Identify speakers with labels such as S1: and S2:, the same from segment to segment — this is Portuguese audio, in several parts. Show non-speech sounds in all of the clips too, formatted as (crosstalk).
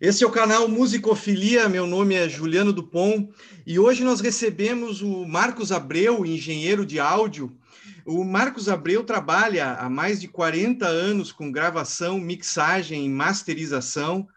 S1: Esse é o canal Musicofilia, meu nome é Juliano Dupont e hoje nós recebemos o Marcos Abreu, engenheiro de áudio. O Marcos Abreu trabalha há mais de 40 anos com gravação, mixagem e masterização,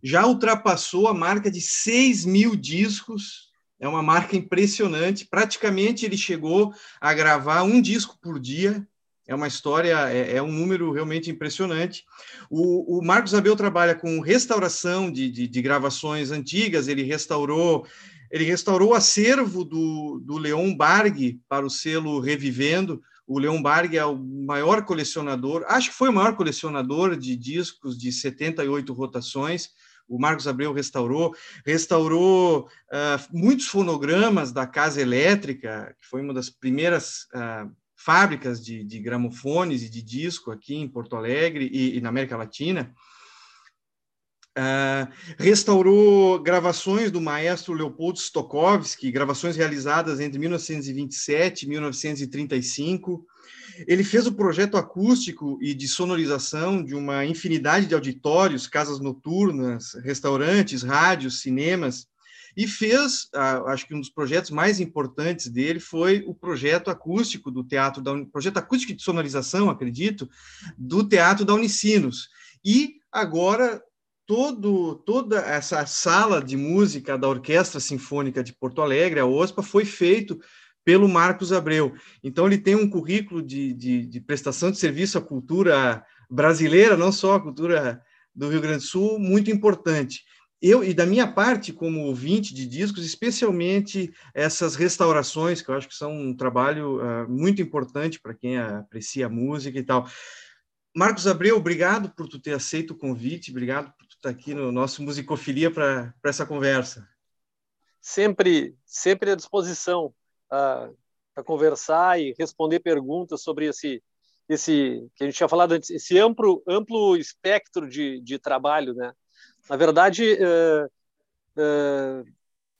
S1: já ultrapassou a marca de 6 mil discos, é uma marca impressionante. Praticamente ele chegou a gravar um disco por dia, é uma história, é, é um número realmente impressionante. O, o, Marcos Abel trabalha com restauração de, de, de, gravações antigas, ele restaurou ele restaurou o acervo do, do Leon Barg para o selo Revivendo. O Leon Barg é o maior colecionador, acho que foi o maior colecionador de discos de 78 rotações. O Marcos Abreu restaurou, restaurou uh, muitos fonogramas da Casa Elétrica, que foi uma das primeiras uh, fábricas de, de gramofones e de disco aqui em Porto Alegre e, e na América Latina. Uh, restaurou gravações do maestro Leopoldo Stokowski, gravações realizadas entre 1927 e 1935. Ele fez o projeto acústico e de sonorização de uma infinidade de auditórios, casas noturnas, restaurantes, rádios, cinemas, e fez, acho que um dos projetos mais importantes dele foi o projeto acústico do teatro da projeto acústico de sonorização, acredito, do teatro da Unicinos. E agora todo toda essa sala de música da Orquestra Sinfônica de Porto Alegre, a OSPA, foi feito pelo Marcos Abreu. Então ele tem um currículo de, de, de prestação de serviço à cultura brasileira, não só à cultura do Rio Grande do Sul, muito importante eu e da minha parte como ouvinte de discos, especialmente essas restaurações que eu acho que são um trabalho uh, muito importante para quem aprecia a música e tal. Marcos Abreu, obrigado por tu ter aceito o convite, obrigado por tu estar aqui no nosso Musicofilia para essa conversa.
S2: Sempre, sempre à disposição uh, ah, para conversar e responder perguntas sobre esse esse que a gente tinha falado antes, esse amplo amplo espectro de, de trabalho, né? Na verdade, uh, uh,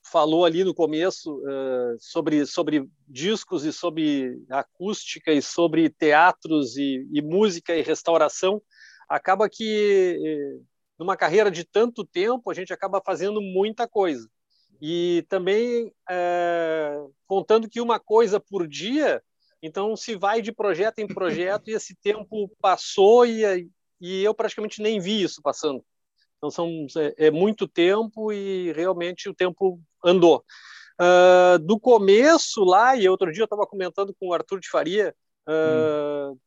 S2: falou ali no começo uh, sobre, sobre discos e sobre acústica e sobre teatros e, e música e restauração. Acaba que, numa carreira de tanto tempo, a gente acaba fazendo muita coisa. E também contando que uma coisa por dia, então se vai de projeto em projeto e esse tempo passou e, e eu praticamente nem vi isso passando. Então são é, é muito tempo e realmente o tempo andou. Uh, do começo lá, e outro dia eu estava comentando com o Arthur de Faria, uh, hum.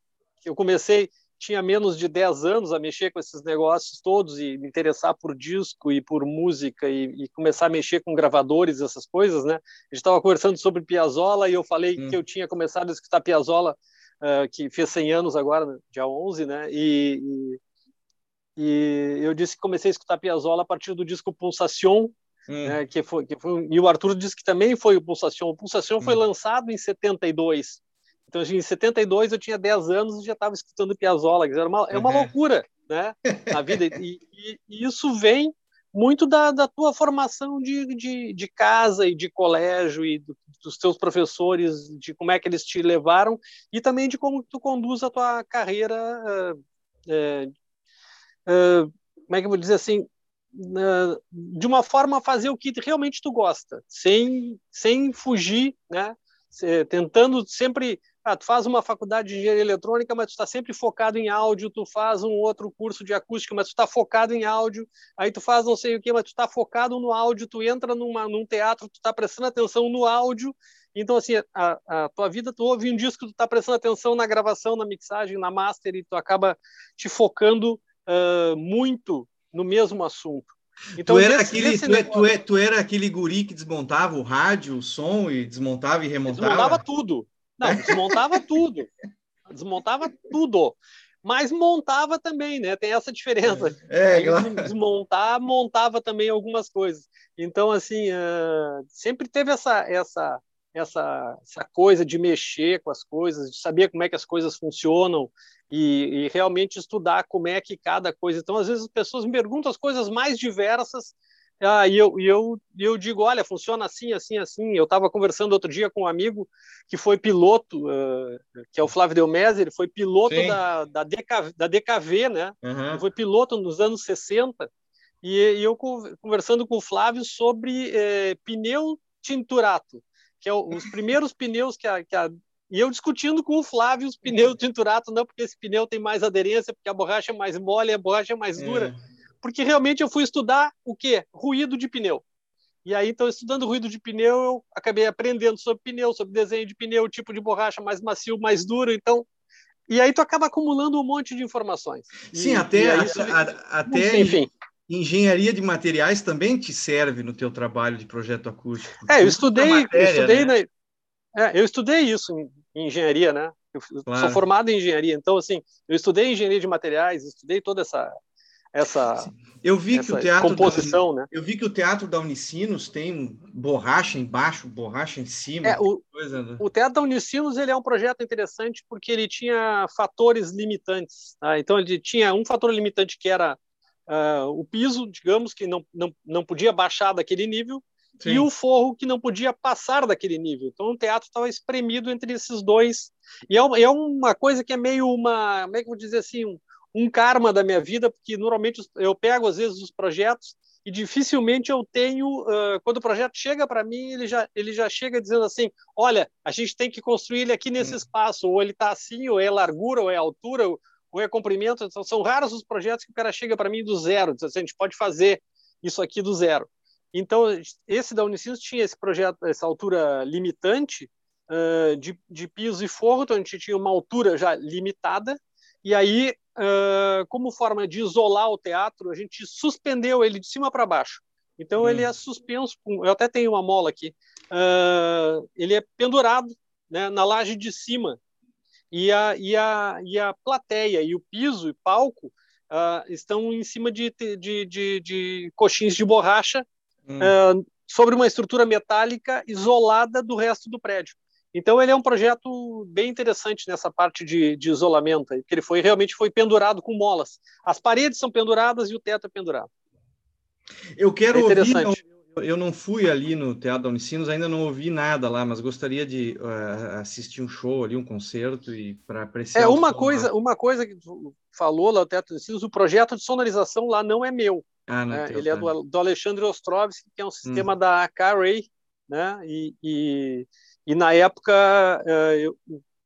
S2: que eu comecei, tinha menos de 10 anos a mexer com esses negócios todos e me interessar por disco e por música e, e começar a mexer com gravadores, essas coisas, né? A gente estava conversando sobre Piazzolla e eu falei hum. que eu tinha começado a escutar Piazzolla, uh, que fez 100 anos agora, dia 11, né? E, e e eu disse que comecei a escutar Piazzolla a partir do disco Pulsation, hum. né, que, foi, que foi, e o Arthur disse que também foi o Pulsation. O Pulsation hum. foi lançado em 72. Então, assim, em 72 eu tinha 10 anos e já estava escutando Piazzolla. Era uma, é uma uhum. loucura, né, na vida. E, e, e isso vem muito da, da tua formação de, de, de, casa e de colégio e do, dos teus professores, de como é que eles te levaram e também de como tu conduz a tua carreira uh, como é que eu vou dizer assim, uh, de uma forma fazer o que realmente tu gosta, sem, sem fugir, né? tentando sempre ah, tu faz uma faculdade de engenharia eletrônica, mas tu está sempre focado em áudio, tu faz um outro curso de acústica, mas tu está focado em áudio, aí tu faz não sei o que, mas tu está focado no áudio, tu entra numa, num teatro, tu está prestando atenção no áudio, então assim, a, a tua vida, tu ouve um disco, tu está prestando atenção na gravação, na mixagem, na master, e tu acaba te focando uh, muito no mesmo assunto.
S1: Então, tu, era aquele, desse tu, é, negócio... tu, é, tu, era aquele guri que desmontava o rádio, o som e desmontava e remontava?
S2: Desmontava tudo. Não, desmontava (laughs) tudo. Desmontava tudo. Mas montava também, né? Tem essa diferença.
S1: É, é claro.
S2: Desmontar, montava também algumas coisas. Então, assim, uh, sempre teve essa, essa, essa, essa coisa de mexer com as coisas, de saber como é que as coisas funcionam e, e, realmente estudar como é que cada coisa. Então, às vezes as pessoas me perguntam as coisas mais diversas ah, e eu, e eu, eu digo, olha, funciona assim, assim, assim. Eu estava conversando outro dia com um amigo que foi piloto, uh, que é o Flávio Delmese, ele foi piloto da, da, DK, da DKV, né? Uhum. Foi piloto nos anos 60 e, e eu conversando com o Flávio sobre é, pneu tinturato, que é os primeiros pneus que a, que a e eu discutindo com o Flávio os pneus tinturato, não porque esse pneu tem mais aderência, porque a borracha é mais mole, a borracha é mais dura, é. porque realmente eu fui estudar o quê? Ruído de pneu. E aí, então, estudando ruído de pneu, eu acabei aprendendo sobre pneu, sobre desenho de pneu, tipo de borracha mais macio, mais duro. Então, e aí tu acaba acumulando um monte de informações.
S1: Sim, e, até, e a, a, até enfim. engenharia de materiais também te serve no teu trabalho de projeto acústico.
S2: É, eu estudei, matéria, eu estudei né? é, eu estudei isso em, engenharia, né? Eu claro. sou formado em engenharia, então assim, eu estudei engenharia de materiais, estudei toda essa essa
S1: eu vi que o teatro
S2: composição,
S1: da,
S2: né?
S1: Eu vi que o teatro da Unicinos tem borracha embaixo, borracha em cima. É,
S2: o, coisa, né? o teatro da Unicinos ele é um projeto interessante porque ele tinha fatores limitantes. Tá? Então ele tinha um fator limitante que era uh, o piso, digamos que não, não, não podia baixar daquele nível, Sim. e o forro que não podia passar daquele nível. Então o teatro estava espremido entre esses dois. E é, é uma coisa que é meio uma, como é que eu vou dizer assim, um, um karma da minha vida, porque normalmente eu pego às vezes os projetos e dificilmente eu tenho, uh, quando o projeto chega para mim, ele já, ele já chega dizendo assim, olha, a gente tem que construir ele aqui nesse hum. espaço, ou ele está assim, ou é largura, ou é altura, ou é comprimento, então, são raros os projetos que o cara chega para mim do zero, diz assim, a gente pode fazer isso aqui do zero. Então, esse da Unicinos tinha esse projeto, essa altura limitante uh, de, de piso e forro, então a gente tinha uma altura já limitada, e aí uh, como forma de isolar o teatro, a gente suspendeu ele de cima para baixo. Então hum. ele é suspenso, com, eu até tenho uma mola aqui, uh, ele é pendurado né, na laje de cima. E a, e, a, e a plateia e o piso e palco uh, estão em cima de, de, de, de coxins de borracha hum. sobre uma estrutura metálica isolada do resto do prédio. Então ele é um projeto bem interessante nessa parte de, de isolamento, porque ele foi realmente foi pendurado com molas. As paredes são penduradas e o teto é pendurado.
S1: Eu quero é ouvir, eu não fui ali no Teatro da Unicinos, ainda não ouvi nada lá, mas gostaria de uh, assistir um show ali, um concerto e para apreciar.
S2: É uma coisa, lá. uma coisa que tu falou lá no Teatro da Unicinos, o projeto de sonorização lá não é meu. Ah, não é, teu, ele é tá. é do, do Alexandre Ostrovski, que é um sistema hum. da Carray, né? E, e e na época, eh, eu,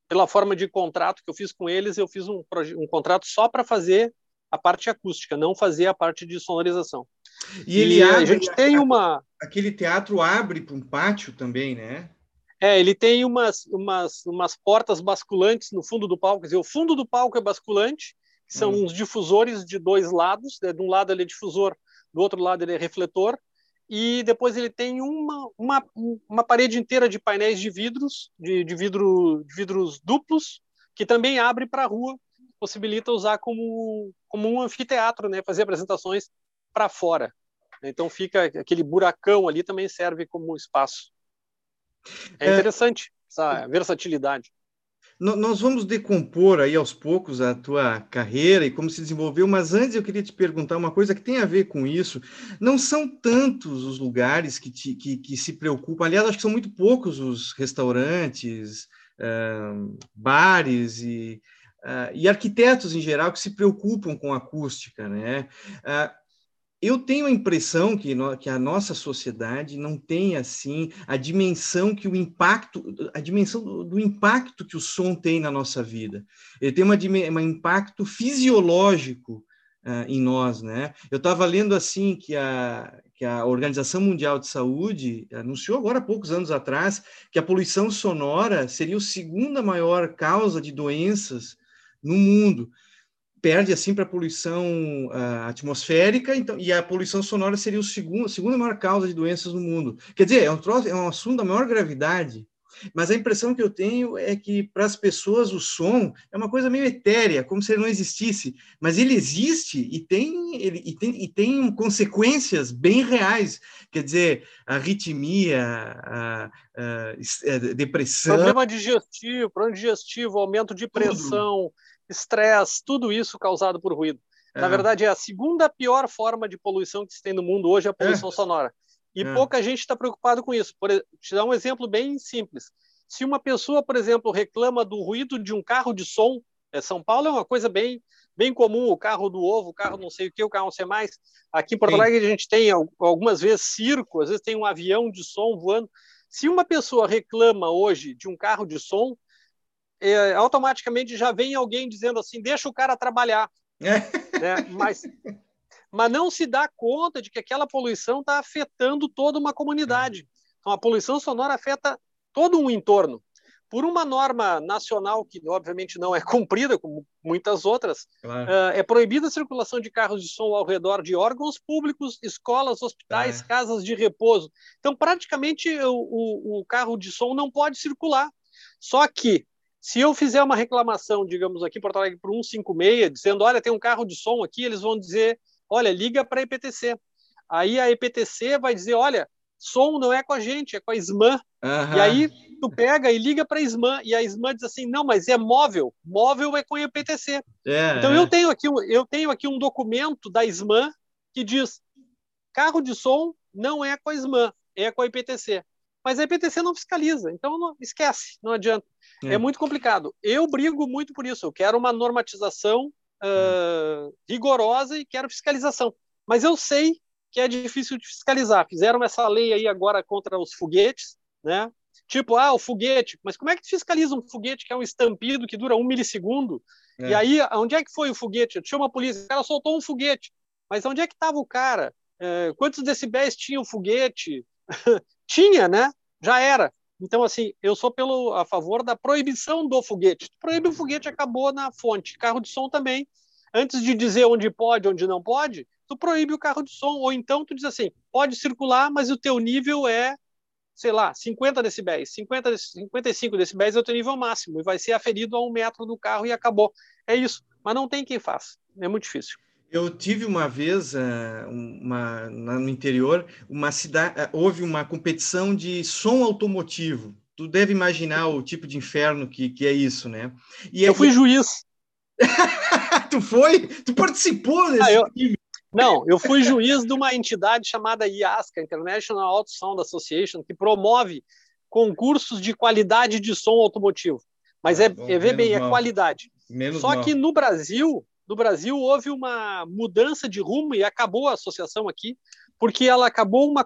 S2: pela forma de contrato que eu fiz com eles, eu fiz um, um contrato só para fazer a parte acústica, não fazer a parte de sonorização.
S1: E ele e abre, a gente tem uma aquele teatro abre para um pátio também, né?
S2: É, ele tem umas, umas, umas portas basculantes no fundo do palco. Quer dizer, o fundo do palco é basculante, que são hum. uns difusores de dois lados. Né? De um lado ele é difusor, do outro lado ele é refletor e depois ele tem uma, uma, uma parede inteira de painéis de vidros, de, de, vidro, de vidros duplos, que também abre para a rua, possibilita usar como, como um anfiteatro, né? fazer apresentações para fora. Então fica aquele buracão ali também serve como espaço. É, é interessante essa versatilidade
S1: nós vamos decompor aí aos poucos a tua carreira e como se desenvolveu, mas antes eu queria te perguntar uma coisa que tem a ver com isso. Não são tantos os lugares que, te, que, que se preocupam, aliás, acho que são muito poucos os restaurantes, uh, bares e, uh, e arquitetos em geral que se preocupam com acústica, né? Uh, eu tenho a impressão que, no, que a nossa sociedade não tem assim a dimensão que o impacto, a dimensão do, do impacto que o som tem na nossa vida. Ele tem um impacto fisiológico uh, em nós, né? Eu estava lendo assim que a que a Organização Mundial de Saúde anunciou agora há poucos anos atrás que a poluição sonora seria a segunda maior causa de doenças no mundo perde assim para a poluição uh, atmosférica, então, e a poluição sonora seria o segundo, a segunda maior causa de doenças no mundo. Quer dizer, é um, troço, é um assunto da maior gravidade, mas a impressão que eu tenho é que para as pessoas o som é uma coisa meio etérea, como se ele não existisse, mas ele existe e tem, ele, e tem, e tem consequências bem reais, quer dizer, arritmia, a, a, a depressão...
S2: Problema digestivo, problema digestivo, aumento de pressão... Tudo estresse, tudo isso causado por ruído. É. Na verdade, é a segunda pior forma de poluição que se tem no mundo hoje, é a poluição é. sonora. E é. pouca gente está preocupado com isso. Por, te dar um exemplo bem simples. Se uma pessoa, por exemplo, reclama do ruído de um carro de som, é, São Paulo é uma coisa bem bem comum o carro do ovo, o carro não sei o que, o carro não sei mais. Aqui em Porto Alegre a gente tem algumas vezes circo, às vezes tem um avião de som voando. Se uma pessoa reclama hoje de um carro de som, é, automaticamente já vem alguém dizendo assim, deixa o cara trabalhar. É. Né? Mas, mas não se dá conta de que aquela poluição está afetando toda uma comunidade. Então, a poluição sonora afeta todo um entorno por uma norma nacional que obviamente não é cumprida, como muitas outras, claro. uh, é proibida a circulação de carros de som ao redor de órgãos públicos, escolas, hospitais, é. casas de repouso. Então, praticamente, o, o, o, carro de som não pode circular. Só que, se eu fizer uma reclamação, digamos aqui Porto Alegre, para 156, dizendo, olha, tem um carro de som aqui, eles vão dizer, olha, liga para a EPTC. Aí a EPTC vai dizer, olha, som não é com a gente, é com a SMAN. Uhum. E aí tu pega e liga para a SMAN e a SMAN diz assim, não, mas é móvel, móvel é com IPTC. É, então é. eu tenho aqui eu tenho aqui um documento da SMAN que diz carro de som não é com a SMAN, é com a IPTC. Mas a IPTC não fiscaliza, então não, esquece, não adianta. É. é. muito complicado. Eu brigo muito por isso. Eu quero uma normatização uh, rigorosa e quero fiscalização. Mas eu sei que é difícil de fiscalizar. Fizeram essa lei aí agora contra os foguetes, né? Tipo, ah, o foguete. Mas como é que fiscaliza um foguete que é um estampido que dura um milissegundo? É. E aí, onde é que foi o foguete? Chama a polícia, o cara soltou um foguete. Mas onde é que estava o cara? É, quantos decibéis tinha o foguete? (laughs) tinha, né? Já era. Então, assim, eu sou pelo, a favor da proibição do foguete. Proíbe o foguete, acabou na fonte. Carro de som também. Antes de dizer onde pode, onde não pode, tu proíbe o carro de som, ou então tu diz assim, pode circular, mas o teu nível é, sei lá, 50 decibéis, 50, 55 decibéis é o teu nível máximo, e vai ser aferido a um metro do carro e acabou. É isso, mas não tem quem faça, é muito difícil.
S1: Eu tive uma vez, eh, uma, no interior, uma cidade, eh, houve uma competição de som automotivo. Tu deve imaginar o tipo de inferno que, que é isso, né?
S2: E eu fui juiz. (laughs)
S1: tu foi? Tu participou desse ah,
S2: eu, time? Não, eu fui juiz de uma entidade chamada IASCA, International Auto Sound Association, que promove concursos de qualidade de som automotivo. Mas é, bom, é ver bem, é é qualidade. Menos Só mal. que no Brasil, no Brasil houve uma mudança de rumo e acabou a associação aqui, porque ela acabou uma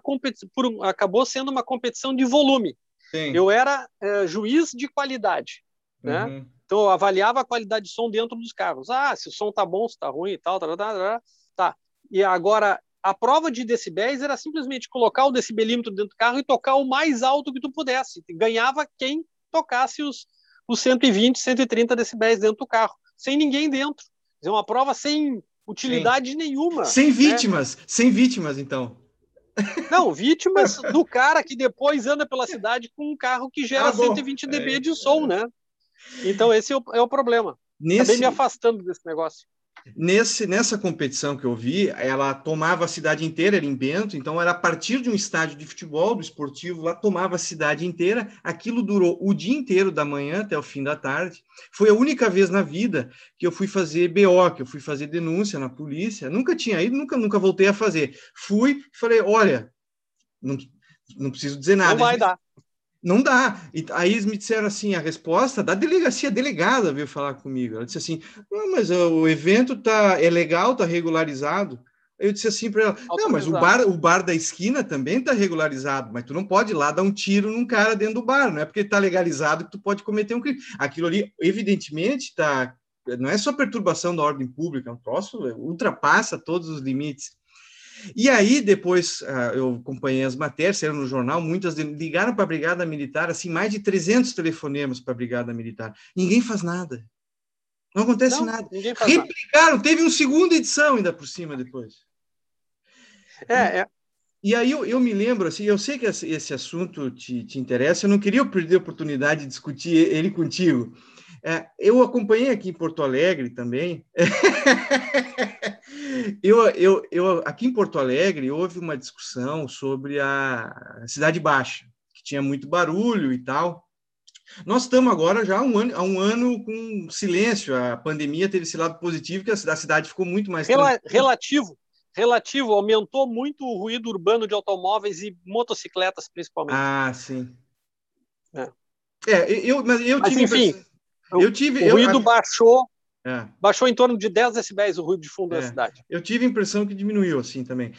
S2: por, acabou sendo uma competição de volume. Sim. Eu era é, juiz de qualidade, né? Uhum. Então eu avaliava a qualidade de som dentro dos carros. Ah, se o som tá bom, se tá ruim e tal, tá, tá, tá, tá. E agora, a prova de decibéis era simplesmente colocar o decibelímetro dentro do carro e tocar o mais alto que tu pudesse. Ganhava quem tocasse os, os 120, 130 decibéis dentro do carro, sem ninguém dentro. É uma prova sem utilidade Sim. nenhuma.
S1: Sem né? vítimas, né? sem vítimas, então.
S2: Não, vítimas (laughs) do cara que depois anda pela cidade com um carro que gera ah, 120 dB é, de som, né? Então esse é o, é o problema. Nesse... Acabei me afastando desse negócio.
S1: Nesse, nessa competição que eu vi, ela tomava a cidade inteira, era em Bento, então era a partir de um estádio de futebol, do esportivo, lá tomava a cidade inteira. Aquilo durou o dia inteiro, da manhã até o fim da tarde. Foi a única vez na vida que eu fui fazer BO, que eu fui fazer denúncia na polícia. Nunca tinha ido, nunca, nunca voltei a fazer. Fui e falei: olha, não, não preciso dizer nada.
S2: Não vai dar.
S1: Não dá. E aí eles me disseram assim, a resposta da delegacia, delegada veio falar comigo. Ela disse assim, não, mas o evento tá, é legal, tá regularizado. Eu disse assim para ela, não, mas o bar, o bar da esquina também tá regularizado, mas tu não pode ir lá dar um tiro num cara dentro do bar, não é porque tá legalizado que tu pode cometer um crime. Aquilo ali, evidentemente, tá, não é só perturbação da ordem pública, é um troço, ultrapassa todos os limites. E aí, depois, uh, eu acompanhei as matérias, saíram no jornal, muitas ligaram para a Brigada Militar, assim, mais de 300 telefonemas para a Brigada Militar. Ninguém faz nada. Não acontece Não, nada. Replicaram, nada. teve uma segunda edição ainda por cima depois.
S2: É, é.
S1: E aí eu, eu me lembro, assim, eu sei que esse, esse assunto te, te interessa, eu não queria perder a oportunidade de discutir ele contigo. É, eu acompanhei aqui em Porto Alegre também. (laughs) eu, eu, eu, aqui em Porto Alegre houve uma discussão sobre a Cidade Baixa, que tinha muito barulho e tal. Nós estamos agora já há um ano, há um ano com silêncio. A pandemia teve esse lado positivo, que a cidade ficou muito mais.
S2: Rel relativo. Relativo, aumentou muito o ruído urbano de automóveis e motocicletas, principalmente.
S1: Ah, sim. É, é eu, mas eu
S2: mas,
S1: tive.
S2: Enfim, eu tive, o ruído eu, baixou, É. Baixou em torno de 10 decibéis o ruído de fundo é. da cidade.
S1: Eu tive a impressão que diminuiu assim também.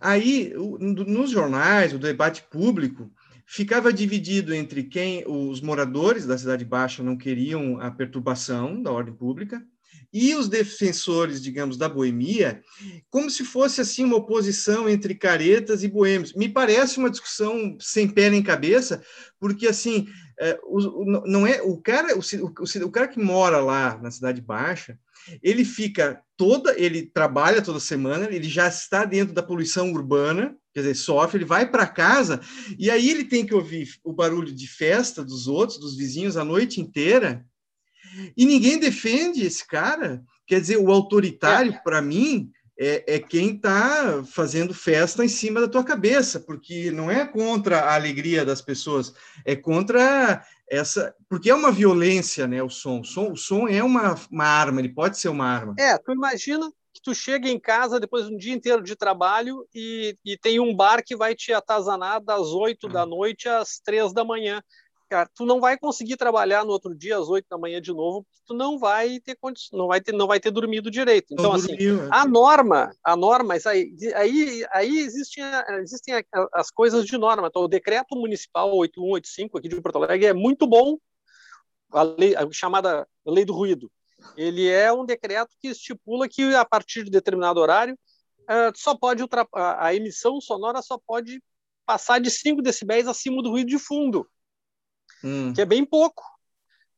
S1: Aí, nos jornais, o debate público ficava dividido entre quem os moradores da Cidade Baixa não queriam a perturbação da ordem pública e os defensores, digamos, da boemia, como se fosse assim uma oposição entre caretas e boêmios. Me parece uma discussão sem pé nem cabeça, porque assim é, o, não é o cara, o, o, o cara que mora lá na cidade baixa, ele fica toda, ele trabalha toda semana, ele já está dentro da poluição urbana, quer dizer, sofre, ele vai para casa e aí ele tem que ouvir o barulho de festa dos outros, dos vizinhos a noite inteira e ninguém defende esse cara. Quer dizer, o autoritário, é. para mim, é, é quem está fazendo festa em cima da tua cabeça, porque não é contra a alegria das pessoas, é contra essa. Porque é uma violência, né? O som. O som, o som é uma, uma arma, ele pode ser uma arma.
S2: É, tu imagina que tu chega em casa depois de um dia inteiro de trabalho e, e tem um bar que vai te atazanar das 8 da noite às 3 da manhã cara, tu não vai conseguir trabalhar no outro dia às 8 da manhã de novo, tu não vai ter não vai ter, não vai ter dormido direito. Então, não assim, dormiu, é. a norma, a norma, aí, aí, aí existem, existem as coisas de norma. Então, o decreto municipal 8185 aqui de Porto Alegre é muito bom, a lei a chamada lei do ruído. Ele é um decreto que estipula que a partir de determinado horário uh, só pode a, a emissão sonora só pode passar de 5 decibéis acima do ruído de fundo hum. que é bem pouco.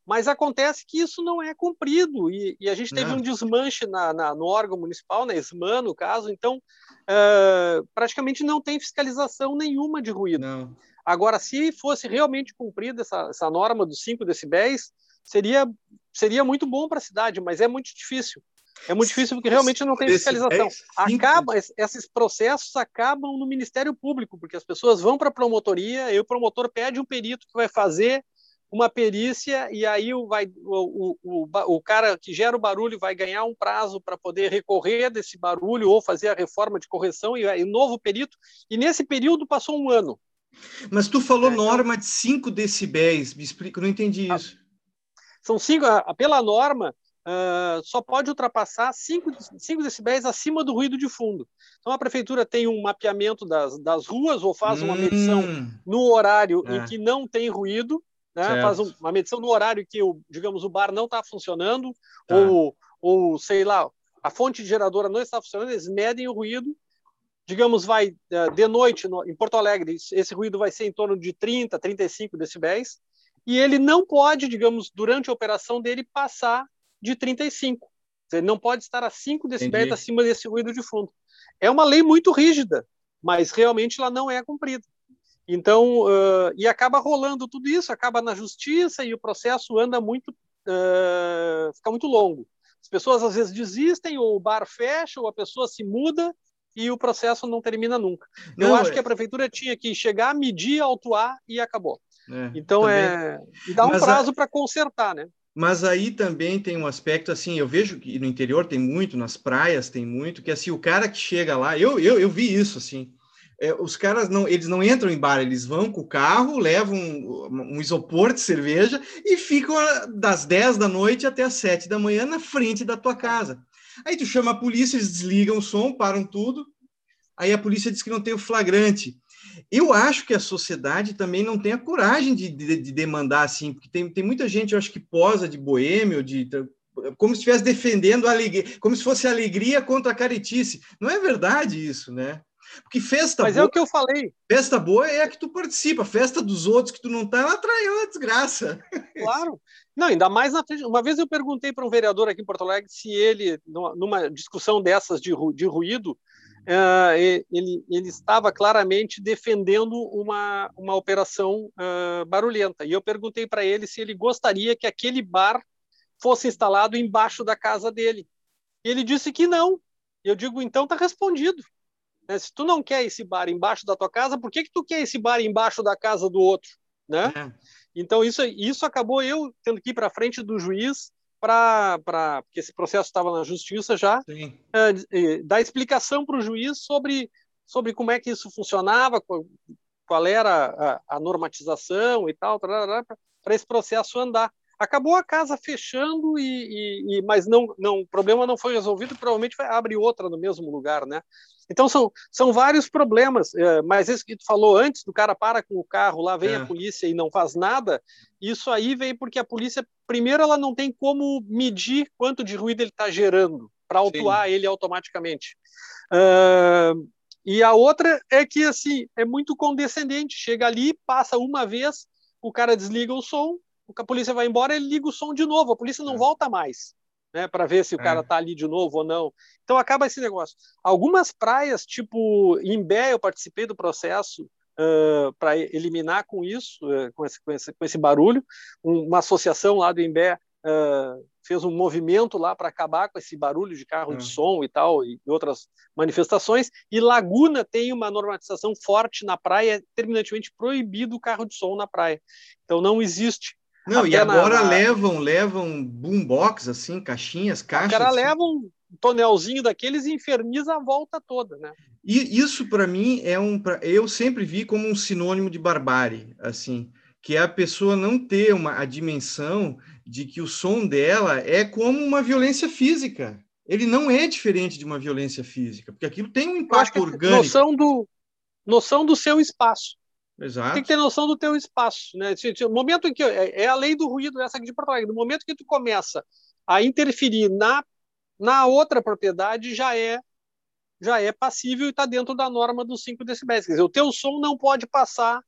S2: Mas acontece que isso não é cumprido e, e a gente teve não. um desmanche na, na, no órgão municipal, na ESMAN, no caso, então uh, praticamente não tem fiscalização nenhuma de ruído. Não. Agora, se fosse realmente cumprida essa, essa norma dos 5 decibéis, seria, seria muito bom para a cidade, mas é muito difícil. É muito difícil porque realmente não tem fiscalização. Acaba, esses processos acabam no Ministério Público, porque as pessoas vão para a promotoria e o promotor pede um perito que vai fazer uma perícia e aí o, vai, o, o, o, cara que gera o barulho vai ganhar um prazo para poder recorrer desse barulho ou fazer a reforma de correção e, e um novo perito. E nesse período passou um ano.
S1: Mas tu falou é, então norma de 5 decibéis, me explica, não entendi isso.
S2: São cinco, pela norma, uh, só pode ultrapassar 5 decibéis acima do ruído de fundo. Então a prefeitura tem um mapeamento das, das ruas ou faz uma hum, medição no horário é. em que não tem ruído, né? faz um, uma medição no horário que o, digamos, o bar não está funcionando, tá. ou, ou sei lá, a fonte geradora não está funcionando, eles medem o ruído digamos, vai eh, de noite no, em Porto Alegre, esse ruído vai ser em torno de 30, 35 decibéis, e ele não pode, digamos, durante a operação dele, passar de 35. Ele não pode estar a 5 decibéis acima desse ruído de fundo. É uma lei muito rígida, mas realmente ela não é cumprida. Então, uh, e acaba rolando tudo isso, acaba na justiça e o processo anda muito, uh, fica muito longo. As pessoas às vezes desistem, ou o bar fecha, ou a pessoa se muda e o processo não termina nunca. Não, Eu acho é... que a prefeitura tinha que chegar, medir, autuar e acabou. É, então também. é. E dá um Mas prazo a... para consertar, né?
S1: Mas aí também tem um aspecto assim, eu vejo que no interior tem muito, nas praias tem muito, que assim, o cara que chega lá, eu, eu, eu vi isso assim, é, os caras não, eles não entram em bar, eles vão com o carro, levam um, um, isopor de cerveja e ficam das 10 da noite até as 7 da manhã na frente da tua casa. Aí tu chama a polícia, eles desligam o som, param tudo, aí a polícia diz que não tem o flagrante. Eu acho que a sociedade também não tem a coragem de, de, de demandar assim, porque tem, tem muita gente, eu acho que posa de boêmio, de como se estivesse defendendo a alegria, como se fosse alegria contra a caretice. Não é verdade isso, né? Porque festa
S2: Mas
S1: boa,
S2: é o que eu falei.
S1: Festa boa é a que tu participa, festa dos outros que tu não tá, ela trai uma desgraça. (laughs)
S2: Claro. Não, ainda mais na frente. Uma vez eu perguntei para um vereador aqui em Porto Alegre se ele, numa discussão dessas de, de ruído, ele, ele estava claramente defendendo uma, uma operação uh, barulhenta. E eu perguntei para ele se ele gostaria que aquele bar fosse instalado embaixo da casa dele. E ele disse que não. Eu digo, então está respondido. Né? Se tu não quer esse bar embaixo da tua casa, por que, que tu quer esse bar embaixo da casa do outro? Né? É. Então, isso, isso acabou eu tendo que ir para frente do juiz para porque esse processo estava na justiça já, é, dar explicação para o juiz sobre, sobre como é que isso funcionava, qual, qual era a, a, normatização e tal, para esse processo andar. Acabou a casa fechando e, e, e mas não, não, o problema não foi resolvido, provavelmente vai abrir outra no mesmo lugar, né? Então são, são vários problemas, é, mas isso que tu falou antes, do cara para com o carro, lá vem é. a polícia e não faz nada, isso aí vem porque a polícia, primeiro, ela não tem como medir quanto de ruído ele está gerando para autuar Sim. ele automaticamente. Uh, e a outra é que assim é muito condescendente, chega ali, passa uma vez, o cara desliga o som, a polícia vai embora, ele liga o som de novo, a polícia não é. volta mais. Né, para ver se o é. cara está ali de novo ou não. Então acaba esse negócio. Algumas praias, tipo Imbé, eu participei do processo uh, para eliminar com isso, uh, com, esse, com, esse, com esse barulho. Um, uma associação lá do Imbé uh, fez um movimento lá para acabar com esse barulho de carro de som e tal, e outras manifestações. E Laguna tem uma normatização forte na praia, é terminantemente proibido o carro de som na praia. Então não existe
S1: não, Até e agora na... levam, levam boombox, assim, caixinhas, caixas.
S2: O cara
S1: assim.
S2: leva um tonelzinho daqueles e inferniza a volta toda, né?
S1: E isso, para mim, é um. Eu sempre vi como um sinônimo de barbárie, assim, que é a pessoa não ter uma, a dimensão de que o som dela é como uma violência física. Ele não é diferente de uma violência física, porque aquilo tem um impacto orgânico.
S2: Noção do, noção do seu espaço.
S1: Exato.
S2: Tem que ter noção do teu espaço, né? O momento em que é, é a lei do ruído essa aqui de Porto Alegre. No momento que tu começa a interferir na na outra propriedade já é já é passível e está dentro da norma dos 5 decibéis. Quer dizer, o teu som não pode passar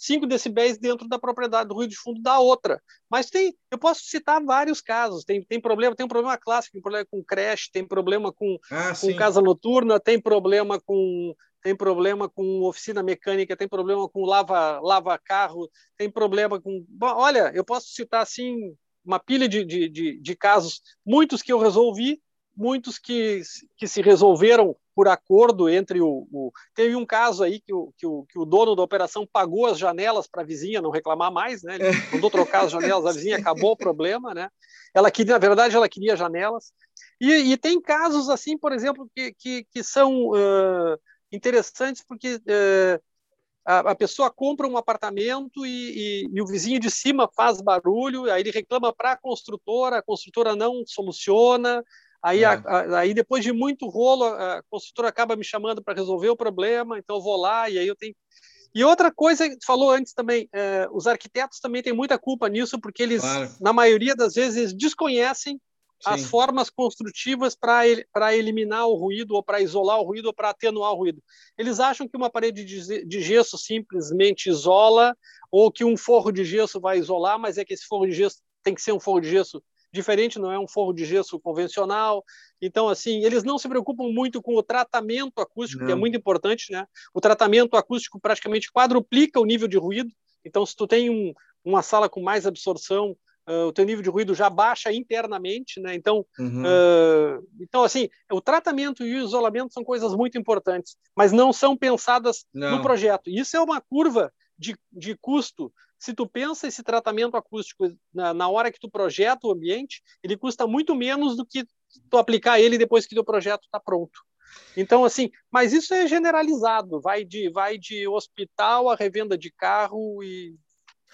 S2: 5 decibéis dentro da propriedade do ruído de fundo da outra. Mas tem, eu posso citar vários casos. Tem, tem problema, tem um problema clássico, tem problema com creche, tem problema com, ah, com casa noturna, tem problema com tem problema com oficina mecânica, tem problema com lava, lava carro, tem problema com. Bom, olha, eu posso citar assim uma pilha de, de, de, de, casos, muitos que eu resolvi, muitos que, que se resolveram por acordo entre o, o. Teve um caso aí que o, que, o, que o dono da operação pagou as janelas para a vizinha não reclamar mais, né? Ele é. mandou trocar as janelas, a vizinha acabou o problema, né? Ela queria, na verdade, ela queria janelas. E, e tem casos assim, por exemplo, que, que, que são. Uh, interessantes porque a, a, pessoa compra um apartamento e, e, e, o vizinho de cima faz barulho, aí ele reclama para a construtora, a construtora não soluciona, aí, é. a, a, aí depois de muito rolo, a construtora acaba me chamando para resolver o problema, então eu vou lá e aí eu tenho e outra coisa que falou antes também, é, os arquitetos também têm muita culpa nisso, porque eles, claro. na maioria das vezes, desconhecem as formas construtivas para eliminar o ruído, ou para isolar o ruído, ou para atenuar o ruído. Eles acham que uma parede de, de gesso simplesmente isola, ou que um forro de gesso vai isolar, mas é que esse forro de gesso tem que ser um forro de gesso diferente, não é um forro de gesso convencional. Então, assim, eles não se preocupam muito com o tratamento acústico, não. que é muito importante, né? O tratamento acústico praticamente quadruplica o nível de ruído. Então, se tu tem um, uma sala com mais absorção, uh, o teu nível de ruído já baixa internamente, né? Então, uhum. uh, então assim, o tratamento e o isolamento são coisas muito importantes, mas não são pensadas não. no projeto. Isso é uma curva de, de custo. Se tu pensa esse tratamento acústico na, na hora que tu projeta o ambiente, ele custa muito menos do que tu aplicar ele depois que o projeto está pronto. Então, assim, mas isso é generalizado, vai de, vai de hospital a revenda de carro e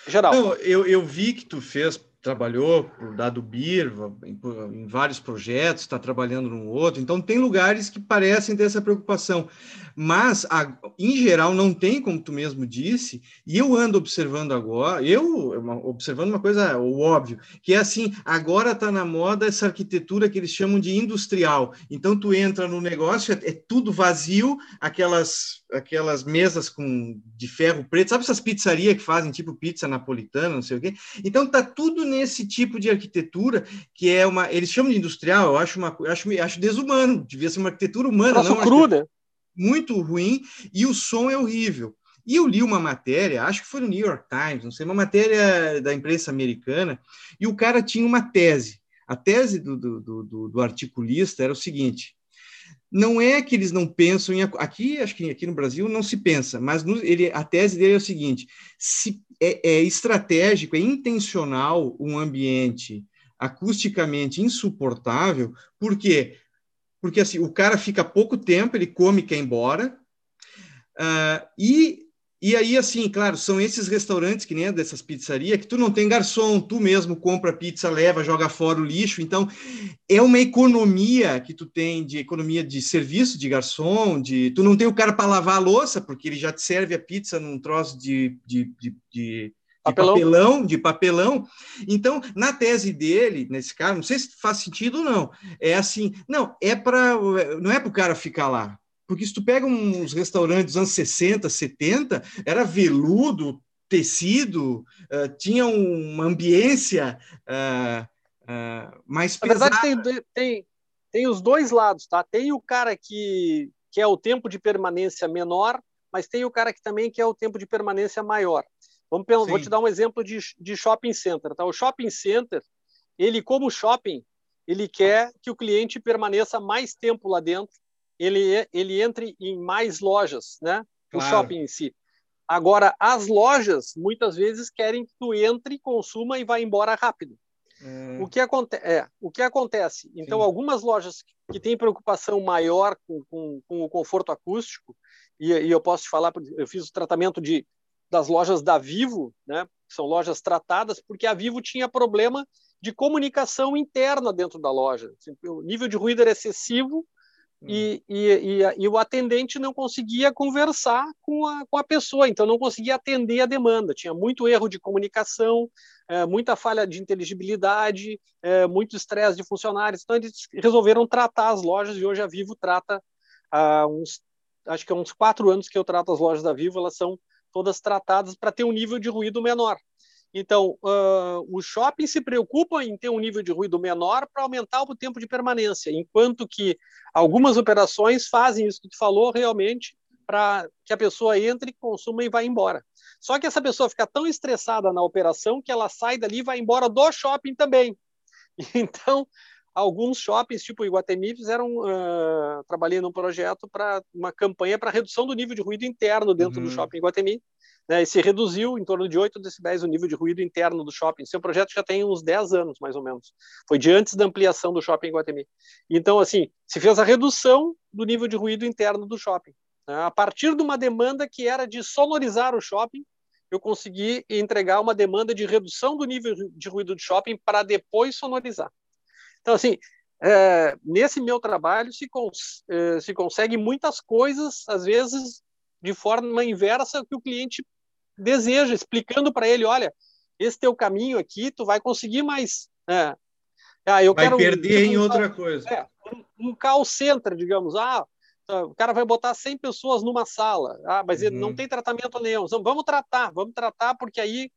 S2: geral.
S1: Não, eu, eu vi que tu fez trabalhou por dado BIR em, em vários projetos, está trabalhando num outro, então tem lugares que parecem ter essa preocupação, mas a, em geral não tem, como tu mesmo disse, e eu ando observando agora, eu observando uma coisa o óbvio, que é assim, agora está na moda essa arquitetura que eles chamam de industrial, então tu entra no negócio, é, é tudo vazio, aquelas aquelas mesas com de ferro preto, sabe essas pizzarias que fazem tipo pizza napolitana, não sei o quê? Então tá tudo nesse tipo de arquitetura que é uma, eles chamam de industrial, eu acho uma, eu acho, eu acho desumano, devia ser uma arquitetura humana,
S2: Nossa, não cruda.
S1: Muito ruim e o som é horrível. E eu li uma matéria, acho que foi no New York Times, não sei, uma matéria da imprensa americana, e o cara tinha uma tese. A tese do, do, do, do articulista era o seguinte: não é que eles não pensam em aqui acho que aqui no Brasil não se pensa mas no, ele, a tese dele é o seguinte se é, é estratégico é intencional um ambiente acusticamente insuportável por quê? Porque assim o cara fica pouco tempo ele come e quer ir embora uh, e E aí, assim, claro, são esses restaurantes que nem dessas pizzarias que tu não tem garçom, tu mesmo compra pizza, leva, joga fora o lixo. Então, é uma economia que tu tem de economia de serviço, de garçom, de tu não tem o cara para lavar a louça, porque ele já te serve a pizza num troço de, de, de, de papelão. de papelão, de papelão. Então, na tese dele, nesse caso, não sei se faz sentido ou não. É assim, não, é para não é para o cara ficar lá. Porque se tu pega uns restaurantes dos anos 60, 70, era veludo, tecido, uh, tinha uma ambiência uh, uh, mais
S2: pesada. Na verdade, tem, tem, tem os dois lados, tá? Tem o cara que, que é o tempo de permanência menor, mas tem o cara que também quer o tempo de permanência maior. Vamos vou te dar um exemplo de, de shopping center. Tá? O shopping center, ele como shopping, ele quer que o cliente permaneça mais tempo lá dentro, ele, ele entre em mais lojas, né? O shopping em si. Agora, as lojas, muitas vezes, querem que tu entre, consuma e vá embora rápido. Hum. O, que aconte é, o que acontece? Então, Sim. algumas lojas que têm preocupação maior com, com, com o conforto acústico, e, e, eu posso te falar, eu fiz o tratamento de, das lojas da Vivo, né? são lojas tratadas, porque a Vivo tinha problema de comunicação interna dentro da loja. O nível de ruído era excessivo e, e, e, e, o atendente não conseguia conversar com a, com a pessoa, então não conseguia atender a demanda. Tinha muito erro de comunicação, é, muita falha de inteligibilidade, é, muito estresse de funcionários. Então eles resolveram tratar as lojas e hoje a Vivo trata há uns, acho que há uns quatro anos que eu trato as lojas da Vivo, elas são todas tratadas para ter um nível de ruído menor. Então, uh, os shoppings se preocupam em ter um nível de ruído menor para aumentar o tempo de permanência, enquanto que algumas operações fazem isso que tu falou realmente para que a pessoa entre, consuma e vá embora. Só que essa pessoa fica tão estressada na operação que ela sai dali e vai embora do shopping também. (laughs) Então, alguns shoppings, tipo Iguatemi, fizeram, uh, trabalhei num projeto para uma campanha para redução do nível de ruído interno dentro uhum. do shopping Iguatemi, né, e se reduziu em torno de 8 decibéis o nível de ruído interno do shopping. Seu projeto já tem uns 10 anos, mais ou menos. Foi de antes da ampliação do shopping Guatemi. Então, assim, se fez a redução do nível de ruído interno do shopping. Né? A partir de uma demanda que era de sonorizar o shopping, eu consegui entregar uma demanda de redução do nível de ruído do shopping para depois sonorizar. Então, assim, é, nesse meu trabalho se, cons é, se consegue muitas coisas, às vezes de forma inversa que o cliente deseja, explicando para ele, olha, esse teu caminho aqui, tu vai conseguir mais. É,
S1: ah, eu vai quero perder um, em um, outra coisa.
S2: É, um, um call center, digamos. Ah, o cara vai botar 100 pessoas numa sala. Ah, mas uhum. ele não uhum. tem tratamento nenhum. Então, vamos tratar, vamos tratar, porque aí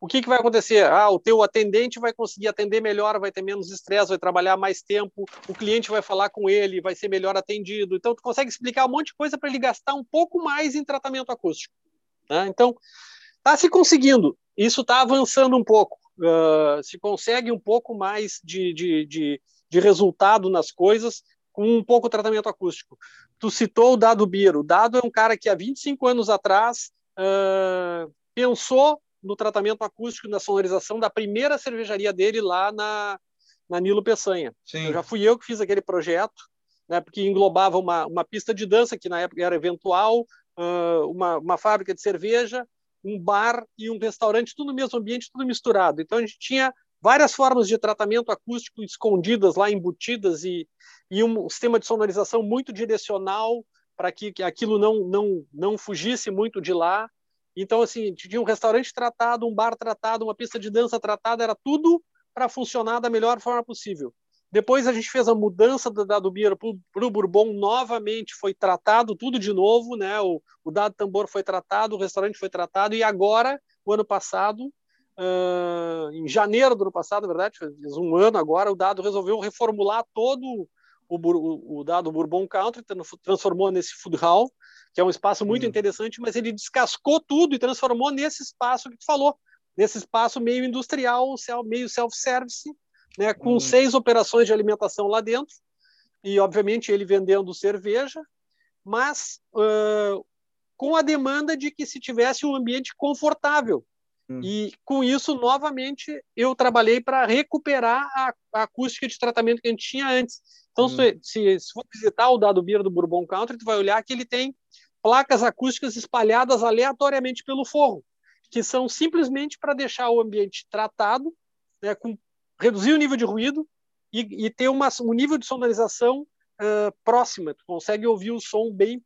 S2: o que, que vai acontecer? Ah, o teu atendente vai conseguir atender melhor, vai ter menos estresse, vai trabalhar mais tempo, o cliente vai falar com ele, vai ser melhor atendido. Então, tu consegue explicar um monte de coisa para ele gastar um pouco mais em tratamento acústico. Né? Então, está se conseguindo. Isso está avançando um pouco. Uh, se consegue um pouco mais de, de, de, de, resultado nas coisas com um pouco tratamento acústico. Tu citou o Dado Biro. O Dado é um cara que há 25 anos atrás uh, pensou no tratamento acústico, na sonorização da primeira cervejaria dele lá na, na Nilo Peçanha. Sim. Eu já fui eu que fiz aquele projeto, né, porque englobava uma, uma pista de dança, que na época era eventual, uh, uma, uma fábrica de cerveja, um bar e um restaurante, tudo no mesmo ambiente, tudo misturado. Então a gente tinha várias formas de tratamento acústico escondidas lá, embutidas, e, e um sistema de sonorização muito direcional para que, que aquilo não, não, não fugisse muito de lá. Então, assim, tinha um restaurante tratado, um bar tratado, uma pista de dança tratada, era tudo para funcionar da melhor forma possível. Depois a gente fez a mudança do dado Bira para o Bourbon, novamente foi tratado tudo de novo, né? O, o dado tambor foi tratado, o restaurante foi tratado, e agora, o ano passado, uh, em janeiro do ano passado, na verdade, faz um ano agora, o dado resolveu reformular todo o, o, o dado Bourbon Country, transformou nesse food hall, que é um espaço muito hum. interessante, mas ele descascou tudo e transformou nesse espaço que tu falou, nesse espaço meio industrial, meio self-service, né, com hum. seis operações de alimentação lá dentro, e obviamente ele vendendo cerveja, mas uh, com a demanda de que se tivesse um ambiente confortável. Hum. E com isso, novamente, eu trabalhei para recuperar a, a, acústica de tratamento que a gente tinha antes. Então, hum. se, se, se for visitar o dado Beer do Bourbon Country, tu vai olhar que ele tem placas acústicas espalhadas aleatoriamente pelo forro, que são simplesmente para deixar o ambiente tratado, né, com, reduzir o nível de ruído e, e ter uma, um nível de sonorização uh, próxima. Tu consegue ouvir o som bem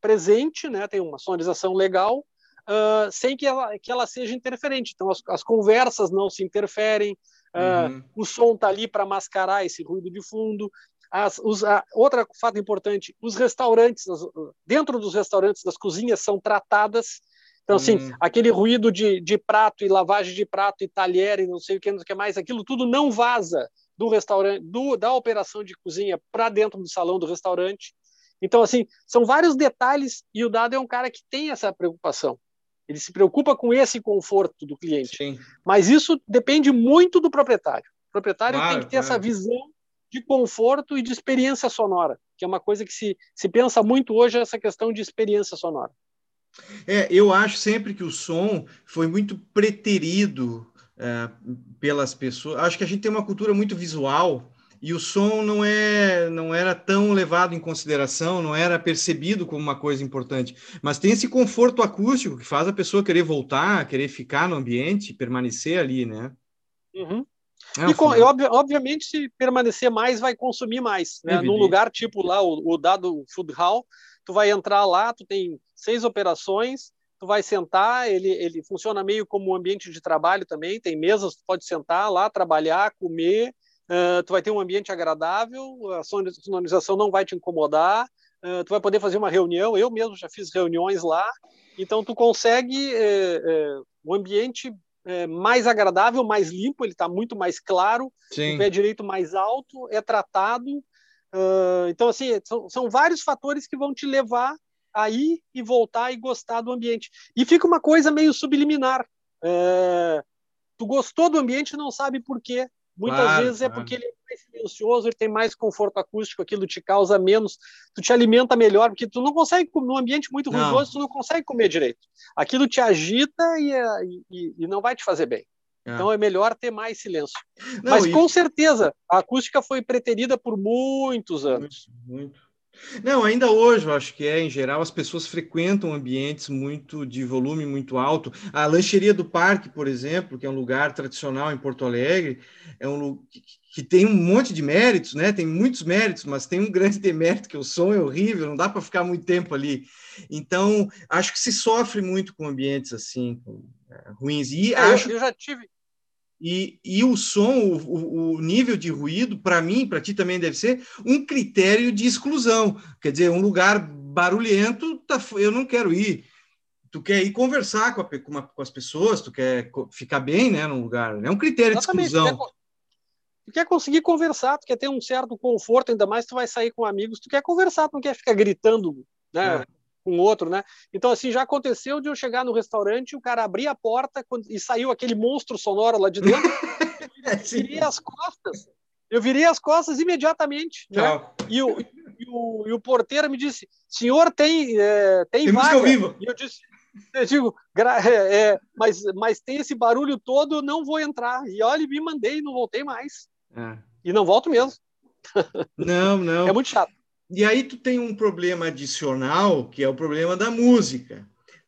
S2: presente, né, tem uma sonorização legal, uh, sem que ela, que ela seja interferente. Então, as, as conversas não se interferem, uh, uhum. o som está ali para mascarar esse ruído de fundo. As, os, a, outra fato importante, os restaurantes, as, dentro dos restaurantes, das cozinhas são tratadas. Então, assim, uhum. aquele ruído de, de prato e lavagem de prato e talher e não sei o que, não sei o que mais, aquilo tudo não vaza do restaurante, do, da operação de cozinha para dentro do salão do restaurante. Então, assim, são vários detalhes e o Dado é um cara que tem essa preocupação. Ele se preocupa com esse conforto do cliente. Sim. Mas isso depende muito do proprietário. O proprietário claro, tem que ter claro. essa visão de conforto e de experiência sonora, que é uma coisa que se, se pensa muito hoje, essa questão de experiência sonora.
S1: É, eu acho sempre que o som foi muito preterido é, pelas pessoas. Acho que a gente tem uma cultura muito visual e o som não é não era tão levado em consideração, não era percebido como uma coisa importante. Mas tem esse conforto acústico que faz a pessoa querer voltar, querer ficar no ambiente, permanecer ali, né?
S2: Uhum. É e, com, e ob, obviamente, se permanecer mais, vai consumir mais. Né? Num lugar tipo lá, o, o dado Food Hall, tu vai entrar lá, tu tem seis operações, tu vai sentar, ele, ele funciona meio como um ambiente de trabalho também, tem mesas, tu pode sentar lá, trabalhar, comer, Uh, tu vai ter um ambiente agradável, a sonorização não vai te incomodar, uh, tu vai poder fazer uma reunião, eu mesmo já fiz reuniões lá, então tu consegue eh, eh, um ambiente eh, mais agradável, mais limpo, ele está muito mais claro, Sim. o pé direito mais alto, é tratado, uh, então assim, são, são vários fatores que vão te levar a ir e voltar e gostar do ambiente. E fica uma coisa meio subliminar, tu gostou do ambiente e não sabe por quê, Muitas claro, vezes é porque ele é mais silencioso, ele tem mais conforto acústico, aquilo te causa menos, tu te alimenta melhor, porque tu não consegue, num ambiente muito não. ruidoso, tu não consegue comer direito. Aquilo te agita e, é, e, e não vai te fazer bem. É. Então é melhor ter mais silêncio. Não, Mas com certeza, a acústica foi preterida por muitos anos.
S1: Muito, muito. Não, ainda hoje, eu acho que é, em geral, as pessoas frequentam ambientes muito de volume muito alto. A lancheria do parque, por exemplo, que é um lugar tradicional em Porto Alegre, é um que, que tem um monte de méritos, né? Tem muitos méritos, mas tem um grande demérito que o som é horrível, não dá para ficar muito tempo ali. Então, acho que se sofre muito com ambientes assim, é, ruins. E
S2: é,
S1: acho
S2: eu já tive
S1: e, e o som, o, o nível de ruído, para mim, para ti também deve ser um critério de exclusão. Quer dizer, um lugar barulhento, tá, eu não quero ir. Tu quer ir conversar com, a, com, uma, com as pessoas, tu quer ficar bem né, num lugar. É um critério Exatamente. de exclusão.
S2: Tu quer conseguir conversar, tu quer ter um certo conforto, ainda mais tu vai sair com amigos, tu quer conversar, tu não quer ficar gritando, né? É com outro, né? Então, assim, já aconteceu de eu chegar no restaurante, o cara abrir a porta e saiu aquele monstro sonoro lá de dentro, (laughs) eu virei as costas. Eu virei as costas imediatamente, né? E o, e, o, e o porteiro me disse, senhor, tem, é, tem, tem vaga?
S1: Vivo.
S2: E eu disse, eu digo, é, é, mas, mas tem esse barulho todo, não vou entrar. E olha, me mandei, não voltei mais. É. E não volto mesmo.
S1: Não, não.
S2: É muito chato.
S1: E aí tu tem um problema adicional, que é o problema da música.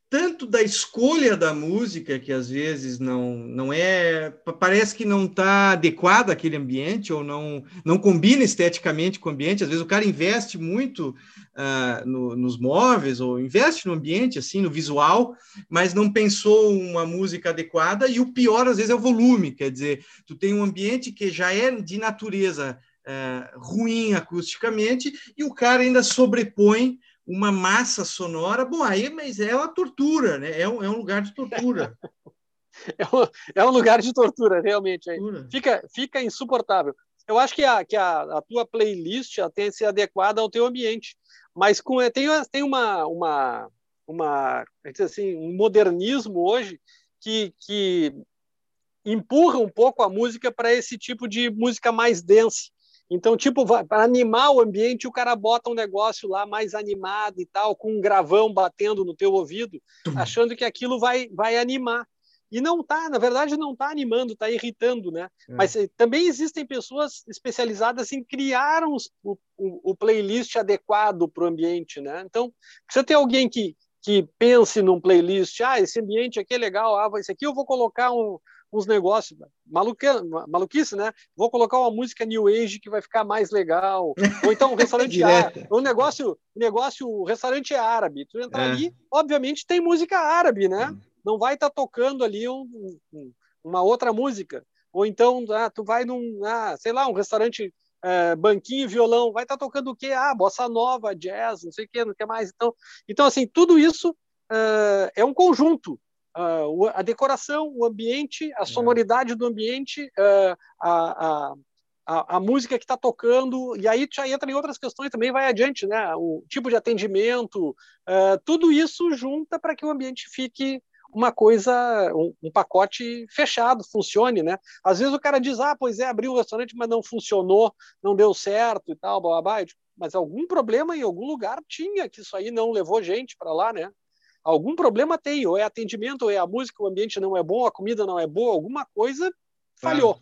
S1: Tanto da escolha da música, que às vezes não, não é. Parece que não está adequada àquele ambiente, ou não, não combina esteticamente com o ambiente. Às vezes o cara investe muito uh, no, nos móveis, ou investe no ambiente, assim, no visual, mas não pensou uma música adequada. E o pior, às vezes, é o volume. Quer dizer, tu tem um ambiente que já é de natureza é, ruim acusticamente e o cara ainda sobrepõe uma massa sonora. Bom, aí, mas é uma tortura, né? É um, é um lugar de tortura. (laughs)
S2: é, um, é um lugar de tortura, realmente. Fica, fica insuportável. Eu acho que a, que a, a tua playlist tem que ser adequada ao teu ambiente, mas com, tem, tem uma, uma, uma assim, um modernismo hoje que, que empurra um pouco a música para esse tipo de música mais densa. Então, tipo, para animar o ambiente, o cara bota um negócio lá mais animado e tal, com um gravão batendo no teu ouvido, achando que aquilo vai, vai animar. e não está, na verdade, não está animando, está irritando, né? É. Mas eh, também existem pessoas especializadas em criar um, o, o, playlist adequado para o ambiente, né? Então, você tem alguém que, que pense num playlist, ah, esse ambiente aqui é legal, ah, esse aqui eu vou colocar um, uns negócios, maluque, maluquice, né? Vou colocar uma música New Age que vai ficar mais legal. Ou então um (laughs) restaurante árabe. Um negócio, negócio, restaurante árabe. Tu entra é. ali, obviamente tem música árabe, né? não vai estar tá tocando ali um, um, uma outra música. Ou então, ah, tu vai num, ah, sei lá, um restaurante é, banquinho violão, vai estar tá tocando o quê? Ah, bossa nova, jazz, não sei o quê, não quer mais. Então, então assim, tudo isso uh, é um conjunto. Uh, a decoração, o ambiente, a é. sonoridade do ambiente, uh, a, a, a, a, música que está tocando, e aí já entra em outras questões também, vai adiante, né? O tipo de atendimento, tudo isso junta para que o ambiente fique uma coisa, um, um, pacote fechado, funcione, né? Às vezes o cara diz, ah, pois é, abriu um restaurante, mas não funcionou, não deu certo e tal, blá, blá, blá. mas algum problema em algum lugar tinha que isso aí não levou gente para lá, né? Algum problema tem, ou é atendimento, ou é a música, o ambiente não é bom, a comida não é boa, alguma coisa falhou.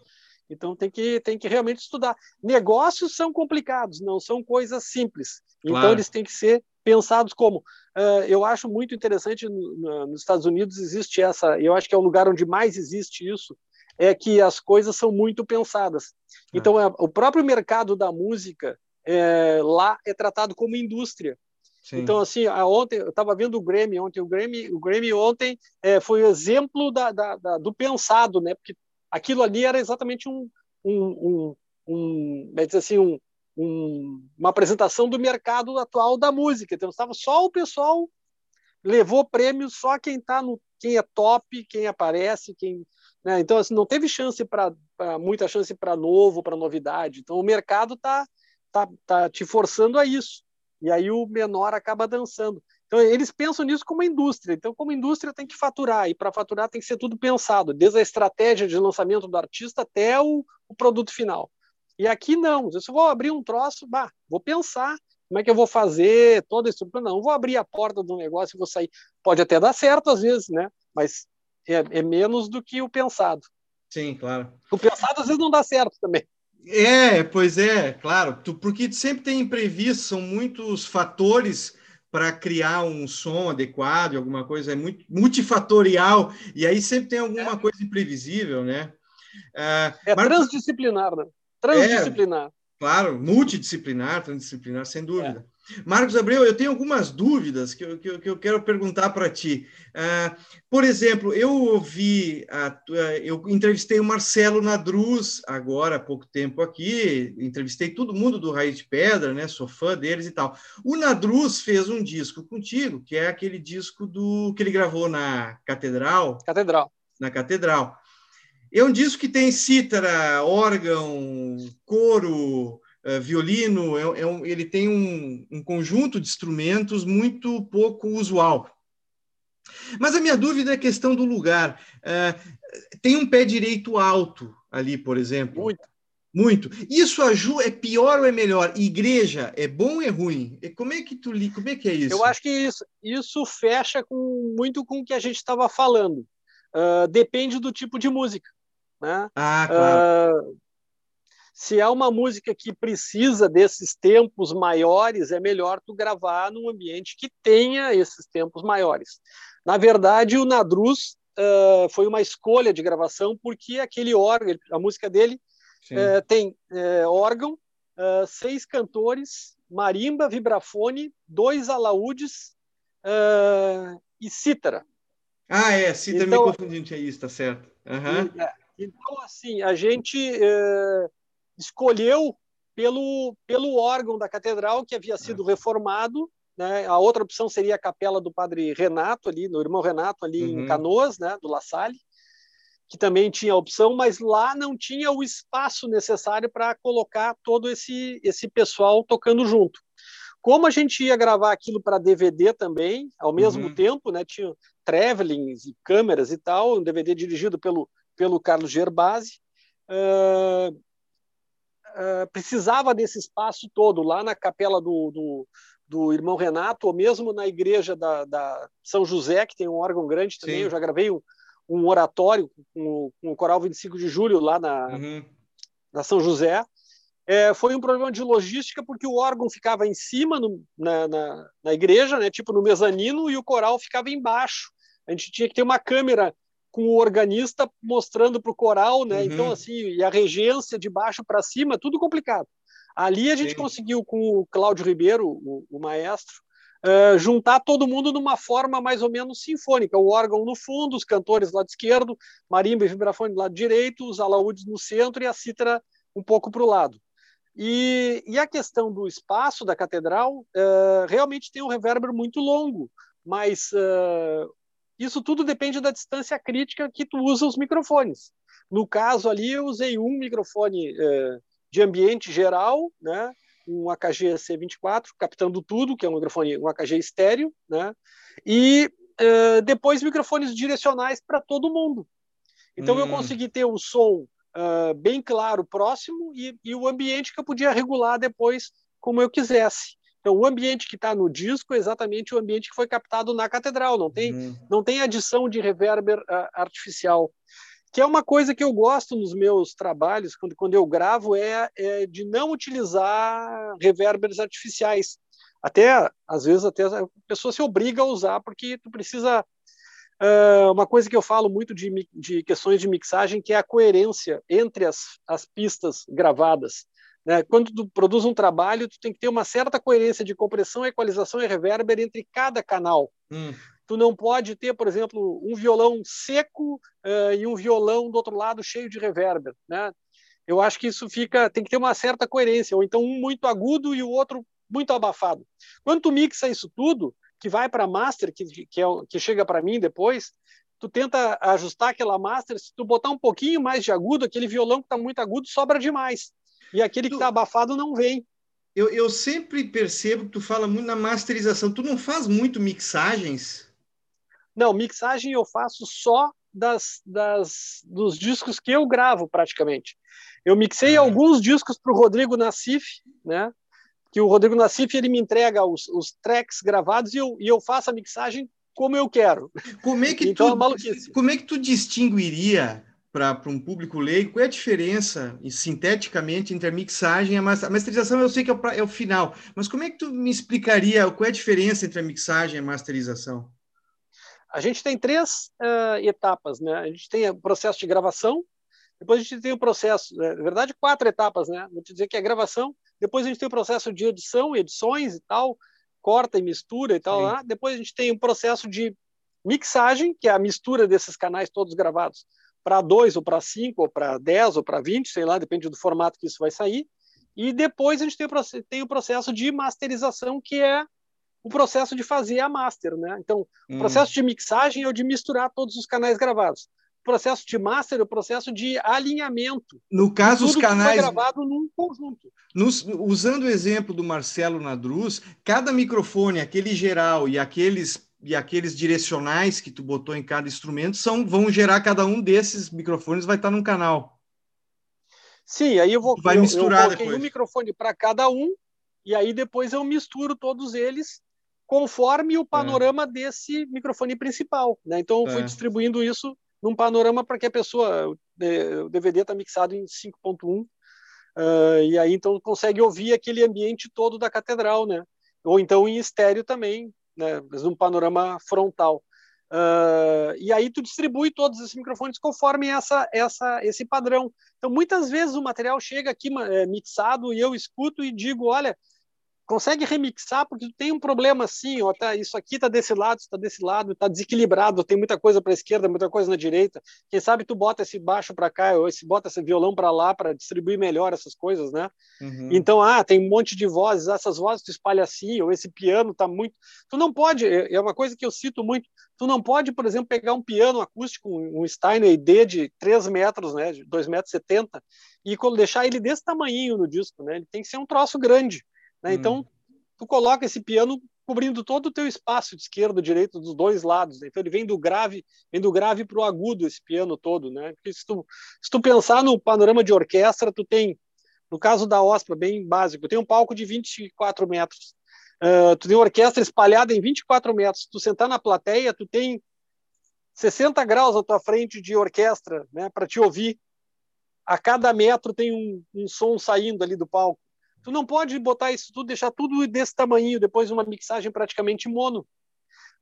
S2: Então tem que, tem que realmente estudar. Negócios são complicados, não são coisas simples. Então claro. eles têm que ser pensados como. Uh, eu acho muito interessante no, no, nos Estados Unidos existe essa, eu acho que é o lugar onde mais existe isso, é que as coisas são muito pensadas. É. Então, é, o próprio mercado da música é, lá é tratado como indústria. Sim. Então, assim, ontem eu estava vendo o Grammy ontem, o Grammy, o Grammy ontem é, foi o exemplo da, da, da, do pensado, né? Porque aquilo ali era exatamente um, um, um, um, assim, um, um, uma apresentação do mercado atual da música. Então estava só o pessoal levou prêmios só quem tá no quem é top, quem aparece, quem né? então assim, não teve chance para muita chance para novo, para novidade. Então o mercado tá, tá tá te forçando a isso. E aí o menor acaba dançando. Então eles pensam nisso como indústria. Então como indústria tem que faturar e para faturar tem que ser tudo pensado, desde a estratégia de lançamento do artista até o, o produto final. E aqui não. Se eu vou abrir um troço, bah, vou pensar como é que eu vou fazer toda a estrutura. Não, vou abrir a porta do negócio e vou sair. Pode até dar certo às vezes, né? Mas é, é menos do que o pensado.
S1: Sim, claro.
S2: O pensado às vezes não dá certo também.
S1: É, pois é, claro, tu, porque sempre tem imprevisto, são muitos fatores para criar um som adequado, alguma coisa é muito multifatorial, e aí sempre tem alguma é. coisa imprevisível, né?
S2: Uh, é Marcos... transdisciplinar, né? Transdisciplinar. É,
S1: claro, multidisciplinar, transdisciplinar, sem dúvida. É. Marcos Abreu, eu tenho algumas dúvidas que eu, que eu, que eu quero perguntar para ti. Uh, por exemplo, eu ouvi, uh, eu entrevistei o Marcelo Nadruz agora há pouco tempo aqui, entrevistei todo mundo do Raiz de Pedra, né? Sou fã deles e tal. O Nadruz fez um disco contigo, que é aquele disco do que ele gravou na Catedral.
S2: Catedral.
S1: Na Catedral. É um disco que tem cítara, órgão, coro, uh, violino, é, é um, ele tem um, um, conjunto de instrumentos muito pouco usual. Mas a minha dúvida é a questão do lugar. Uh, tem um pé direito alto ali, por exemplo.
S2: Muito.
S1: Muito. Isso ajuda, é pior ou é melhor? Igreja é bom ou é ruim? Como é que tu li, como é que é isso?
S2: Eu acho que isso, isso fecha com, muito com o que a gente estava falando. Uh, depende do tipo de música. Né?
S1: Ah, claro. Uh,
S2: se é uma música que precisa desses tempos maiores, é melhor tu gravar num ambiente que tenha esses tempos maiores. Na verdade, o Nadruz uh, foi uma escolha de gravação porque aquele órgão, a música dele uh, tem uh, órgão, seis cantores, marimba, vibrafone, dois alaúdes e cítara.
S1: Ah, é, cítara então, me confundindo, é isso, tá certo. Uhum.
S2: Então, assim, a gente escolheu pelo, pelo órgão da catedral que havia sido reformado. Né? A outra opção seria a capela do padre Renato, ali, no irmão Renato, ali uhum. em Canoas, né? do La Salle, que também tinha a opção, mas lá não tinha o espaço necessário para colocar todo esse, esse pessoal tocando junto. Como a gente ia gravar aquilo para DVD também, ao mesmo uhum. tempo, né? tinha travelings e câmeras e tal, um DVD dirigido pelo pelo Carlos Gerbasi, uh, uh, precisava desse espaço todo lá na capela do, do, do irmão Renato, ou mesmo na igreja da, da, São José, que tem um órgão grande também. Sim. Eu já gravei um, um oratório com, com, o Coral 25 de Julho lá na, uhum. na São José. É, foi um problema de logística porque o órgão ficava em cima no, na, na, na, igreja, né, tipo no mezanino, e o coral ficava embaixo. A gente tinha que ter uma câmera com o organista mostrando para o coral, né? Uhum. Então assim, e a regência de baixo para cima, tudo complicado. Ali a gente Sim. conseguiu com o Cláudio Ribeiro, o, o maestro, uh, juntar todo mundo numa forma mais ou menos sinfônica. O órgão no fundo, os cantores do lado esquerdo, marimba e vibrafone do lado direito, os alaúdes no centro e a cítara um pouco para o lado. E, e, a questão do espaço da catedral uh, realmente tem um revérbero muito longo, mas uh, isso tudo depende da distância crítica que tu usa os microfones. No caso ali, eu usei um microfone uh, de ambiente geral, né? um AKG C24, captando tudo, que é um microfone, um AKG estéreo, né? e depois microfones direcionais para todo mundo. Então hum. eu consegui ter um som uh, bem claro, próximo, e, e, o ambiente que eu podia regular depois como eu quisesse. Então, o ambiente que está no disco é exatamente o ambiente que foi captado na catedral, não tem, uhum. não tem adição de reverber uh, artificial. Que é uma coisa que eu gosto nos meus trabalhos, quando, quando eu gravo, é, é de não utilizar reverbers artificiais. Até, às vezes, até a pessoa se obriga a usar, porque tu precisa Uh, uma coisa que eu falo muito de, de, questões de mixagem, que é a coerência entre as, as pistas gravadas. Né? Quando tu produz um trabalho, tu tem que ter uma certa coerência de compressão, equalização e reverber entre cada canal. Hum. Tu não pode ter, por exemplo, um violão seco uh, e um violão do outro lado cheio de reverber. Né? Eu acho que isso fica, tem que ter uma certa coerência, ou então um muito agudo e o outro muito abafado. Quando tu mixa isso tudo, que vai para master, que, que, é, que chega para mim depois, tu tenta ajustar aquela master, se tu botar um pouquinho mais de agudo, aquele violão que está muito agudo sobra demais. E aquele que está abafado não vem.
S1: Eu, eu sempre percebo que tu fala muito na masterização. Tu não faz muito mixagens?
S2: Não, mixagem eu faço só das, das, dos discos que eu gravo, praticamente. Eu mixei ah. alguns discos para o Rodrigo Nassif, né? que o Rodrigo Nassif ele me entrega os, os tracks gravados e eu, e eu faço a mixagem como eu quero.
S1: Como é que, então, tu, é como é que tu distinguiria para um público leigo qual é a diferença, sinteticamente, entre a mixagem e a masterização? Eu sei que é o, é o final, mas como é que tu me explicaria qual é a diferença entre a mixagem e a masterização?
S2: A gente tem três uh, etapas, né? A gente tem o processo de gravação, depois a gente tem o processo, né? na verdade, quatro etapas, né? Vou te dizer que é gravação, depois a gente tem o processo de edição, edições e tal, corta e mistura e tal. Lá. Depois a gente tem o processo de mixagem, que é a mistura desses canais todos gravados para dois, ou para cinco, ou para dez, ou para vinte, sei lá, depende do formato que isso vai sair. E depois a gente tem o, tem o processo de masterização, que é o processo de fazer a master, né? Então, hum. o processo de mixagem é o de misturar todos os canais gravados processo de master, o processo de alinhamento.
S1: No caso, os canais.
S2: gravado num conjunto.
S1: Nos, usando o exemplo do Marcelo Nadruz, cada microfone, aquele geral e aqueles e aqueles direcionais que tu botou em cada instrumento são vão gerar cada um desses microfones vai estar num canal.
S2: Sim, aí eu vou
S1: vai
S2: eu,
S1: misturar
S2: eu depois. um microfone para cada um e aí depois eu misturo todos eles conforme o panorama é. desse microfone principal, né? Então eu fui é. distribuindo isso num panorama para que a pessoa, o DVD está mixado em 5.1, uh, ah, e aí então consegue ouvir aquele ambiente todo da catedral, né? Ou então em estéreo também, né? Panorama frontal. Uh, e aí tu distribui todos esses microfones conforme essa, essa, esse padrão. Então muitas vezes o material chega aqui é, mixado e eu escuto e digo, olha, consegue remixar porque tem um problema assim, ó, tá, isso aqui está desse lado, está desse lado, está desequilibrado, tem muita coisa para a esquerda, muita coisa na direita. Quem sabe tu bota esse baixo para cá, ou esse bota esse violão para lá para distribuir melhor essas coisas, né? Uhum. Então, ah, tem um monte de vozes, essas vozes tu espalha assim, ou esse piano está muito. Tu não pode, é, é uma coisa que eu cito muito. Tu não pode, por exemplo, pegar um piano acústico, um Steinway D de 3 metros, né, de 2,70 metros, e deixar ele desse tamanho no disco, né? Ele tem que ser um troço grande. Né? Hum. Então, tu coloca esse piano cobrindo todo o teu espaço de esquerda, direito, dos dois lados. Né? Então ele vem do grave, vem do grave para o agudo esse piano todo, né? Porque se tu, se tu pensar no panorama de orquestra, tu tem, no caso da Osprey, bem básico, tem um palco de 24 metros. Uh, tu tem uma orquestra espalhada em 24 metros. Tu sentar na plateia, tu tem 60 graus à tua frente de orquestra, né, para te ouvir. A cada metro tem um, um, som saindo ali do palco. Tu não pode botar isso tudo, deixar tudo desse tamanho, depois uma mixagem praticamente mono.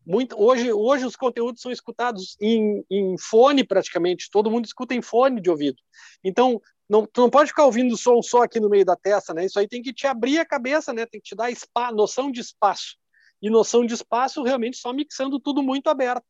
S2: Muito, hoje, hoje os conteúdos são escutados em, em fone praticamente, todo mundo escuta em fone de ouvido. Então, não, tu não pode ficar ouvindo o som só aqui no meio da testa, né? Isso aí tem que te abrir a cabeça, né? Tem que te dar spa, noção de espaço. E noção de espaço realmente só mixando tudo muito aberto.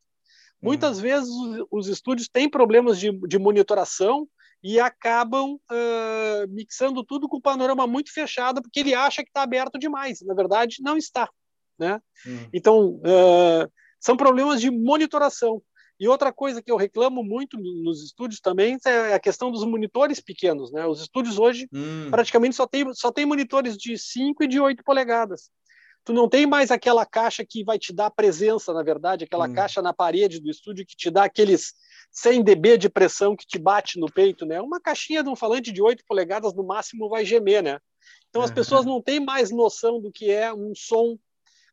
S2: Muitas uhum. vezes os, os, estúdios têm problemas de, de monitoração e acabam uh, mixando tudo com o panorama muito fechado, porque ele acha que está aberto demais. Na verdade, não está. Né? Uhum. Então, uh, são problemas de monitoração. E outra coisa que eu reclamo muito nos estúdios também é a questão dos monitores pequenos. Né? Os estúdios hoje hum. praticamente só tem, só tem monitores de 5 e de 8 polegadas. Tu não tem mais aquela caixa que vai te dar presença, na verdade, aquela hum. caixa na parede do estúdio que te dá aqueles 100 dB de pressão que te bate no peito. Né? Uma caixinha de um falante de 8 polegadas no máximo vai gemer. Né? Então as pessoas não têm mais noção do que é um som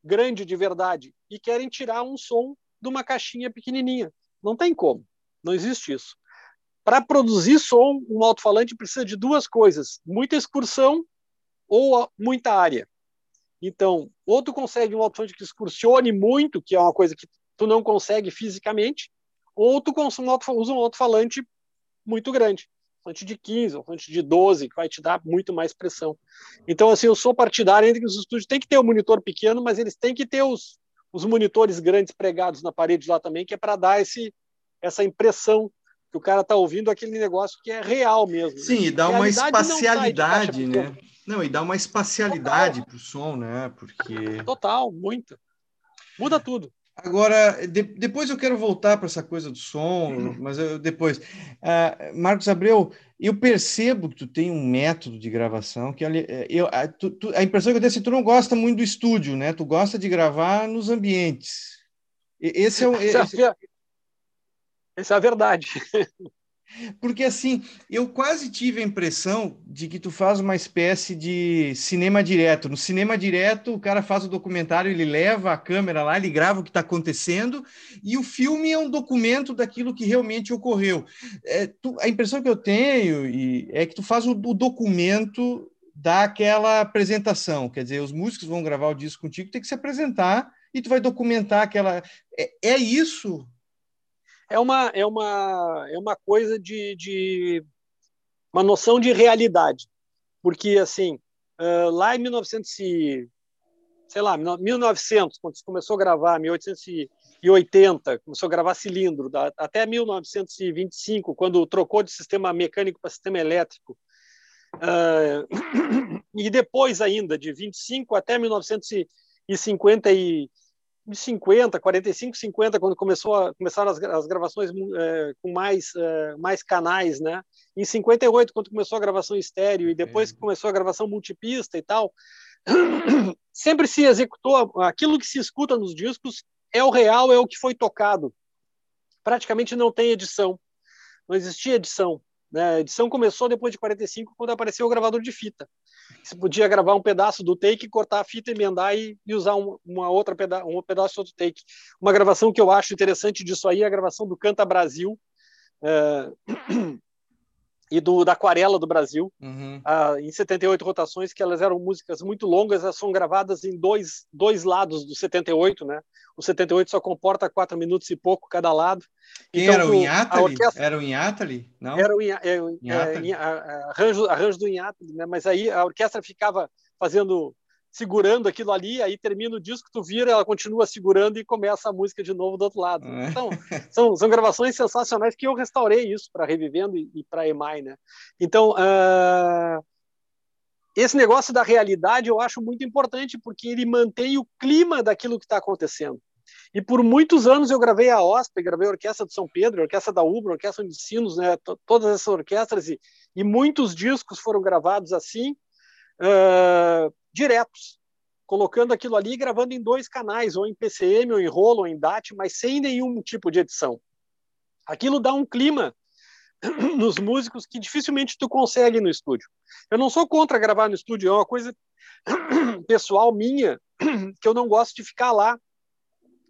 S2: grande de verdade e querem tirar um som de uma caixinha pequenininha. Não tem como, não existe isso. Para produzir som, um alto-falante precisa de duas coisas: muita excursão ou muita área. Então, ou tu consegue um alto-falante que excursione muito, que é uma coisa que tu não consegue fisicamente, ou tu usa um alto-falante muito grande alto-falante de 15, alto-falante de 12, que vai te dar muito mais pressão. Então, assim, eu sou partidário entre que os estúdios têm que ter um monitor pequeno, mas eles têm que ter os, os monitores grandes pregados na parede lá também, que é para dar esse, essa impressão que o cara está ouvindo aquele negócio que é real mesmo.
S1: Né? Sim, e dá uma espacialidade, não né? Não, e dá uma espacialidade para o som, né? Porque.
S2: Total, muito. Muda tudo.
S1: Agora, de, depois eu quero voltar para essa coisa do som, uhum. mas eu, depois. Uh, Marcos Abreu, eu percebo que tu tem um método de gravação que eu, a, tu, tu, a impressão que eu tenho é que tu não gosta muito do estúdio, né? Tu gosta de gravar nos ambientes. Esse é o. Esse...
S2: Essa é a verdade. (laughs)
S1: Porque assim, eu quase tive a impressão de que tu faz uma espécie de cinema direto. No cinema direto, o cara faz o documentário, ele leva a câmera lá, ele grava o que está acontecendo, e o filme é um documento daquilo que realmente ocorreu. É, tu, a impressão que eu tenho e, é que tu faz o, o documento daquela apresentação. Quer dizer, os músicos vão gravar o disco contigo, tem que se apresentar e tu vai documentar aquela. É, é isso
S2: é uma, é uma, é uma coisa de, de uma noção de realidade. Porque, assim, uh, lá em 1900, sei lá, 1900, quando se começou a gravar, 1880, começou a gravar cilindro, até 1925, quando trocou de sistema mecânico para sistema elétrico, uh, (coughs) e depois ainda, de 25 até 1950 e, 50, 45, 50, quando começou a, começaram as, as gravações é, com mais, é, mais canais, né? Em 58, quando começou a gravação estéreo, e depois que começou a gravação multipista e tal, (clears throat) sempre se executou aquilo que se escuta nos discos é o real, é o que foi tocado. Praticamente não tem edição. Não existia edição. Né? A edição começou depois de 45, quando apareceu o gravador de fita. Você podia gravar um pedaço do take, cortar a fita, emendar e, e usar um, uma outra peda um pedaço do take. Uma gravação que eu acho interessante disso aí é a gravação do Canta Brasil. É... e do, da Aquarela do Brasil, uhum. uh, em 78 rotações, que elas eram músicas muito longas, elas são gravadas em dois, dois lados do 78, né? O 78 só comporta quatro minutos e pouco cada lado.
S1: Quem então, era o Inhatali? Orquestra... Era o Inhatali? Não?
S2: Era o é, Inhatali. É, arranjo, arranjo do Inhatali, né? Mas aí a orquestra ficava fazendo segurando aquilo ali, aí termina o disco, tu vira, ela continua segurando e começa a música de novo do outro lado. É. Então, são, são gravações sensacionais que eu restaurei isso para Revivendo e, e para EMAI, né? Então, uh, esse negócio da realidade eu acho muito importante, porque ele mantém o clima daquilo que está acontecendo. E por muitos anos eu gravei a OSP, gravei a Orquestra de São Pedro, a Orquestra da Ubra, a Orquestra de Sinos, né? todas essas orquestras, e, e muitos discos foram gravados assim, uh, diretos, colocando aquilo ali e gravando em dois canais, ou em PCM, ou em rolo, ou em DAT, mas sem nenhum tipo de edição. Aquilo dá um clima (clears throat) nos músicos que dificilmente tu consegue no estúdio. Eu não sou contra gravar no estúdio, é uma coisa (clears throat) pessoal minha, (clears throat) que eu não gosto de ficar lá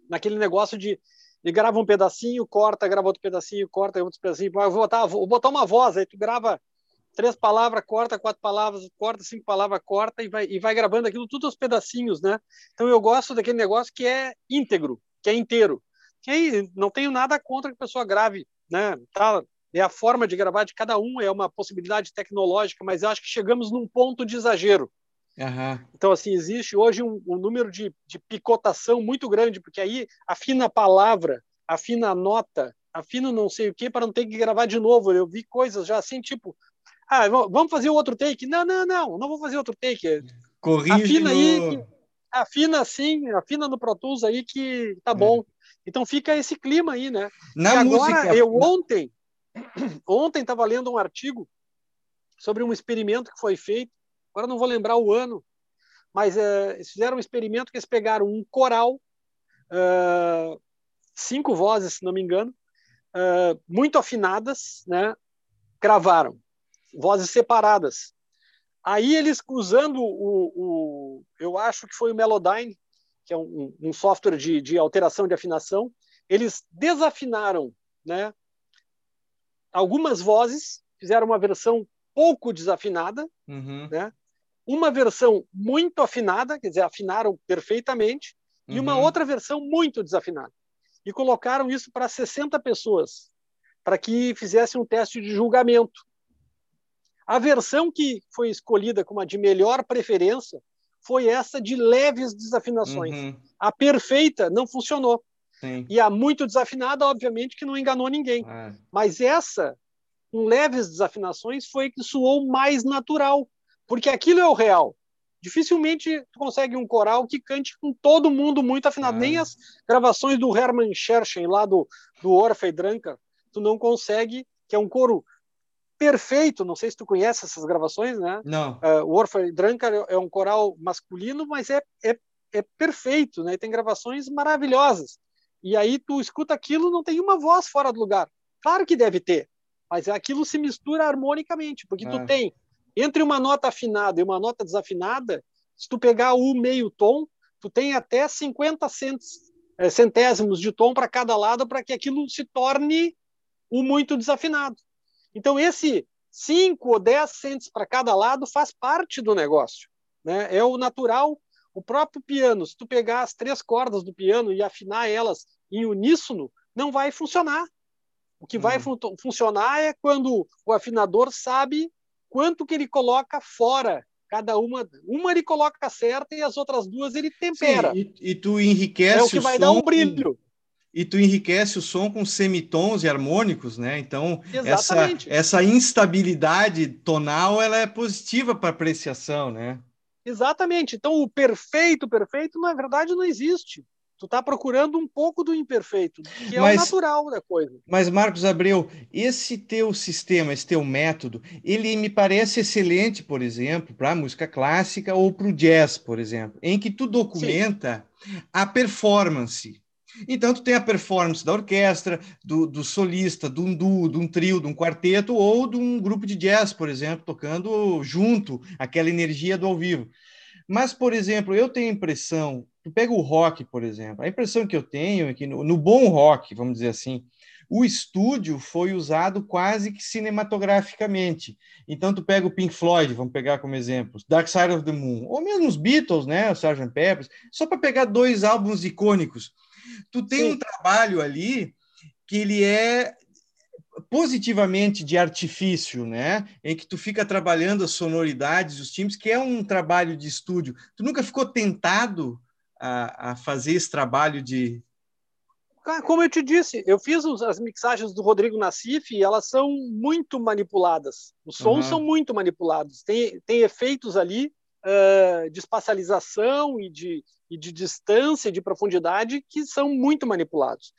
S2: naquele negócio de e grava um pedacinho, corta, grava outro pedacinho, corta outro pedacinho. Vou botar, vou botar uma voz, aí tu grava três palavras, corta quatro palavras, corta cinco palavras, corta e vai, e vai gravando aquilo tudo aos pedacinhos, né? Então eu gosto daquele negócio que é íntegro, que é inteiro. Que aí não tenho nada contra que a pessoa grave, né? Tá, é a forma de gravar de cada um, é uma possibilidade tecnológica, mas eu acho que chegamos num ponto de exagero. Uhum. Então, assim, existe hoje um, um número de, de, picotação muito grande, porque aí afina a palavra, afina a nota, afina não sei o que, para não ter que gravar de novo. Eu vi coisas já assim, tipo, ah, vamos fazer outro take? Não, não, não, não vou fazer outro take.
S1: Corrige
S2: afina no... aí, afina assim, afina no Pro Tools aí que tá bom. É. Então fica esse clima aí, né?
S1: Na e música... agora,
S2: eu ontem, (clears throat) ontem estava lendo um artigo sobre um experimento que foi feito, agora não vou lembrar o ano, mas é, eles fizeram um experimento que eles pegaram um coral, uh, cinco vozes, se não me engano, uh, muito afinadas, né? Gravaram vozes separadas. Aí eles usando o, o eu acho que foi o Melodyne, que é um, um software de, de, alteração de afinação, eles desafinaram, né? Algumas vozes fizeram uma versão pouco desafinada, uhum. né? Uma versão muito afinada, quer dizer, afinaram perfeitamente, uhum. e uma uhum. outra versão muito desafinada. E colocaram isso para 60 pessoas, para que fizessem um teste de julgamento. A versão que foi escolhida como a de melhor preferência foi essa de leves desafinações. Uhum. A perfeita não funcionou. Sim. E a muito desafinada, obviamente, que não enganou ninguém. É. Mas essa, com leves desafinações, foi que soou mais natural. Porque aquilo é o real. Dificilmente tu consegue um coral que cante com todo mundo muito afinado. É. Nem as gravações do Hermann Scherchen, lá do, do Orfeu Dranker, tu não consegue, que é um coro perfeito. Não sei se tu conhece essas gravações, né?
S1: Não.
S2: Uh, o Orphan Drunkard é um coral masculino, mas é, é, é perfeito, né? E tem gravações maravilhosas. E aí tu escuta aquilo, não tem uma voz fora do lugar. Claro que deve ter, mas aquilo se mistura harmonicamente, porque tu é. tem entre uma nota afinada e uma nota desafinada, se tu pegar o meio tom, tu tem até 50 eh, centésimos de tom para cada lado para que aquilo se torne o muito desafinado. Então, esse 5 ou 10 centes para cada lado faz parte do negócio. Né? É o natural. O próprio piano, se tu pegar as três cordas do piano e afinar elas em uníssono, não vai funcionar. O que vai uhum. fun funcionar é quando o afinador sabe quanto que ele coloca fora. Cada uma, uma ele coloca certa e as outras duas ele tempera.
S1: Sim, e, e, tu enriquece é
S2: o que vai dar um brilho
S1: e tu enriquece o som com semitons e harmônicos, né? Então, essa, essa instabilidade tonal ela é positiva para apreciação, né?
S2: Exatamente. Então, o perfeito, perfeito, na verdade, não existe. Tu está procurando um pouco do imperfeito, que é mas, o natural da coisa.
S1: Mas, Marcos Abreu, esse teu sistema, esse teu método, ele me parece excelente, por exemplo, para a música clássica ou para o jazz, por exemplo, em que tu documenta Sim. a performance então, tu tem a performance da orquestra, do, do solista, de um duo, de um trio, de um quarteto ou de um grupo de jazz, por exemplo, tocando junto aquela energia do ao vivo. Mas, por exemplo, eu tenho a impressão, tu pega o rock, por exemplo, a impressão que eu tenho é que no, no bom rock, vamos dizer assim, o estúdio foi usado quase que cinematograficamente. Então, tu pega o Pink Floyd, vamos pegar como exemplo, Dark Side of the Moon, ou mesmo os Beatles, né, o Sgt. Peppers, só para pegar dois álbuns icônicos. Tu tem Sim. um trabalho ali que ele é positivamente de artifício, né? Em que tu fica trabalhando as sonoridades, os times, que é um trabalho de estúdio. Tu nunca ficou tentado a, a fazer esse trabalho de
S2: como eu te disse, eu fiz as mixagens do Rodrigo Nassif e elas são muito manipuladas. Os sons uhum. são muito manipulados. Tem, tem efeitos ali uh, de espacialização e de, e de distância, de profundidade, que são muito manipulados.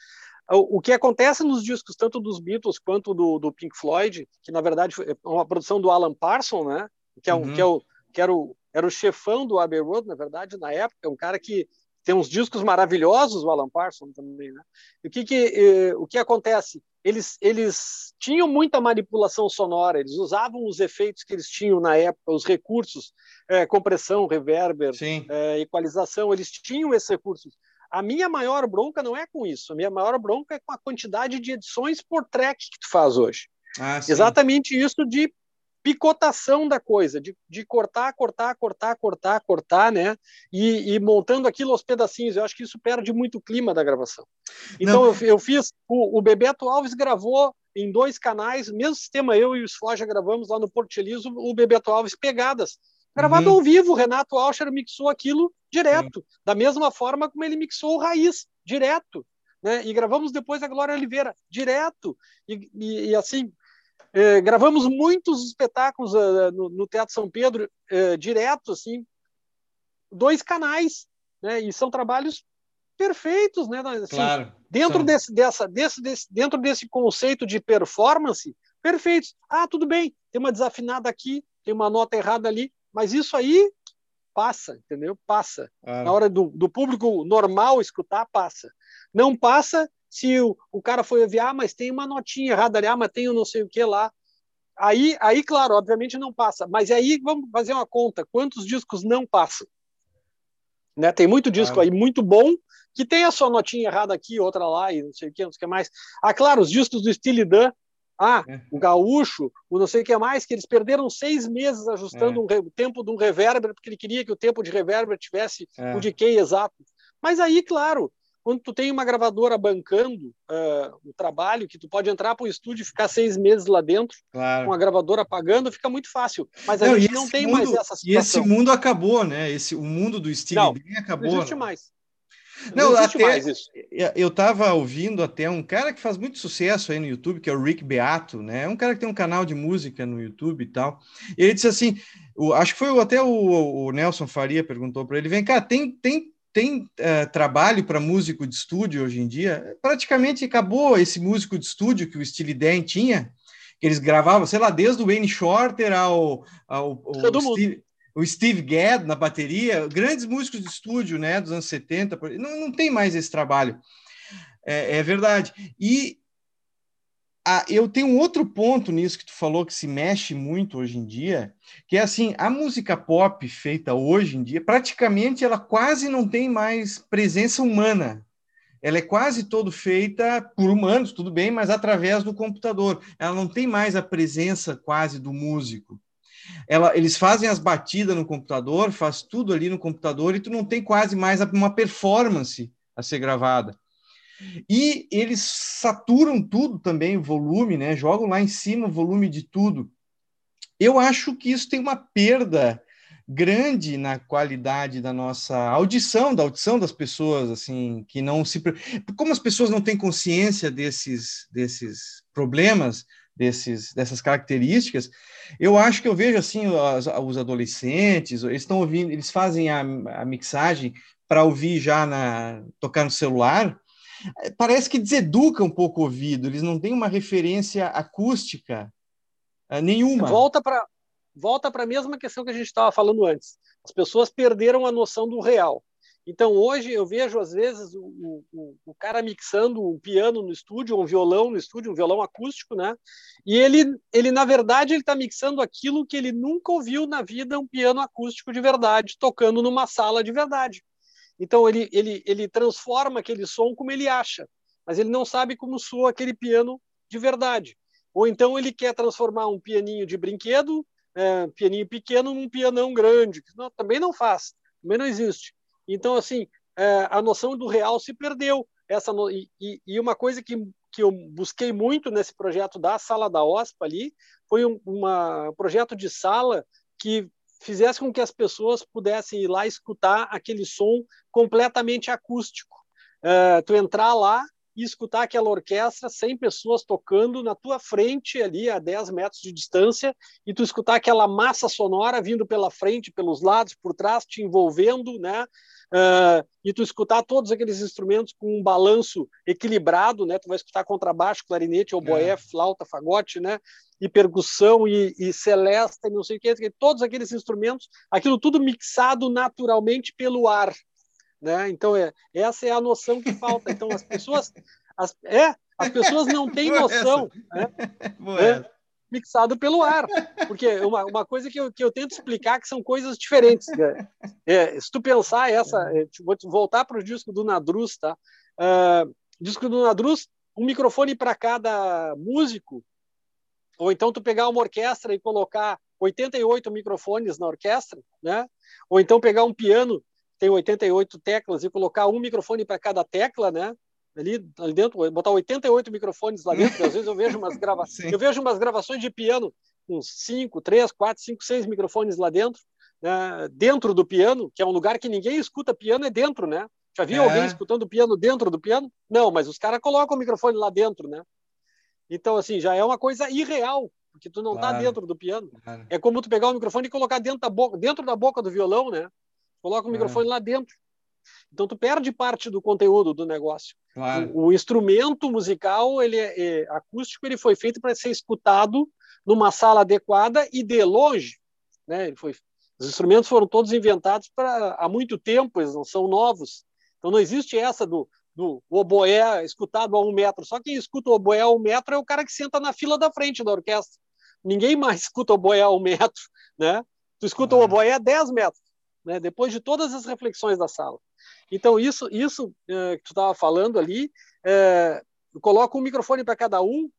S2: O, o que acontece nos discos, tanto dos Beatles quanto do, do, Pink Floyd, que na verdade é uma produção do Alan Parsons, né? que, é um, uhum. que, é o, que era, o, era o chefão do Abbey Road, na verdade, na época, um cara que tem uns discos maravilhosos, o Alan Parsons também. Né? E o que, que, eh, o que acontece? Eles, eles tinham muita manipulação sonora, eles usavam os efeitos que eles tinham na época, os recursos, é, compressão, reverber, é, equalização, eles tinham esses recursos. A minha maior bronca não é com isso. A minha maior bronca é com a quantidade de edições por track que tu faz hoje. Ah, Exatamente isso de picotação da coisa, de, de cortar, cortar, cortar, cortar, cortar, né? E, e, montando aquilo aos pedacinhos. Eu acho que isso perde muito o clima da gravação. Então eu, eu, fiz. O, o Bebeto Alves gravou em dois canais, mesmo sistema eu e o Soja gravamos lá no Porto Feliz, o, Bebeto Alves pegadas. Gravado uhum. ao vivo, o Renato Alcher mixou aquilo direto, Sim. da mesma forma como ele mixou o Raiz, direto. Né? E gravamos depois a Glória Oliveira, direto. E, e, e assim, eh, gravamos muitos espetáculos uh, no, no, Teatro São Pedro, uh, direto, assim, dois canais, né? E são trabalhos perfeitos, né? Assim, claro. Dentro desse, dessa, desse, desse, dentro desse conceito de performance, perfeitos. Ah, tudo bem, tem uma desafinada aqui, tem uma nota errada ali, mas isso aí passa, entendeu? Passa. Na hora do, do público normal escutar, passa. Não passa se o, o cara foi enviar, ah, mas tem uma notinha errada ali, ah, mas tem o não sei o que lá. Aí, aí, claro, obviamente não passa. Mas aí vamos fazer uma conta: quantos discos não passam? Né? Tem muito disco aí muito bom que tem a sua notinha errada aqui, outra lá e não sei o que, não sei o que mais. Ah, claro, os discos do Steely Dan, ah, é. o gaúcho, o não sei o que mais, que eles perderam seis meses ajustando é. um o tempo de um reverber, porque ele queria que o tempo de reverber tivesse é. o decay exato. Mas aí, claro, quando tu tem uma gravadora bancando uh, o trabalho, que tu pode entrar para o estúdio e ficar seis meses lá dentro, claro. com a gravadora pagando, fica muito fácil. Mas a não, gente não tem
S1: mundo,
S2: mais essa
S1: situação. E esse mundo acabou, né? Esse, o mundo do Steve
S2: não,
S1: acabou.
S2: Não existe né? mais.
S1: Não, não até, eu estava ouvindo até um cara que faz muito sucesso aí no YouTube, que é o Rick Beato, né? É um cara que tem um canal de música no YouTube e tal. E ele disse assim, o, acho que foi até o, o Nelson Faria perguntou para ele, vem cá, tem, tem tem uh, trabalho para músico de estúdio hoje em dia. Praticamente acabou esse músico de estúdio que o Steely Dan tinha, que eles gravavam, sei lá, desde o Wayne Shorter ao, ao, ao Steve, o Steve Gadd na bateria, grandes músicos de estúdio, né, dos anos 70, não, não tem mais esse trabalho. É, é verdade. E ah, eu tenho um outro ponto nisso que tu falou que se mexe muito hoje em dia, que é assim, a música pop feita hoje em dia, praticamente ela quase não tem mais presença humana. Ela é quase todo feita por humanos, tudo bem, mas através do computador. Ela não tem mais a presença quase do músico. Ela, eles fazem as batidas no computador, faz tudo ali no computador e tu não tem quase mais uma performance a ser gravada. E eles saturam tudo também, o volume, né? Jogam lá em cima o volume de tudo. Eu acho que isso tem uma perda grande na qualidade da nossa audição, da audição das pessoas, assim, que não se como as pessoas não têm consciência desses desses problemas, desses dessas características, eu acho que eu vejo assim os, os adolescentes, eles estão ouvindo, eles fazem a, a mixagem para ouvir já na tocar no celular, parece que deseduca um pouco o ouvido, eles não têm uma referência acústica uh, nenhuma.
S2: Volta para volta para a mesma questão que a gente estava falando antes. As pessoas perderam a noção do real. Então, hoje eu vejo, às vezes, o, o, o, cara mixando um piano no estúdio, um violão no estúdio, um violão acústico, né? E ele, ele na verdade, ele está mixando aquilo que ele nunca ouviu na vida, um piano acústico de verdade, tocando numa sala de verdade. Então ele, ele, ele transforma aquele som como ele acha, mas ele não sabe como soa aquele piano de verdade. Ou então ele quer transformar um pianinho de brinquedo, é, pianinho pequeno, num pianão grande. Não, também não faz, também não existe. Então, assim, é, a noção do real se perdeu. Essa no... e, e, uma coisa que, que eu busquei muito nesse projeto da Sala da OSPA ali foi um uma, projeto de sala que fizesse com que as pessoas pudessem ir lá escutar aquele som completamente acústico. Uh, tu entrar lá e escutar aquela orquestra, 100 pessoas tocando na tua frente, ali a 10 metros de distância, e tu escutar aquela massa sonora vindo pela frente, pelos lados, por trás, te envolvendo, né? Uh, e tu escutar todos aqueles instrumentos com um balanço equilibrado, né? Tu vai escutar contrabaixo, clarinete, oboé, é. flauta, fagote, né? E percussão e, e celesta, e não sei o que, todos aqueles instrumentos, aquilo tudo mixado naturalmente pelo ar, né? Então é essa é a noção que falta. Então as pessoas, as, é, as pessoas não têm (laughs) noção, né? é, mixado pelo ar. Porque uma, uma coisa que eu, que eu tento explicar que são coisas diferentes. Né? É, se tu pensar essa, é, vou voltar para o disco do Nadruz, tá? Uh, disco do Nadruz, um microfone para cada músico, ou então tu pegar uma orquestra e colocar 88 microfones na orquestra, né? Ou então pegar um piano tem 88 teclas e colocar um microfone para cada tecla, né? Ali, ali dentro, botar 88 microfones lá dentro, às vezes eu vejo umas (laughs) gravações, eu vejo umas gravações de piano com 5, 3, 4, 5, 6 microfones lá dentro, né? dentro do piano, que é um lugar que ninguém escuta piano é dentro, né? Já viu é. alguém escutando piano dentro do piano? Não, mas os caras colocam o microfone lá dentro, né? Então, assim, já é uma coisa irreal, porque tu não tá claro. tá dentro do piano. Claro. É como tu pegar o microfone e colocar dentro da boca, dentro da boca do violão, né? Coloca o é. microfone lá dentro. Então tu perde parte do conteúdo do negócio. Claro. O, o, instrumento musical, ele é, é, acústico, ele foi feito para ser escutado numa sala adequada e de longe, né? Ele foi, os instrumentos foram todos inventados para há muito tempo, eles não são novos. Então não existe essa do, do oboé escutado a um metro. Só quem escuta o oboé a um metro é o cara que senta na fila da frente da orquestra. Ninguém mais (laughs) escuta o oboé a um metro, né? Tu escuta ah. o oboé a 10 metros né? depois de todas as reflexões da sala. Então, isso, isso é, que tu estava falando ali, é, eu coloco um microfone para cada um,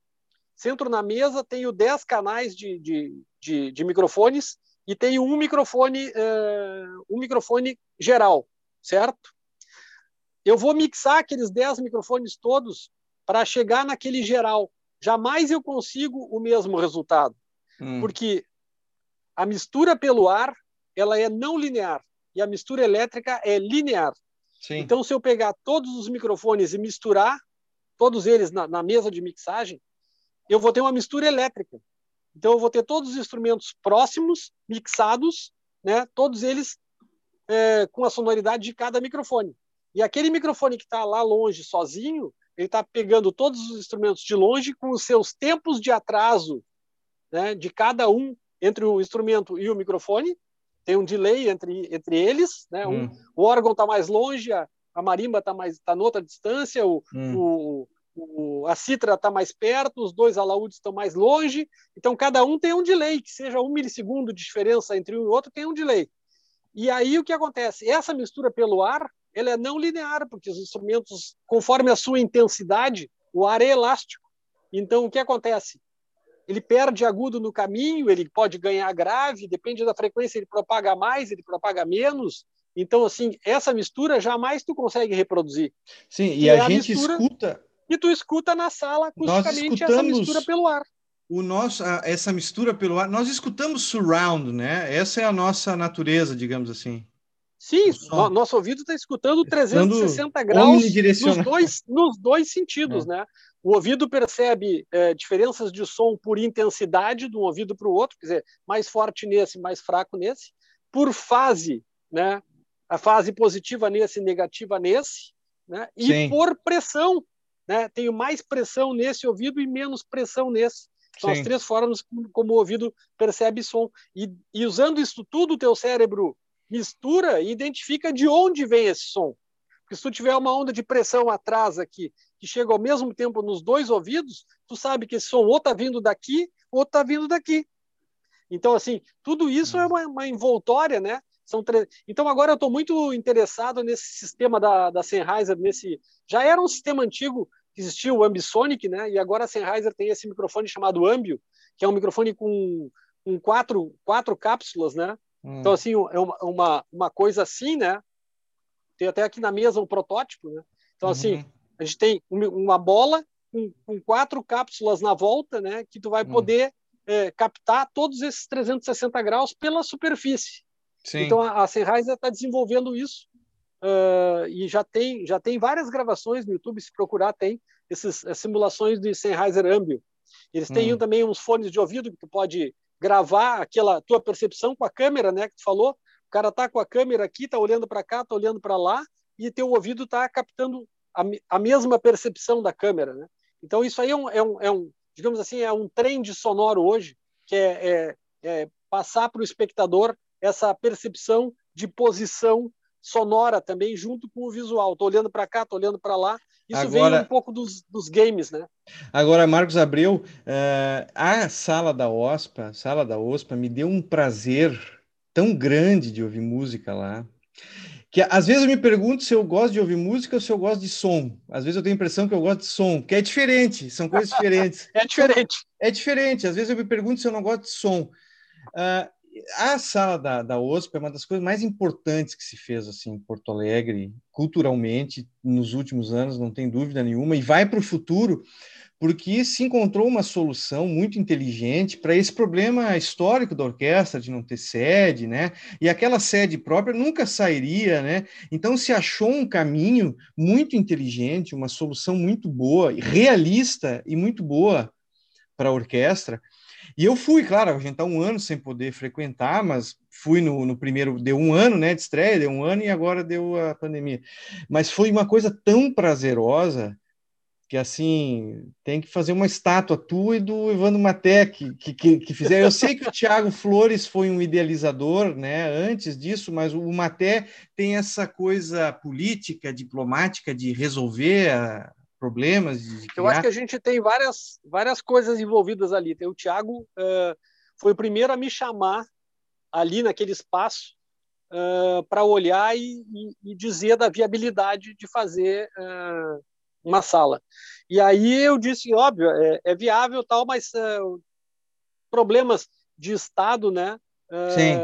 S2: centro na mesa, tenho 10 canais de, de, de, de microfones e tenho um microfone, é, um microfone geral, certo? Eu vou mixar aqueles 10 microfones todos para chegar naquele geral. Jamais eu consigo o mesmo resultado, hum. porque a mistura pelo ar ela é não linear e a mistura elétrica é linear. Sim. Então, se eu pegar todos os microfones e misturar todos eles na, na, mesa de mixagem, eu vou ter uma mistura elétrica. Então, eu vou ter todos os instrumentos próximos, mixados, né, todos eles é, com a sonoridade de cada microfone. E aquele microfone que está lá longe, sozinho, ele está pegando todos os instrumentos de longe com os seus tempos de atraso né, de cada um entre o instrumento e o microfone, tem um delay entre, entre eles, né? Um, hum. O órgão está mais longe, a, a marimba está mais tá noutra distância, o, hum. o, o, a citra está mais perto, os dois alaúdes estão mais longe, então cada um tem um delay, que seja um milissegundo de diferença entre um e outro, tem um delay. E aí o que acontece? Essa mistura pelo ar, ela é não linear, porque os instrumentos, conforme a sua intensidade, o ar é elástico. Então o que acontece? Ele perde agudo no caminho, ele pode ganhar grave, depende da frequência, ele propaga mais, ele propaga menos. Então, assim, essa mistura jamais tu consegue reproduzir.
S1: Sim, e, e a, a, gente escuta.
S2: E tu escuta na sala acusticamente essa mistura pelo ar.
S1: O nosso, essa mistura pelo ar, nós escutamos surround, né? Essa é a nossa natureza, digamos assim.
S2: Sim, no, nosso ouvido está escutando 360 graus nos dois, nos dois sentidos, é. né? O ouvido percebe é, diferenças de som por intensidade de um ouvido para o outro, quer dizer, mais forte nesse, mais fraco nesse, por fase, né? A fase positiva nesse, negativa nesse, né? E Sim. por pressão, né? Tenho mais pressão nesse ouvido e menos pressão nesse. São Sim. as três formas como, o ouvido percebe som. E, e usando isso tudo, o teu cérebro mistura e identifica de onde vem esse som. Porque se tu tiver uma onda de pressão atrás aqui, que chega ao mesmo tempo nos dois ouvidos, tu sabe que esse som ou está vindo daqui ou está vindo daqui. Então, assim, tudo isso é uma, uma envoltória, né? São tre... Então, agora eu estou muito interessado nesse sistema da, da Sennheiser, nesse... Já era um sistema antigo que existia o Ambisonic, né? E agora a Sennheiser tem esse microfone chamado Ambio, que é um microfone com, com quatro, quatro cápsulas, né? Hum. Então, assim, é uma, uma, uma coisa assim, né? Tem até aqui na mesa um protótipo, né? Então, assim, uhum. assim, a gente tem uma bola com, com, quatro cápsulas na volta, né? Que tu vai hum. poder é, captar todos esses 360 graus pela superfície. Sim. Então, a, a Sennheiser está desenvolvendo isso uh, e já tem, já tem várias gravações no YouTube, se procurar, tem essas simulações de Sennheiser Ambio. Eles têm hum. também uns fones de ouvido que tu pode gravar aquela tua percepção com a câmera, né, que tu falou. O cara tá com a câmera aqui, tá olhando para cá, tá olhando para lá, e teu ouvido tá captando a, a, mesma percepção da câmera, né? Então isso aí é um, é um, é um digamos assim, é um trend sonoro hoje, que é, é, é passar para o espectador essa percepção de posição sonora também junto com o visual. Estou olhando para cá, estou olhando para lá, Isso agora, vem um pouco dos, dos games, né?
S1: Agora, Marcos Abreu, uh, a sala da OSPA, sala da OSPA, me deu um prazer tão grande de ouvir música lá que às vezes eu me pergunto se eu gosto de ouvir música ou se eu gosto de som. Às vezes eu tenho a impressão que eu gosto de som, que é diferente, são coisas diferentes. (laughs)
S2: é diferente.
S1: É diferente. Às vezes eu me pergunto se eu não gosto de som. Uh, a sala da, da OSP é uma das coisas mais importantes que se fez assim em Porto Alegre, culturalmente, nos últimos anos, não tem dúvida nenhuma, e vai para o futuro, porque se encontrou uma solução muito inteligente para esse problema histórico da orquestra de não ter sede, né? E aquela sede própria nunca sairia, né? Então se achou um caminho muito inteligente, uma solução muito boa, realista e muito boa para a orquestra. E eu fui, claro, a gente está um ano sem poder frequentar, mas fui no, no, primeiro, deu um ano, né, de estreia, deu um ano e agora deu a pandemia. Mas foi uma coisa tão prazerosa que assim tem que fazer uma estátua tua e do Evandro Maté que, que, que fizeram. Eu sei que o Tiago Flores foi um idealizador, né? Antes disso, mas o Maté tem essa coisa política, diplomática de resolver a, problemas. De
S2: Eu acho que a gente tem várias várias coisas envolvidas ali. O Tiago uh, foi o primeiro a me chamar ali naquele espaço uh, para olhar e, e, e, dizer da viabilidade de fazer uh, uma sala. E aí eu disse, óbvio, é, é viável tal, mas problemas de Estado, né?
S1: Sim.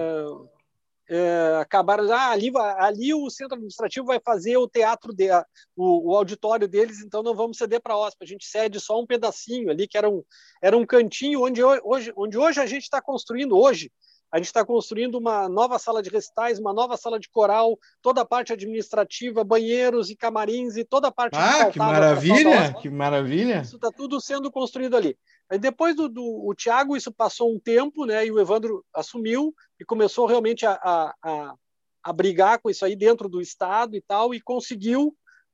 S2: Uh, acabaram, ah, ali, ali o centro administrativo vai fazer o teatro, de, o, o auditório deles, então não vamos ceder para a OSPA, a gente cede só um pedacinho ali, que era um, era um cantinho onde hoje, onde hoje a gente está construindo, hoje, a gente está construindo uma nova sala de recitais, uma nova sala de coral, toda a parte administrativa, banheiros e camarins e toda a parte.
S1: Ah, que maravilha! Que maravilha!
S2: Isso está tudo sendo construído ali. Aí depois do, do o Thiago, isso passou um tempo, né? E o Evandro assumiu e começou realmente a, a, a, a brigar com isso aí dentro do estado e tal, e conseguiu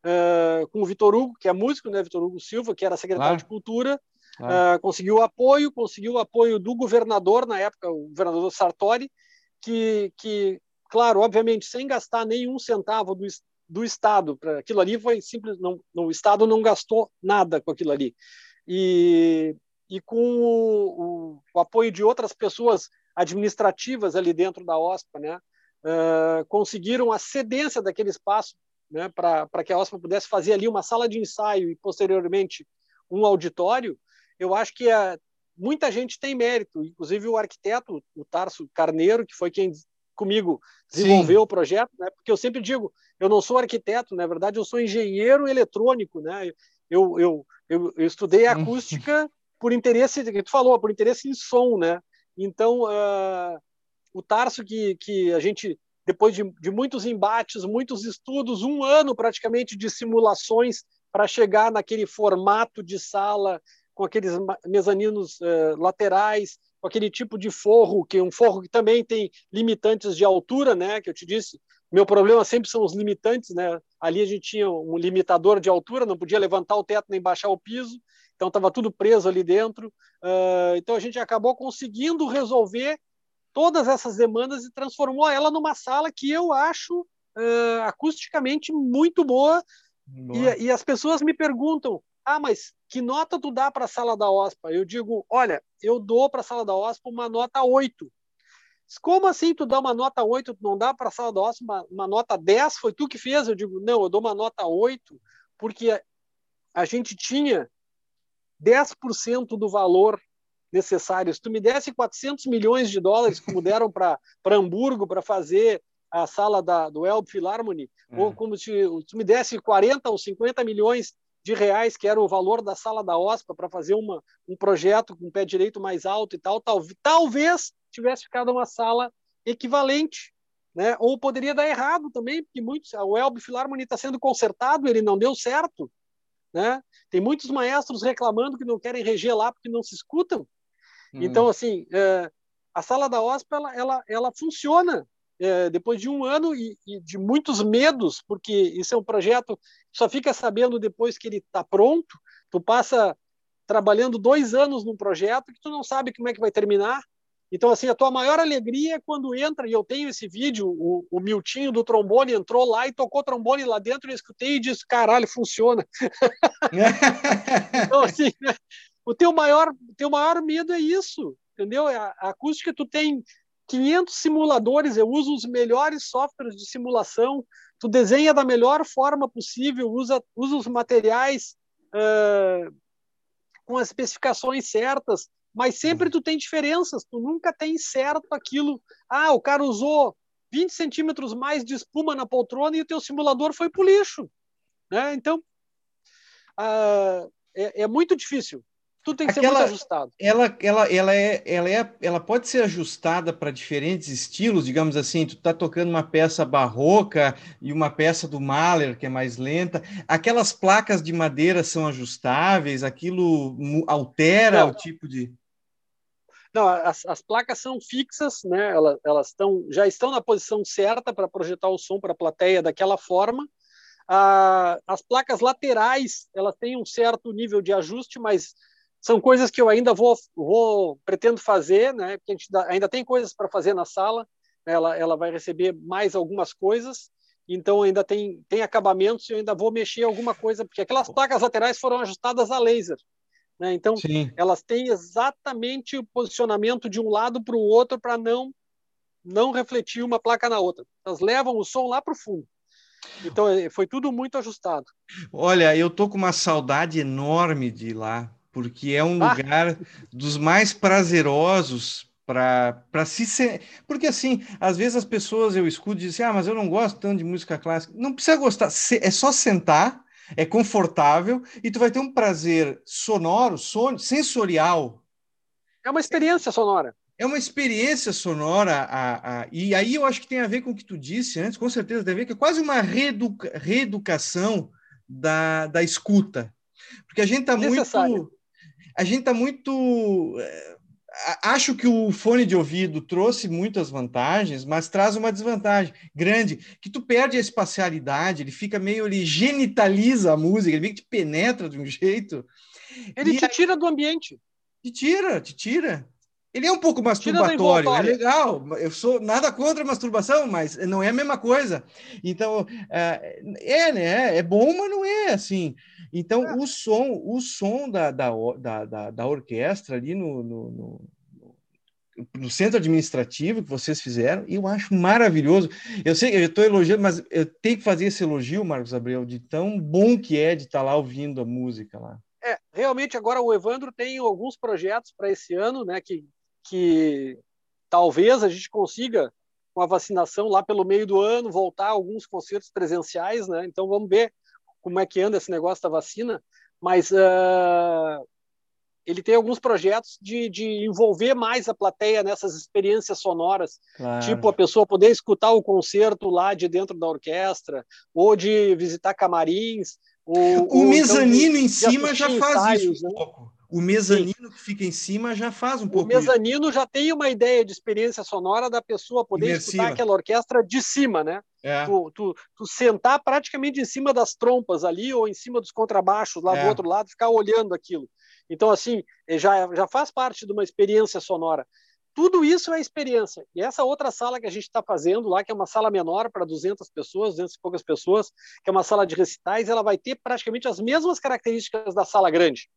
S2: uh, com o Vitor Hugo, que é músico, né? Vitor Hugo Silva, que era secretário claro. de Cultura ah. Uh, conseguiu apoio, conseguiu apoio do governador, na época, o governador Sartori, que, que claro, obviamente, sem gastar nenhum centavo do, do Estado, para aquilo ali foi simples, não, não, o Estado não gastou nada com aquilo ali. E, e com o, o, o apoio de outras pessoas administrativas ali dentro da OSPA, né, uh, conseguiram a cedência daquele espaço né, para que a OSPA pudesse fazer ali uma sala de ensaio e, posteriormente, um auditório, eu acho que a, é, muita gente tem mérito, inclusive o arquiteto, o Tarso Carneiro, que foi quem comigo desenvolveu Sim. o projeto, né? Porque eu sempre digo, eu não sou arquiteto, na verdade eu sou engenheiro eletrônico, né? Eu, eu, eu, eu estudei acústica por interesse, que tu falou, por interesse em som, né? Então, uh, o Tarso que, que a gente depois de, de muitos embates, muitos estudos, um ano praticamente de simulações para chegar naquele formato de sala com aqueles mezaninos uh, laterais, com aquele tipo de forro, que é um forro que também tem limitantes de altura, né? Que eu te disse, meu problema sempre são os limitantes, né? Ali a gente tinha um limitador de altura, não podia levantar o teto nem baixar o piso, então estava tudo preso ali dentro. Uh, então a gente acabou conseguindo resolver todas essas demandas e transformou ela numa sala que eu acho uh, acusticamente muito boa. E, e, as pessoas me perguntam: ah, mas que nota tu dá para a sala da OSPA? Eu digo, olha, eu dou para a sala da OSPA uma nota 8. Como assim tu dá uma nota 8, tu não dá para a sala da OSPA uma, uma, nota 10? Foi tu que fez? Eu digo, não, eu dou uma nota 8 porque a gente tinha 10% do valor necessário. Se tu me desse 400 milhões de dólares, como deram para Hamburgo para fazer a sala da, do Elb Philharmony, é. ou como se tu me desse 40 ou 50 milhões de reais, que era o valor da sala da OSPA para fazer uma, um projeto com pé direito mais alto e tal, tal, talvez tivesse ficado uma sala equivalente, né? Ou poderia dar errado também, porque muitos, o Elbe Philharmony está sendo consertado, ele não deu certo, né? Tem muitos maestros reclamando que não querem reger lá porque não se escutam. Hum. Então, assim, é, a sala da OSPA ela, ela, ela funciona é, depois de um ano e, e, de muitos medos, porque isso é um projeto só fica sabendo depois que ele está pronto. Tu passa trabalhando dois anos num projeto que tu não sabe como é que vai terminar. Então, assim, a tua maior alegria é quando entra, e eu tenho esse vídeo, o, o Miltinho do trombone entrou lá e tocou trombone lá dentro, eu escutei e disse, caralho, funciona. (laughs) então, assim, o teu maior, teu maior medo é isso, entendeu? A, a acústica, tu tem 500 simuladores, eu uso os melhores softwares de simulação, tu desenha da melhor forma possível, usa, usa os materiais uh, com as especificações certas, mas sempre tu tem diferenças, tu nunca tem certo aquilo. Ah, o cara usou 20 centímetros mais de espuma na poltrona e o teu simulador foi pro lixo. Né? Então, uh, é, é, muito difícil. Tudo tem que Aquela, ser muito ajustado.
S1: Ela, ela, ela, é, ela, é, ela pode ser ajustada para diferentes estilos, digamos assim. Tu tá tocando uma peça barroca e uma peça do Mahler, que é mais lenta. Aquelas placas de madeira são ajustáveis, aquilo altera Não. o tipo de.
S2: Não, as, as, placas são fixas, né? Elas, elas estão, já estão na posição certa para projetar o som para a plateia daquela forma. Ah, as placas laterais, elas têm um certo nível de ajuste, mas são coisas que eu ainda vou, vou pretendo fazer, né? Porque a gente ainda tem coisas para fazer na sala. Né? Ela, ela vai receber mais algumas coisas, então ainda tem, tem acabamentos e eu ainda vou mexer alguma coisa, porque aquelas placas laterais foram ajustadas a laser. Né? Então, Sim. elas têm exatamente o posicionamento de um lado para o outro para não não refletir uma placa na outra. Elas levam o som lá para o fundo. Então, é, foi tudo muito ajustado.
S1: Olha, eu tô com uma saudade enorme de ir lá, porque é um ah. lugar dos mais prazerosos para se ser. Porque, assim, às vezes as pessoas eu escuto e dizem, ah, mas eu não gosto tanto de música clássica. Não precisa gostar, é só sentar é confortável e tu vai ter um prazer sonoro, son sensorial.
S2: É uma experiência sonora.
S1: É uma experiência sonora, a, a, e aí eu acho que tem a ver com o que tu disse antes, com certeza tem a ver, que é quase uma reeduca, reeducação da, da escuta. Porque a gente está muito. A gente está muito eh, acho que o fone de ouvido trouxe muitas vantagens, mas traz uma desvantagem grande, que tu perde a espacialidade, ele fica meio, ele genitaliza a música, ele meio que te penetra de um (laughs) jeito.
S2: Ele te aí, tira do ambiente.
S1: Te tira, te tira. Ele é um pouco masturbatório, é legal. Eu sou nada contra a masturbação, mas não é a mesma coisa. Então, é, é né? É bom, mas não é assim. Então, é. o som, o som da, da, da, da, orquestra ali no, no, no centro administrativo que vocês fizeram, eu acho maravilhoso. Eu sei, eu estou elogiando, mas eu tenho que fazer esse elogio, Marcos Abreu, de tão bom que é de estar tá lá ouvindo a música lá.
S2: É, realmente agora o Evandro tem alguns projetos para esse ano, né, que, que talvez a gente consiga com a vacinação lá pelo meio do ano voltar a alguns concertos presenciais, né? Então vamos ver como é que anda esse negócio da vacina, mas uh, ele tem alguns projetos de, de envolver mais a plateia nessas experiências sonoras, claro. tipo a pessoa poder escutar o concerto lá de dentro da orquestra, ou de visitar camarins. Ou,
S1: o ou mezanino então de, em cima já faz ensaios, isso um né? pouco. O mezanino Sim. que fica em cima já faz um pouco.
S2: O mezanino isso. já tem uma ideia de experiência sonora da pessoa poder Imersiva. escutar aquela orquestra de cima, né? É. Tu, tu, tu, sentar praticamente em cima das trompas ali ou em cima dos contrabaixos lá é. do outro lado, ficar olhando aquilo. Então, assim, eh, já, já faz parte de uma experiência sonora. Tudo isso é experiência. E essa outra sala que a gente está fazendo lá, que é uma sala menor para 200 pessoas, 200 e poucas pessoas, que é uma sala de recitais, ela vai ter praticamente as mesmas características da sala grande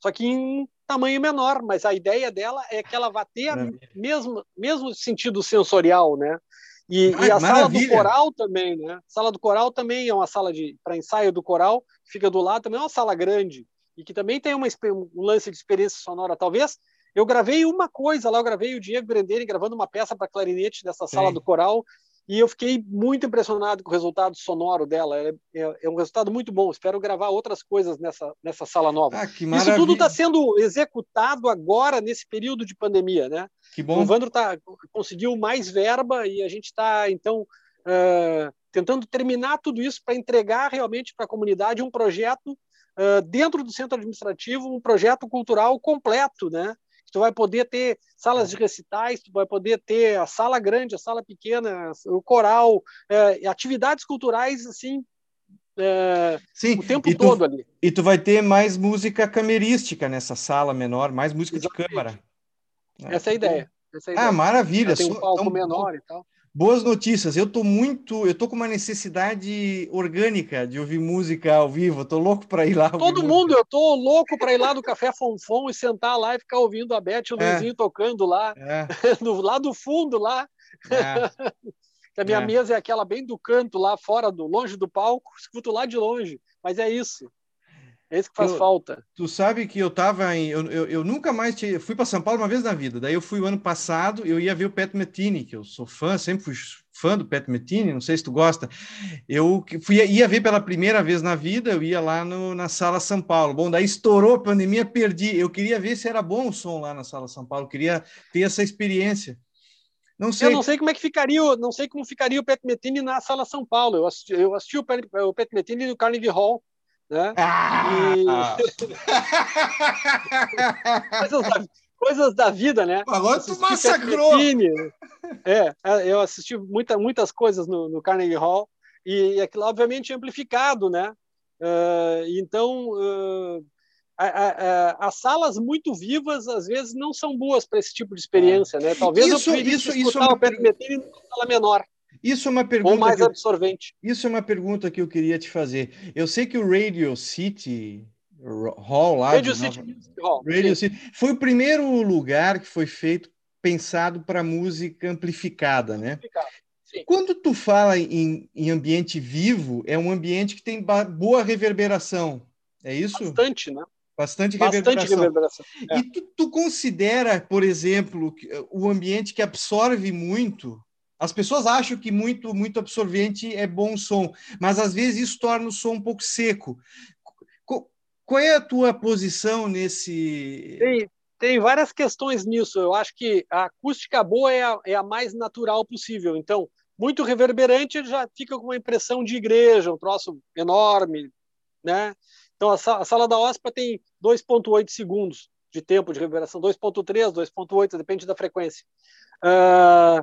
S2: só que em tamanho menor, mas a ideia dela é que ela vá ter mesmo, mesmo sentido sensorial, né? E, e a Maravilha. sala do coral também, né? A sala do coral também é uma sala para ensaio do coral, que fica do lado, também é uma sala grande, e que também tem uma, um lance de experiência sonora. Talvez eu gravei uma coisa lá, eu gravei o Diego Grandene gravando uma peça para clarinete dessa sala Sim. do coral, e eu fiquei muito impressionado com o resultado sonoro dela. É, é, é, um resultado muito bom. Espero gravar outras coisas nessa, nessa sala nova. Ah, Isso tudo está sendo executado agora, nesse período de pandemia. Né?
S1: Que bom.
S2: O Evandro tá, conseguiu mais verba e a gente está, então, uh, tentando terminar tudo isso para entregar realmente para a comunidade um projeto uh, dentro do centro administrativo, um projeto cultural completo, né? Tu vai poder ter salas de recitais, tu vai poder ter a sala grande, a sala pequena, o coral, é, atividades culturais assim é, Sim, o tempo tu, todo ali.
S1: E tu vai ter mais música camerística nessa sala menor, mais música Exatamente. de câmara.
S2: Essa é a ideia. Essa é
S1: ah, maravilha.
S2: Tem um palco então, menor e tal.
S1: Boas notícias. Eu tô muito, eu tô com uma necessidade orgânica de ouvir música ao vivo. Eu tô louco para ir lá.
S2: Todo mundo,
S1: música.
S2: eu tô louco para ir lá no Café Fonfon e sentar lá e ficar ouvindo a Beth e o é. Luizinho tocando lá, é. (laughs) no, lá do fundo lá. É. (laughs) a minha é. mesa é aquela bem do canto lá fora do longe do palco, escuto lá de longe. Mas é isso. É isso que faz
S1: eu,
S2: falta.
S1: Tu sabe que eu tava em. Eu, eu, eu nunca mais tinha, fui para São Paulo uma vez na vida. Daí eu fui o ano passado, eu ia ver o Pet Metini, que eu sou fã, sempre fui fã do Pet Metini, não sei se tu gosta. Eu fui, ia ver pela primeira vez na vida, eu ia lá no, na Sala São Paulo. Bom, daí estourou a pandemia, perdi. Eu queria ver se era bom o som lá na Sala São Paulo, eu queria ter essa experiência.
S2: Não sei. Eu não sei como é que ficaria, não sei como ficaria o Pet Metini na Sala São Paulo. Eu assisti, eu assisti o Pet, o Pet Metini no Carnegie Hall né? Ah! E... (laughs) coisas, da, coisas, da, vida, né?
S1: Agora tu massacrou!
S2: é, é, eu assisti muita, muitas coisas no, no Carnegie Hall e, e aquilo, obviamente, amplificado, né? Uh, então, uh, a, a, a, as salas muito vivas, às vezes, não são boas para esse tipo de experiência, né? Talvez
S1: isso,
S2: eu
S1: isso, isso uma...
S2: o Permetini numa sala menor.
S1: Isso é uma pergunta.
S2: Ou mais absorvente.
S1: Eu, isso é uma pergunta que eu queria te fazer. Eu sei que o Radio City Hall lá.
S2: Radio City Nova... Hall.
S1: Radio City, foi o primeiro lugar que foi feito pensado para música amplificada, né? Sim. Quando tu fala em, em, ambiente vivo, é um ambiente que tem boa reverberação. É isso?
S2: Bastante, né?
S1: Bastante, Bastante reverberação. reverberação. É. E tu, tu, considera, por exemplo, o ambiente que absorve muito as pessoas acham que muito muito absorvente é bom som, mas às vezes isso torna o som um pouco seco. Qual é a tua posição nesse?
S2: Tem, tem várias questões nisso. Eu acho que a acústica boa é a, é a mais natural possível. Então, muito reverberante já fica com uma impressão de igreja, um troço enorme, né? Então, a, a sala da OSPA tem 2,8 segundos de tempo de reverberação, 2,3, 2,8, depende da frequência. Uh,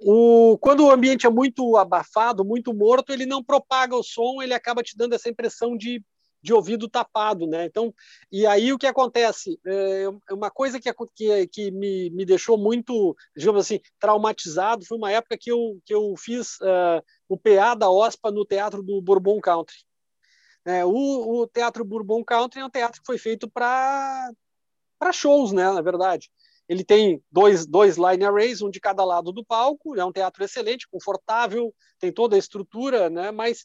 S2: o, quando o ambiente é muito abafado, muito morto, ele não propaga o som, ele acaba te dando essa impressão de, de ouvido tapado, né? Então, e aí o que acontece? É, é uma coisa que, que, que me, me deixou muito, digamos assim, traumatizado foi uma época que eu, que eu fiz uh, o PA da OSPA no Teatro do Bourbon Country. É, o, o Teatro Bourbon Country é um teatro que foi feito para shows, né? Na verdade. Ele tem dois, dois line arrays, um de cada lado do palco. É um teatro excelente, confortável, tem toda a estrutura, né? Mas,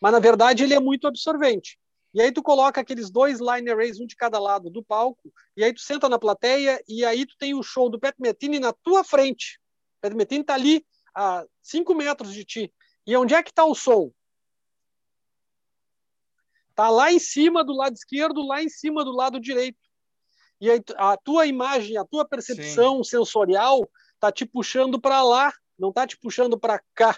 S2: mas na verdade ele é muito absorvente. E aí tu coloca aqueles dois line arrays, um de cada lado do palco, e aí tu senta na plateia e aí tu tem o show do Pat Metini na tua frente. O Pat Metini está ali a cinco metros de ti. E onde é que está o som? Tá lá em cima do lado esquerdo, lá em cima do lado direito e a tua imagem, a tua percepção Sim. sensorial tá te puxando para lá, não tá te puxando para cá.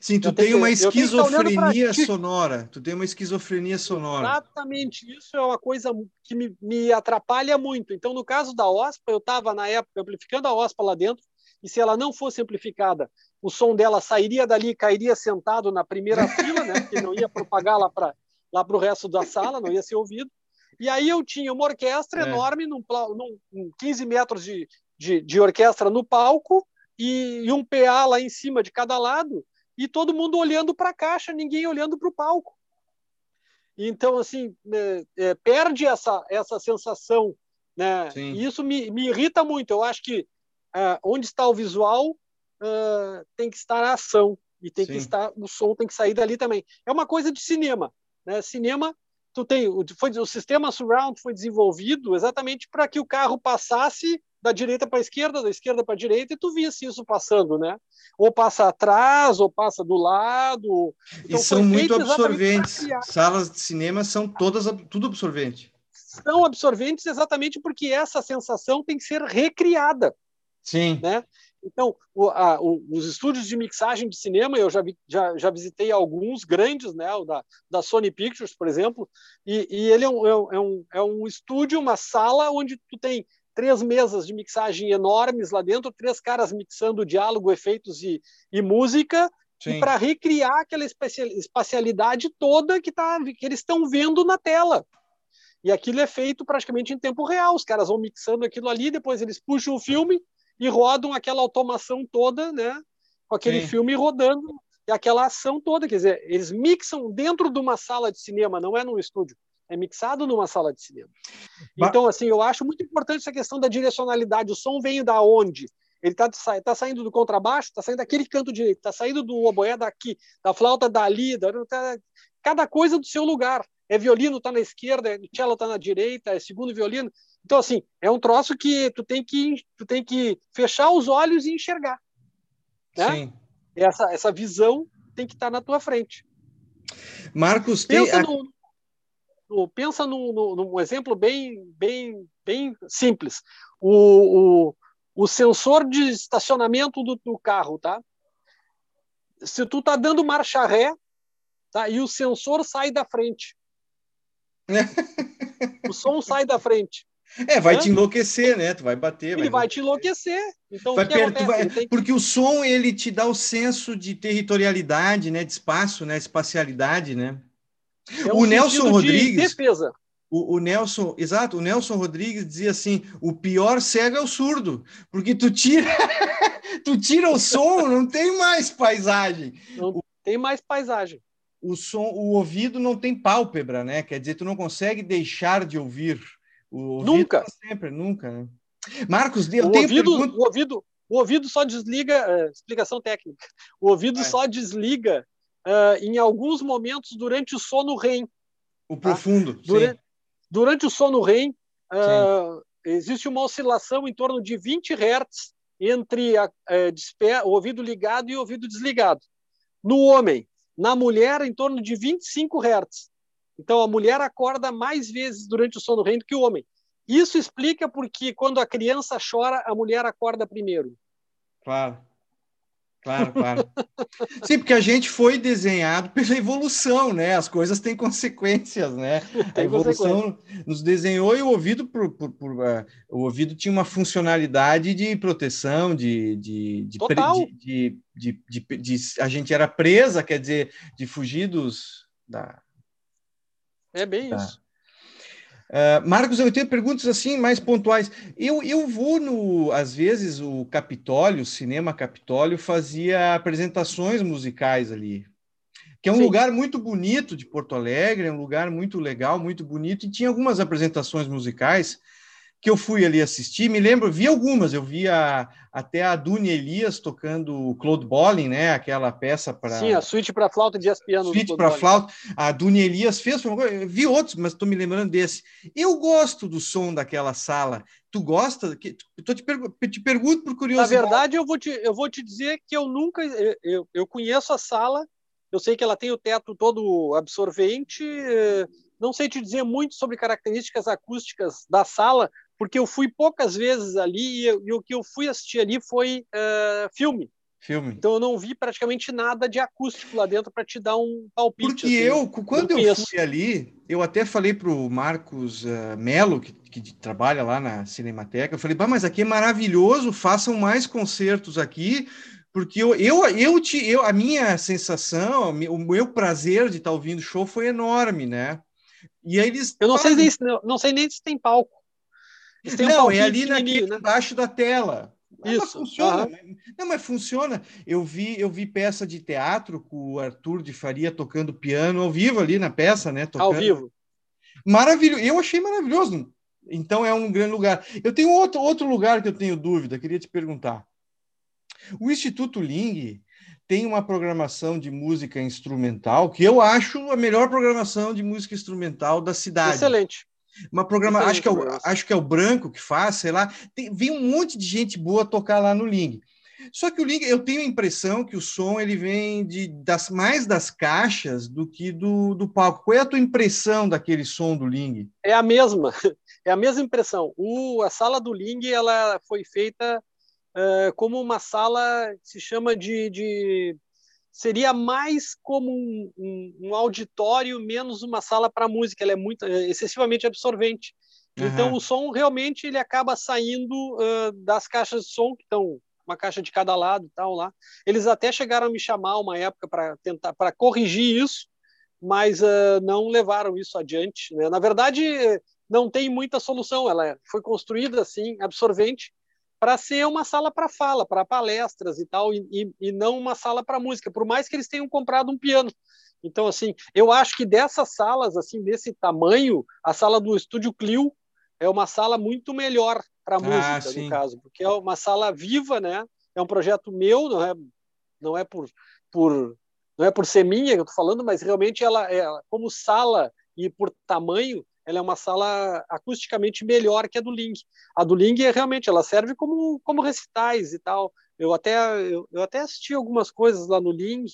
S1: Sim, tu tem uma esquizofrenia sonora. Tu tem uma esquizofrenia sonora.
S2: Exatamente, isso é uma coisa que me, me atrapalha muito. Então, no caso da OSPA, eu estava na época amplificando a OSPA lá dentro, e se ela não fosse amplificada, o som dela sairia dali, cairia sentado na primeira (laughs) fila, né? Que não ia propagar lá para lá o resto da sala, não ia ser ouvido. E aí eu tinha uma orquestra é. enorme, num, num 15 metros de, de, de, orquestra no palco e, e um PA lá em cima de cada lado, e todo mundo olhando para a caixa, ninguém olhando para o palco. Então, assim, é, é, perde essa, essa sensação, né? E isso me, me irrita muito. Eu acho que é, onde está o visual é, tem que estar a ação e tem Sim. que estar o som tem que sair dali também. É uma coisa de cinema, né? Cinema tu tem foi o sistema surround foi desenvolvido exatamente para que o carro passasse da direita para a esquerda, da esquerda para a direita, e tu visse isso passando, né? Ou passa atrás, ou passa do lado.
S1: Então, e são muito absorventes. Salas de cinema são todas tudo absorvente.
S2: São absorventes exatamente porque essa sensação tem que ser recriada.
S1: Sim.
S2: Né? Então, o, a, o, os estúdios de mixagem de cinema, eu já, vi, já, já visitei alguns grandes, né, o da, da Sony Pictures, por exemplo, e, e ele é um, é, um, é um estúdio, uma sala onde tu tem três mesas de mixagem enormes lá dentro, três caras mixando diálogo, efeitos e, e música, para recriar aquela espacialidade toda que, tá, que eles estão vendo na tela. E aquilo é feito praticamente em tempo real. Os caras vão mixando aquilo ali, depois eles puxam o filme e rodam aquela automação toda, né? Com aquele Sim. filme rodando e aquela ação toda, quer dizer, eles mixam dentro de uma sala de cinema, não é num estúdio, é mixado numa sala de cinema. Então, assim, eu acho muito importante essa questão da direcionalidade. O som vem da onde? Ele está tá saindo do contrabaixo, está saindo daquele canto direito, está saindo do oboé daqui, da flauta dali, da, tá, cada coisa do seu lugar. É violino, está na esquerda, é cello está na direita, é segundo violino. Então, assim, é um troço que tu tem que, tu tem que fechar os olhos e enxergar. Né? Sim. Essa, essa visão tem que estar tá na tua frente.
S1: Marcos,
S2: pensa, tem... no, no, pensa num, num, exemplo bem, bem, bem simples. O, o, o sensor de estacionamento do, do carro, tá? Se tu tá dando marcha ré, tá? E o sensor sai da frente. (laughs) o som sai da frente.
S1: É, vai te enlouquecer, né? Tu vai bater.
S2: Ele vai, vai te enlouquecer. Então,
S1: vai perto, vai... Que... Porque o som ele te dá o senso de territorialidade, né? De espaço, né? Espacialidade, né?
S2: É um o Nelson Rodrigues. defesa.
S1: O, o, Nelson, exato, o Nelson Rodrigues dizia assim: o pior cego é o surdo, porque tu tira, (laughs) tu tira o som, não tem mais paisagem.
S2: Não tem mais paisagem.
S1: O som, o ouvido não tem pálpebra, né? Quer dizer, tu não consegue deixar de ouvir.
S2: O nunca.
S1: Sempre, nunca. Né? Marcos, eu
S2: o tenho ouvido, pergunta... o ouvido, o ouvido só desliga. Uh, explicação técnica. O ouvido só desliga uh, em alguns momentos durante o sono REM.
S1: O tá? profundo.
S2: Durante, durante, o sono REM, uh, existe uma oscilação em torno de 20 Hz entre a, o ouvido ligado e o ouvido desligado. No homem, na mulher, em torno de 25 Hz. Então, a mulher acorda mais vezes durante o sono REM do que o homem. Isso explica porque quando a criança chora, a mulher acorda primeiro.
S1: Claro. Claro, claro. (laughs) Sim, porque a gente foi desenhado pela evolução, né? As coisas têm consequências, né? (laughs) a evolução nos desenhou e o ouvido, por, por, por uh, o ouvido tinha uma funcionalidade de proteção, de, de, de, de, de, de, de, a gente era presa, quer dizer, de fugir dos da,
S2: é bem tá. isso.
S1: Uh, Marcos, eu tenho perguntas assim mais pontuais. Eu, eu vou no, às vezes, o Capitólio, o Cinema Capitólio, fazia apresentações musicais ali, que é um Sim. lugar muito bonito de Porto Alegre, é um lugar muito legal, muito bonito, e tinha algumas apresentações musicais que eu fui ali assistir, me lembro, vi algumas, eu vi a, até a Duni Elias tocando Claude Bolling, né, aquela peça para...
S2: Sim, a suíte para flauta de jazz piano.
S1: Suíte para flauta, a Duni Elias fez, vi outros, mas estou me lembrando desse. Eu gosto do som daquela sala, tu gosta? Tô te, te pergunto por curiosidade.
S2: Na verdade, eu vou te, eu vou te dizer que eu nunca, eu, eu conheço a sala, eu sei que ela tem o teto todo absorvente, eh, não sei te dizer muito sobre características acústicas da sala, porque eu fui poucas vezes ali e, e o que eu fui assistir ali foi uh, filme.
S1: Filme.
S2: Então eu não vi praticamente nada de acústico lá dentro para te dar um palpite.
S1: Porque assim, eu, quando eu, fui ali, eu até falei para o Marcos uh, Melo, que, que, trabalha lá na Cinemateca, eu falei, bah, mas aqui é maravilhoso, façam mais concertos aqui, porque eu, eu, eu, te, eu a minha sensação, o meu prazer de estar ouvindo show foi enorme, né?
S2: E aí eles. Eu não, sei, nem, não sei nem se tem palco
S1: não, um é ali naquele, né? embaixo da tela. Isso. Mas funciona. Uhum. Não, mas funciona. Eu vi, eu vi peça de teatro com o Arthur de Faria tocando piano ao vivo ali na peça, né? Tocando.
S2: Ao vivo.
S1: Maravilhoso. Eu achei maravilhoso. Então é um grande lugar. Eu tenho outro, outro lugar que eu tenho dúvida, queria te perguntar. O Instituto Ling tem uma programação de música instrumental que eu acho a melhor programação de música instrumental da cidade.
S2: Excelente.
S1: Uma programa, acho que, é o, acho que é o Branco que faz, sei lá. Tem, vem um monte de gente boa tocar lá no Ling. Só que o Ling, eu tenho a impressão que o som ele vem de, das, mais das caixas do que do, do palco. Qual é a tua impressão daquele som do Ling?
S2: É a mesma, (laughs) é a mesma impressão. O, a sala do Ling ela foi feita uh, como uma sala que se chama de, de seria mais como um, um, um auditório, menos uma sala para música. Ela é muito é excessivamente absorvente. Uhum. Então o som realmente ele acaba saindo uh, das caixas de som que estão uma caixa de cada lado e tal lá. Eles até chegaram a me chamar uma época para tentar para corrigir isso, mas uh, não levaram isso adiante. Né? Na verdade, não tem muita solução. Ela foi construída assim, absorvente, para ser uma sala para fala, para palestras e tal, e, e, e não uma sala para música, por mais que eles tenham comprado um piano. Então, assim, eu acho que dessas salas, assim, desse tamanho, a sala do Estúdio Clio é uma sala muito melhor para ah, música, ah, no caso, porque é uma sala viva, né? É um projeto meu, não é, não é por, por não é por ser minha que eu estou falando, mas realmente ela é como sala e por tamanho, ela é uma sala acusticamente melhor que a do Ling. A do Ling é realmente ela serve como como recitais e tal. Eu até eu, eu até assisti algumas coisas lá no Ling,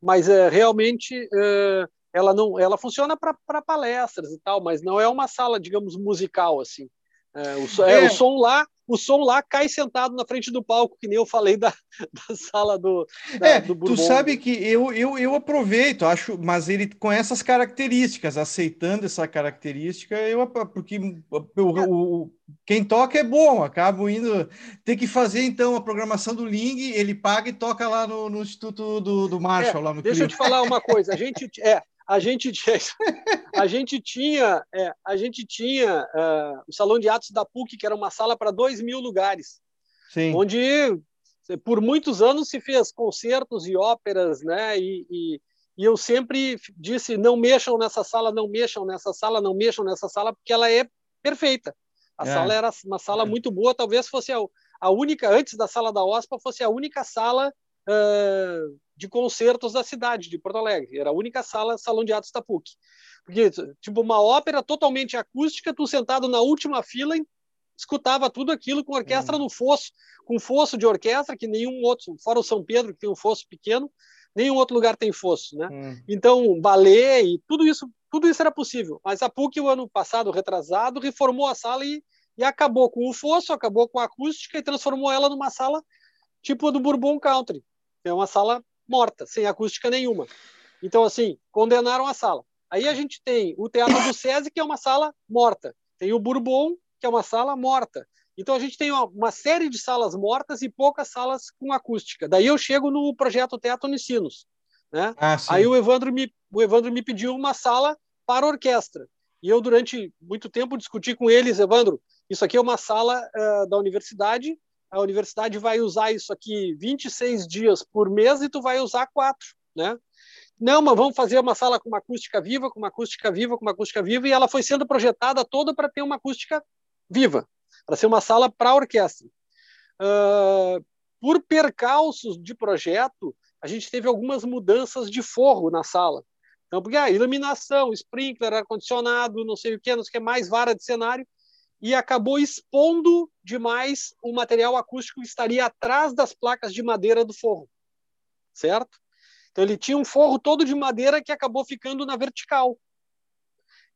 S2: mas é, realmente é, ela não ela funciona para palestras e tal, mas não é uma sala, digamos, musical assim. É, o, é, é. o som lá o som lá cai sentado na frente do palco, que nem eu falei da, (laughs) da sala do, da,
S1: é, do Tu sabe que eu, eu, eu aproveito, acho, mas ele com essas características, aceitando essa característica, eu porque é. o, quem toca é bom, acabo indo. Tem que fazer então a programação do Ling, ele paga e toca lá no, no Instituto do, do Marshall, é, lá no
S2: Deixa Clio. eu te falar uma coisa, a gente. É, a gente (laughs) tinha, a gente tinha, é, a gente tinha uh, o salão de atos da PUC, que era uma sala para dois mil lugares, Sim. onde por muitos anos se fez concertos e óperas, né? E, e, e, eu sempre disse: não mexam nessa sala, não mexam nessa sala, não mexam nessa sala, porque ela é perfeita. A é. sala era uma sala é. muito boa, talvez fosse a, a única, antes da sala da OSPA, fosse a única sala uh, de concertos da cidade de Porto Alegre. Era a única sala, salão de atos da PUC. Porque, tipo, uma ópera totalmente acústica, tu sentado na última fila, escutava tudo aquilo com orquestra hum. no fosso, com fosso de orquestra, que nenhum outro, fora o São Pedro, que tem um fosso pequeno, nenhum outro lugar tem fosso, né? Hum. Então, balé e tudo isso, tudo isso era possível. Mas a PUC, o ano passado, retrasado, reformou a sala e, e acabou com o fosso, acabou com a acústica e transformou ela numa sala tipo a do Bourbon Country. É uma sala morta, sem acústica nenhuma. Então, assim, condenaram a sala. Aí a gente tem o Teatro do SESI, que é uma sala morta. Tem o Bourbon, que é uma sala morta. Então a gente tem uma, uma, série de salas mortas e poucas salas com acústica. Daí eu chego no projeto Teatro Unicinos. Né? Ah, Aí o Evandro, me, o Evandro me pediu uma sala para orquestra. E eu, durante muito tempo, discuti com eles, Evandro, isso aqui é uma sala uh, da universidade a universidade vai usar isso aqui 26 dias por mês e tu vai usar quatro, né? Não, mas vamos fazer uma sala com uma acústica viva, com uma acústica viva, com uma acústica viva, e ela foi sendo projetada toda para ter uma acústica viva, para ser uma sala para orquestra. Uh, por percalços de projeto, a gente teve algumas mudanças de forro na sala. Então, porque a ah, iluminação, sprinkler, ar-condicionado, não sei o que, não sei o que mais, vara de cenário, e acabou expondo demais o material acústico que estaria atrás das placas de madeira do forro, certo? Então ele tinha um forro todo de madeira que acabou ficando na vertical.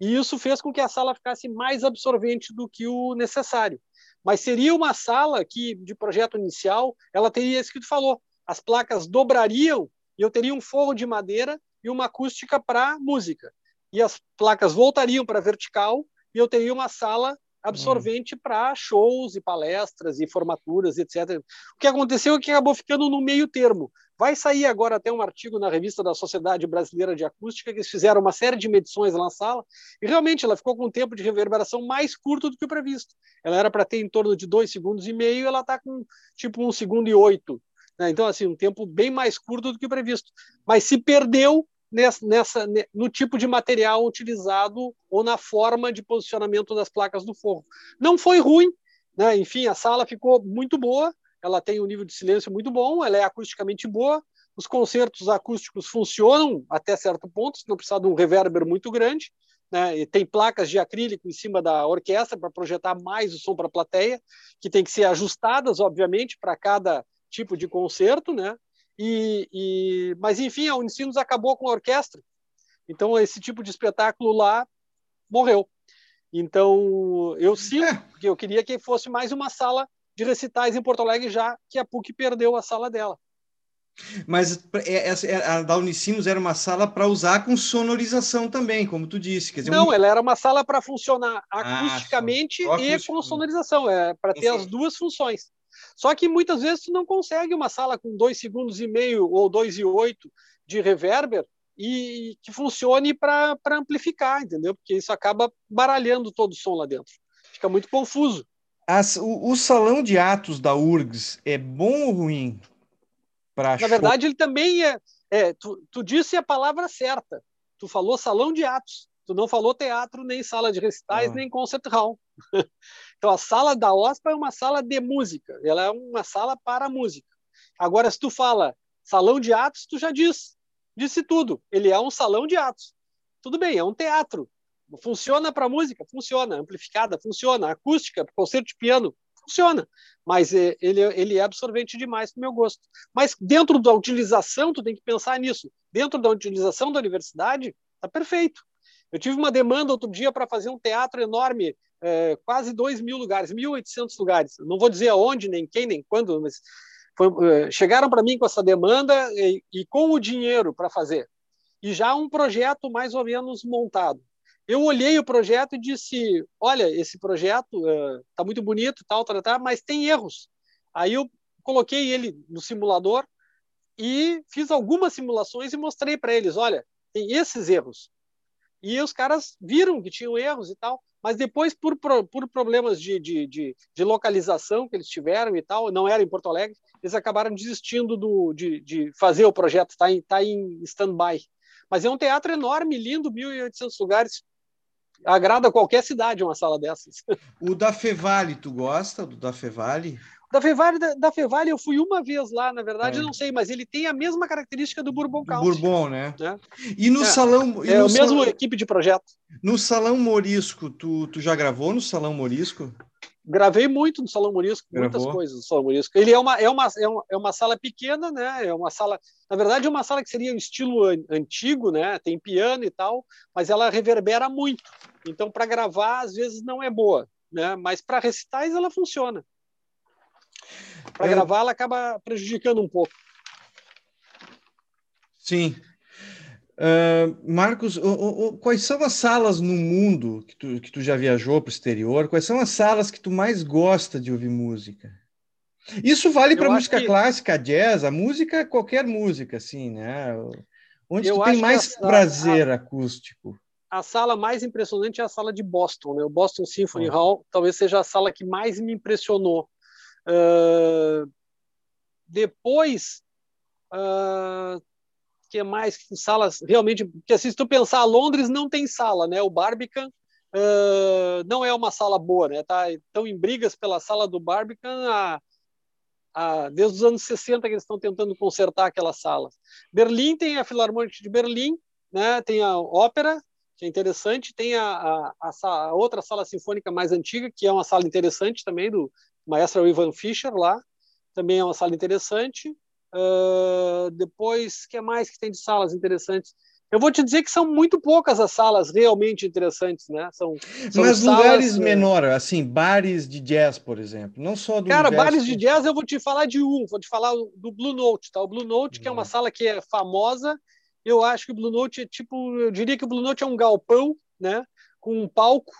S2: E isso fez com que a sala ficasse mais absorvente do que o necessário. Mas seria uma sala que, de projeto inicial, ela teria isso que tu falou. As placas dobrariam e eu teria um forro de madeira e uma acústica para música. E as placas voltariam para vertical e eu teria uma sala absorvente para shows e palestras e formaturas, etc. O que aconteceu é que acabou ficando no meio termo. Vai sair agora até um artigo na revista da Sociedade Brasileira de Acústica, que eles fizeram uma série de medições na sala, e realmente ela ficou com um tempo de reverberação mais curto do que o previsto. Ela era para ter em torno de dois segundos e meio, ela está com tipo um segundo e oito. Né? Então, assim, um tempo bem mais curto do que o previsto. Mas se perdeu nessa, nessa, no tipo de material utilizado ou na forma de posicionamento das placas do forro. Não foi ruim, né? enfim, a sala ficou muito boa, ela tem um nível de silêncio muito bom, ela é acusticamente boa, os concertos acústicos funcionam até certo ponto, não precisa de um reverber muito grande, né? E tem placas de acrílico em cima da orquestra para projetar mais o som para a plateia, que tem que ser ajustadas, obviamente, para cada tipo de concerto, né? E, e, mas, enfim, a Unicinos acabou com a orquestra. Então, esse tipo de espetáculo lá morreu. Então, eu sinto, é. porque eu queria que fosse mais uma sala de recitais em Porto Alegre, já que a PUC perdeu a sala dela.
S1: Mas é, é, a da Unicinos era uma sala para usar com sonorização também, como tu disse.
S2: Dizer, Não, um... ela era uma sala para funcionar ah, acusticamente ah, e com sonorização, é, para ter as duas funções. Só que muitas vezes tu não consegue uma sala com dois segundos e meio ou dois e oito de reverber e que funcione para amplificar, entendeu? Porque isso acaba baralhando todo o som lá dentro. Fica muito confuso.
S1: As, o, o, salão de atos da URGS é bom ou ruim?
S2: Na show? verdade, ele também é. é tu, tu, disse a palavra certa. Tu falou salão de atos. Tu não falou teatro, nem sala de recitais, ah. nem concert hall. (laughs) então, a sala da OSPA é uma sala de música. Ela é uma sala para música. Agora, se tu fala salão de atos, tu já diz. Disse tudo. Ele é um salão de atos. Tudo bem, é um teatro. Funciona para música? Funciona. Amplificada? Funciona. Acústica? Concerto de piano? Funciona. Mas é, ele, ele é absorvente demais para o meu gosto. Mas dentro da utilização, tu tem que pensar nisso. Dentro da utilização da universidade, tá perfeito. Eu tive uma demanda outro dia para fazer um teatro enorme, é, quase 2 mil lugares, 1.800 lugares. Não vou dizer aonde, nem quem, nem quando, mas foi, é, chegaram para mim com essa demanda e, e com o dinheiro para fazer. E já um projeto mais ou menos montado. Eu olhei o projeto e disse: Olha, esse projeto está uh, muito bonito, tal, tal, tal, mas tem erros. Aí eu coloquei ele no simulador e fiz algumas simulações e mostrei para eles: Olha, tem esses erros. E os caras viram que tinham erros e tal, mas depois, por, por problemas de, de, de, de localização que eles tiveram e tal, não era em Porto Alegre, eles acabaram desistindo do, de, de fazer o projeto, está em, tá em stand-by. Mas é um teatro enorme, lindo, 1.800 lugares, agrada qualquer cidade uma sala dessas.
S1: O da Fevale, tu gosta do da Fevale?
S2: Da Fevale, da, da Fevale eu fui uma vez lá, na verdade, é. não sei, mas ele tem a mesma característica do Bourbon Country.
S1: Bourbon, né? É. E no é. salão...
S2: E é no a mesma equipe de projeto.
S1: No Salão Morisco, tu, tu já gravou no Salão Morisco?
S2: Gravei muito no Salão Morisco, Gravou. muitas coisas no Salão Morisco. Ele é uma, é, uma, é, uma, é uma sala pequena, né? É uma sala, na verdade, é uma sala que seria um estilo antigo, né? Tem piano e tal, mas ela reverbera muito. Então, para gravar, às vezes não é boa, né? Mas para recitais ela funciona. Para é... gravar, ela acaba prejudicando um pouco.
S1: Sim. Uh, Marcos, o, o, quais são as salas no mundo que tu, que tu já viajou para o exterior? Quais são as salas que tu mais gosta de ouvir música? Isso vale para música que... clássica, jazz, a música, qualquer música, assim, né? Onde Eu tu tem mais a, prazer a, acústico?
S2: A sala mais impressionante é a sala de Boston, né? O Boston Symphony oh. Hall talvez seja a sala que mais me impressionou. Uh, depois, uh, que mais salas? Realmente porque assim, se tu pensar Londres não tem sala né? O Barbican uh, não é uma sala boa né? Tá estão em brigas pela sala do Barbican desde os anos 60 que eles estão tentando consertar aquela sala. Berlim tem a Filarmônica de Berlim né? Tem a ópera que é interessante. Tem a, a, a, a outra sala sinfônica mais antiga que é uma sala interessante também do maestro Ivan Fischer lá também é uma sala interessante Uh, depois, o que mais que tem de salas interessantes? Eu vou te dizer que são muito poucas as salas realmente interessantes, né? São,
S1: são Mas salas, lugares uh... menores, assim, bares de jazz, por exemplo, não só do
S2: Cara, bares de jazz eu vou te falar de um, vou te falar do Blue Note, tá? O Blue Note, que é uma uhum. sala que é famosa, eu acho que o Blue Note é tipo, eu diria que o Blue Note é um galpão, né? Com um palco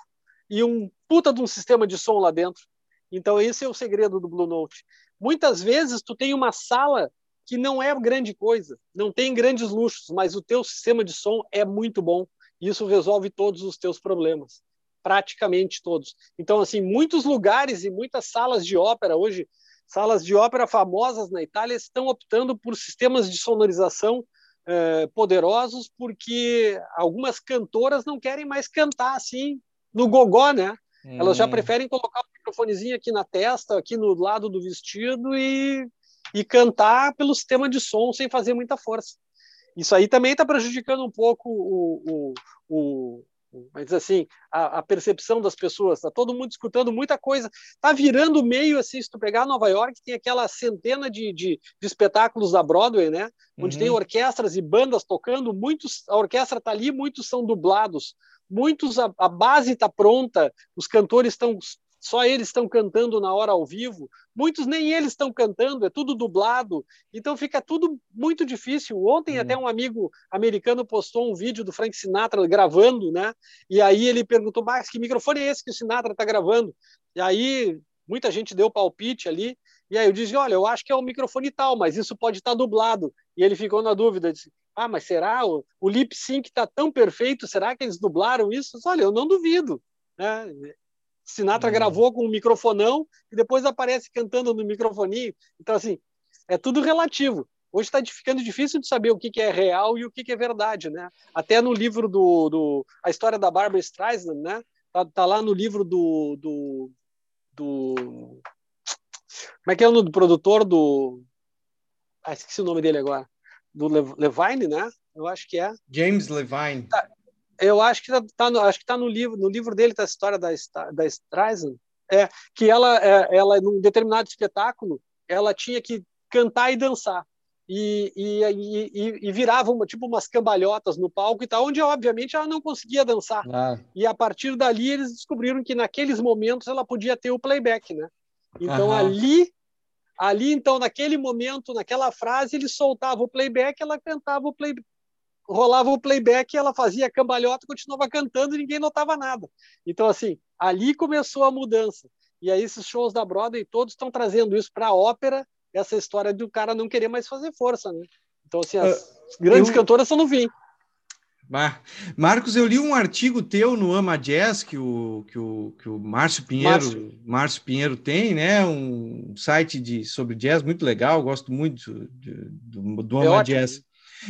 S2: e um puta de um sistema de som lá dentro. Então esse é o segredo do Blue Note. Muitas vezes tu tem uma sala que não é grande coisa, não tem grandes luxos, mas o teu sistema de som é muito bom. E isso resolve todos os teus problemas, praticamente todos. Então, assim, muitos lugares e muitas salas de ópera hoje, salas de ópera famosas na Itália, estão optando por sistemas de sonorização eh, poderosos, porque algumas cantoras não querem mais cantar assim no gogó, né? Hum. Elas já hum. preferem colocar o microfonezinho aqui na testa, aqui no lado do vestido e e cantar pelo sistema de som sem fazer muita força. Isso aí também está prejudicando um pouco o, o, o, mas assim a, a, percepção das pessoas. Está todo mundo escutando muita coisa. Está virando meio assim. Se tu pegar Nova York, tem aquela centena de, de, de espetáculos da Broadway, né? Onde uhum. tem orquestras e bandas tocando. Muitos a orquestra está ali, muitos são dublados. Muitos a, a base está pronta. Os cantores estão só eles estão cantando na hora ao vivo, muitos nem eles estão cantando, é tudo dublado, então fica tudo muito difícil. Ontem hum. até um amigo americano postou um vídeo do Frank Sinatra gravando, né? E aí ele perguntou, mas que microfone é esse que o Sinatra está gravando? E aí muita gente deu palpite ali, e aí eu disse, olha, eu acho que é o microfone tal, mas isso pode estar tá dublado. E ele ficou na dúvida, disse, ah, mas será? O, o lip sync está tão perfeito, será que eles dublaram isso? Olha, eu não duvido. Né? Sinatra uhum. gravou com um microfonão e depois aparece cantando no microfoninho. Então, assim, é tudo relativo. Hoje está ficando difícil de saber o que, que é real e o que, que é verdade, né? Até no livro do, do a história da Barbara Streisand, né? Tá, tá lá no livro do, do, do como é que é o nome do produtor do ah, esqueci o nome dele agora do Levine, né? Eu acho que é
S1: James Levine.
S2: Tá, eu acho que tá, tá no, acho que tá no livro no livro dele tá a história da da Streisand é que ela é, ela num determinado espetáculo ela tinha que cantar e dançar e, e, e, e virava uma, tipo umas cambalhotas no palco e tal, onde obviamente ela não conseguia dançar. Ah. E a partir dali eles descobriram que naqueles momentos ela podia ter o playback, né? Então ali, ali então naquele momento, naquela frase ele soltava o playback, ela cantava o playback, rolava o playback, ela fazia cambalhota, continuava cantando e ninguém notava nada. Então assim, ali começou a mudança. E aí esses shows da Broadway todos estão trazendo isso para a ópera essa história do cara não querer mais fazer força, né? Então, assim, as uh, grandes eu... cantoras são no fim.
S1: Marcos, eu li um artigo teu no Ama Jazz que o, que o, que o Márcio Pinheiro, Márcio. Márcio Pinheiro tem, né? Um site de, sobre jazz muito legal, gosto muito de, do, do é Ama é Jazz.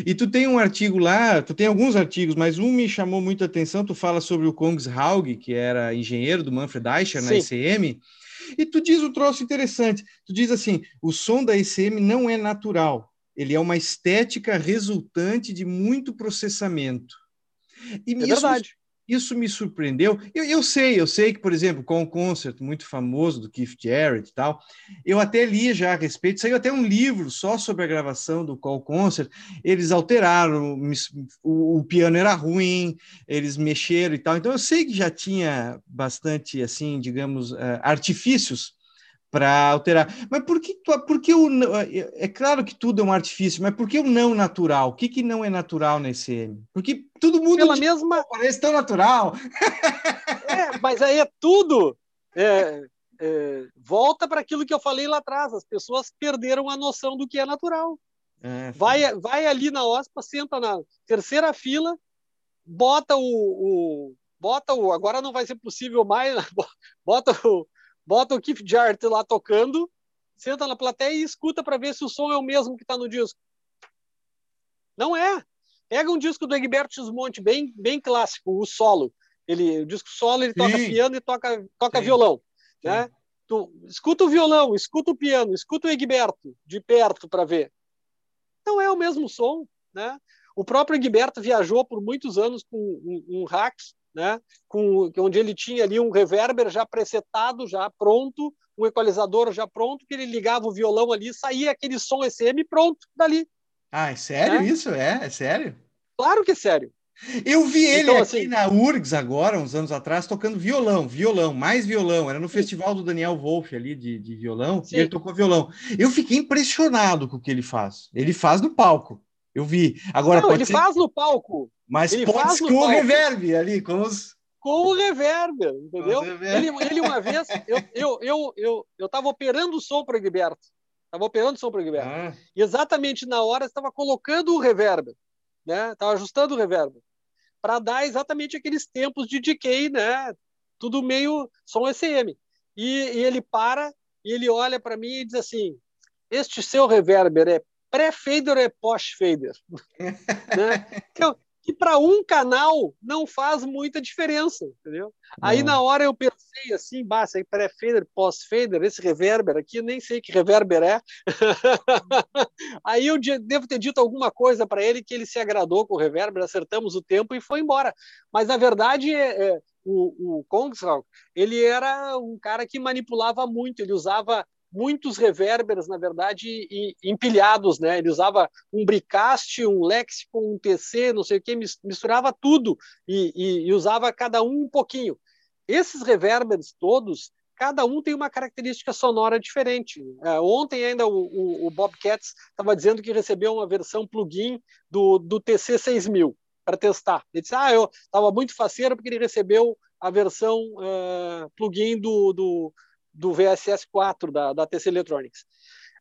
S1: E tu tem um artigo lá, tu tem alguns artigos, mas um me chamou muito a atenção, tu fala sobre o Kongs Haug, que era engenheiro do Manfred Eicher na ICM, e tu diz um troço interessante. Tu diz assim: o som da ECM não é natural, ele é uma estética resultante de muito processamento.
S2: E é isso, verdade.
S1: Isso me surpreendeu. Eu, eu sei, eu sei que, por exemplo, com o concert muito famoso do Keith Jarrett e tal, eu até li já a respeito, saiu até um livro só sobre a gravação do Call Concert. Eles alteraram, o, o, piano era ruim, eles mexeram e tal. Então eu sei que já tinha bastante, assim, digamos, uh, artifícios para alterar. Mas por que, por que o. É claro que tudo é um artifício, mas por que o não natural? O que, que não é natural na ECM? Porque tudo muda.
S2: Pela mesma.
S1: Parece tão natural. (laughs)
S2: É, mas aí é tudo. É, é, volta para aquilo que eu falei lá atrás. As pessoas perderam a noção do que é natural. É, vai, vai ali na OSPA, senta na terceira fila, bota o, o bota o. Agora não vai ser possível mais, (laughs) bota o, bota o Keith Jarrett lá tocando, senta na plateia e escuta para ver se o som é o mesmo que está no disco. Não é. Pega um disco do Egberto Gismonte bem, bem clássico, o solo. Ele, o disco solo ele Sim. toca piano e toca, toca violão, né? Tu escuta o violão, escuta o piano, escuta o Egberto de perto para ver. Não é o mesmo som, né? O próprio Egberto viajou por muitos anos com um, um Rax né? Com, onde ele tinha ali um reverber já presetado, já pronto, um equalizador já pronto, que ele ligava o violão ali, saía aquele som ECM pronto dali.
S1: Ah, é sério né? isso? É? É sério?
S2: Claro que é sério.
S1: Eu vi ele então, aqui assim, na URGS agora, uns anos atrás, tocando violão, violão, mais violão. Era no festival do Daniel Wolff ali de, de violão, sim. e ele tocou violão. Eu fiquei impressionado com o que ele faz. Ele faz no palco. Eu vi. Agora
S2: Não, ele ser... faz no palco.
S1: Mas ele pode com o reverb ali, com os.
S2: Com o reverb, entendeu? Ele, ele, uma vez, eu estava eu, eu, eu, eu operando o som para o Gilberto. Estava operando o som para o Gilberto. Ah. E exatamente na hora estava colocando o reverb, né? Estava ajustando o reverb para dar exatamente aqueles tempos de decay, né? Tudo meio som ECM. E, e ele para e ele olha para mim e diz assim: Este seu reverber é pré-fader é pós-fader? (laughs) né? Que, eu, que para um canal não faz muita diferença, entendeu? Não. Aí na hora eu pensei assim, basta, pré-fader, pós-fader, esse reverber aqui, nem sei que reverber é. (laughs) Aí eu devo ter dito alguma coisa para ele que ele se agradou com o reverber, acertamos o tempo e foi embora. Mas na verdade, é, é, o, o Kongshaug, ele era um cara que manipulava muito, ele usava muitos reverbers, na verdade, empilhados, né? Ele usava um Bricast, um Lexicon, um TC, não sei o que, misturava tudo e, e, e usava cada um um pouquinho. Esses reverbers todos, cada um tem uma característica sonora diferente. É, ontem ainda o, o, o Bob Katz estava dizendo que recebeu uma versão plugin do, do TC 6000 para testar. Ele disse, ah, eu estava muito faceiro porque ele recebeu a versão uh, plugin do, do, do VSS 4 da, da TC Electronics.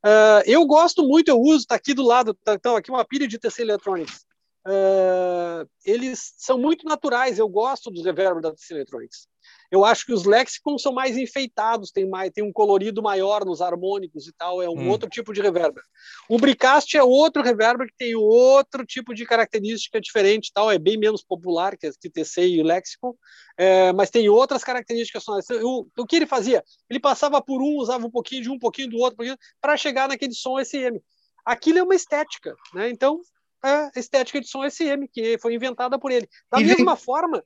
S2: Uh, eu gosto muito, eu uso, está aqui do lado, tá, então aqui uma pilha de TC Electronics. Uh, eles são muito naturais, eu gosto dos reverbers da TC Electronics. Eu acho que os lexicons são mais enfeitados, tem, mais, tem um colorido maior nos harmônicos e tal, é um hum. outro tipo de reverber. O Bricast é outro reverber que tem outro tipo de característica diferente tal, é bem menos popular que, que TC e o Lexicon, é, mas tem outras características sonoras. O, o que ele fazia? Ele passava por um, usava um pouquinho de um, um pouquinho do outro, para chegar naquele som SM. Aquilo é uma estética, né? Então, é a estética de som SM, que foi inventada por ele. Da e mesma vem... forma,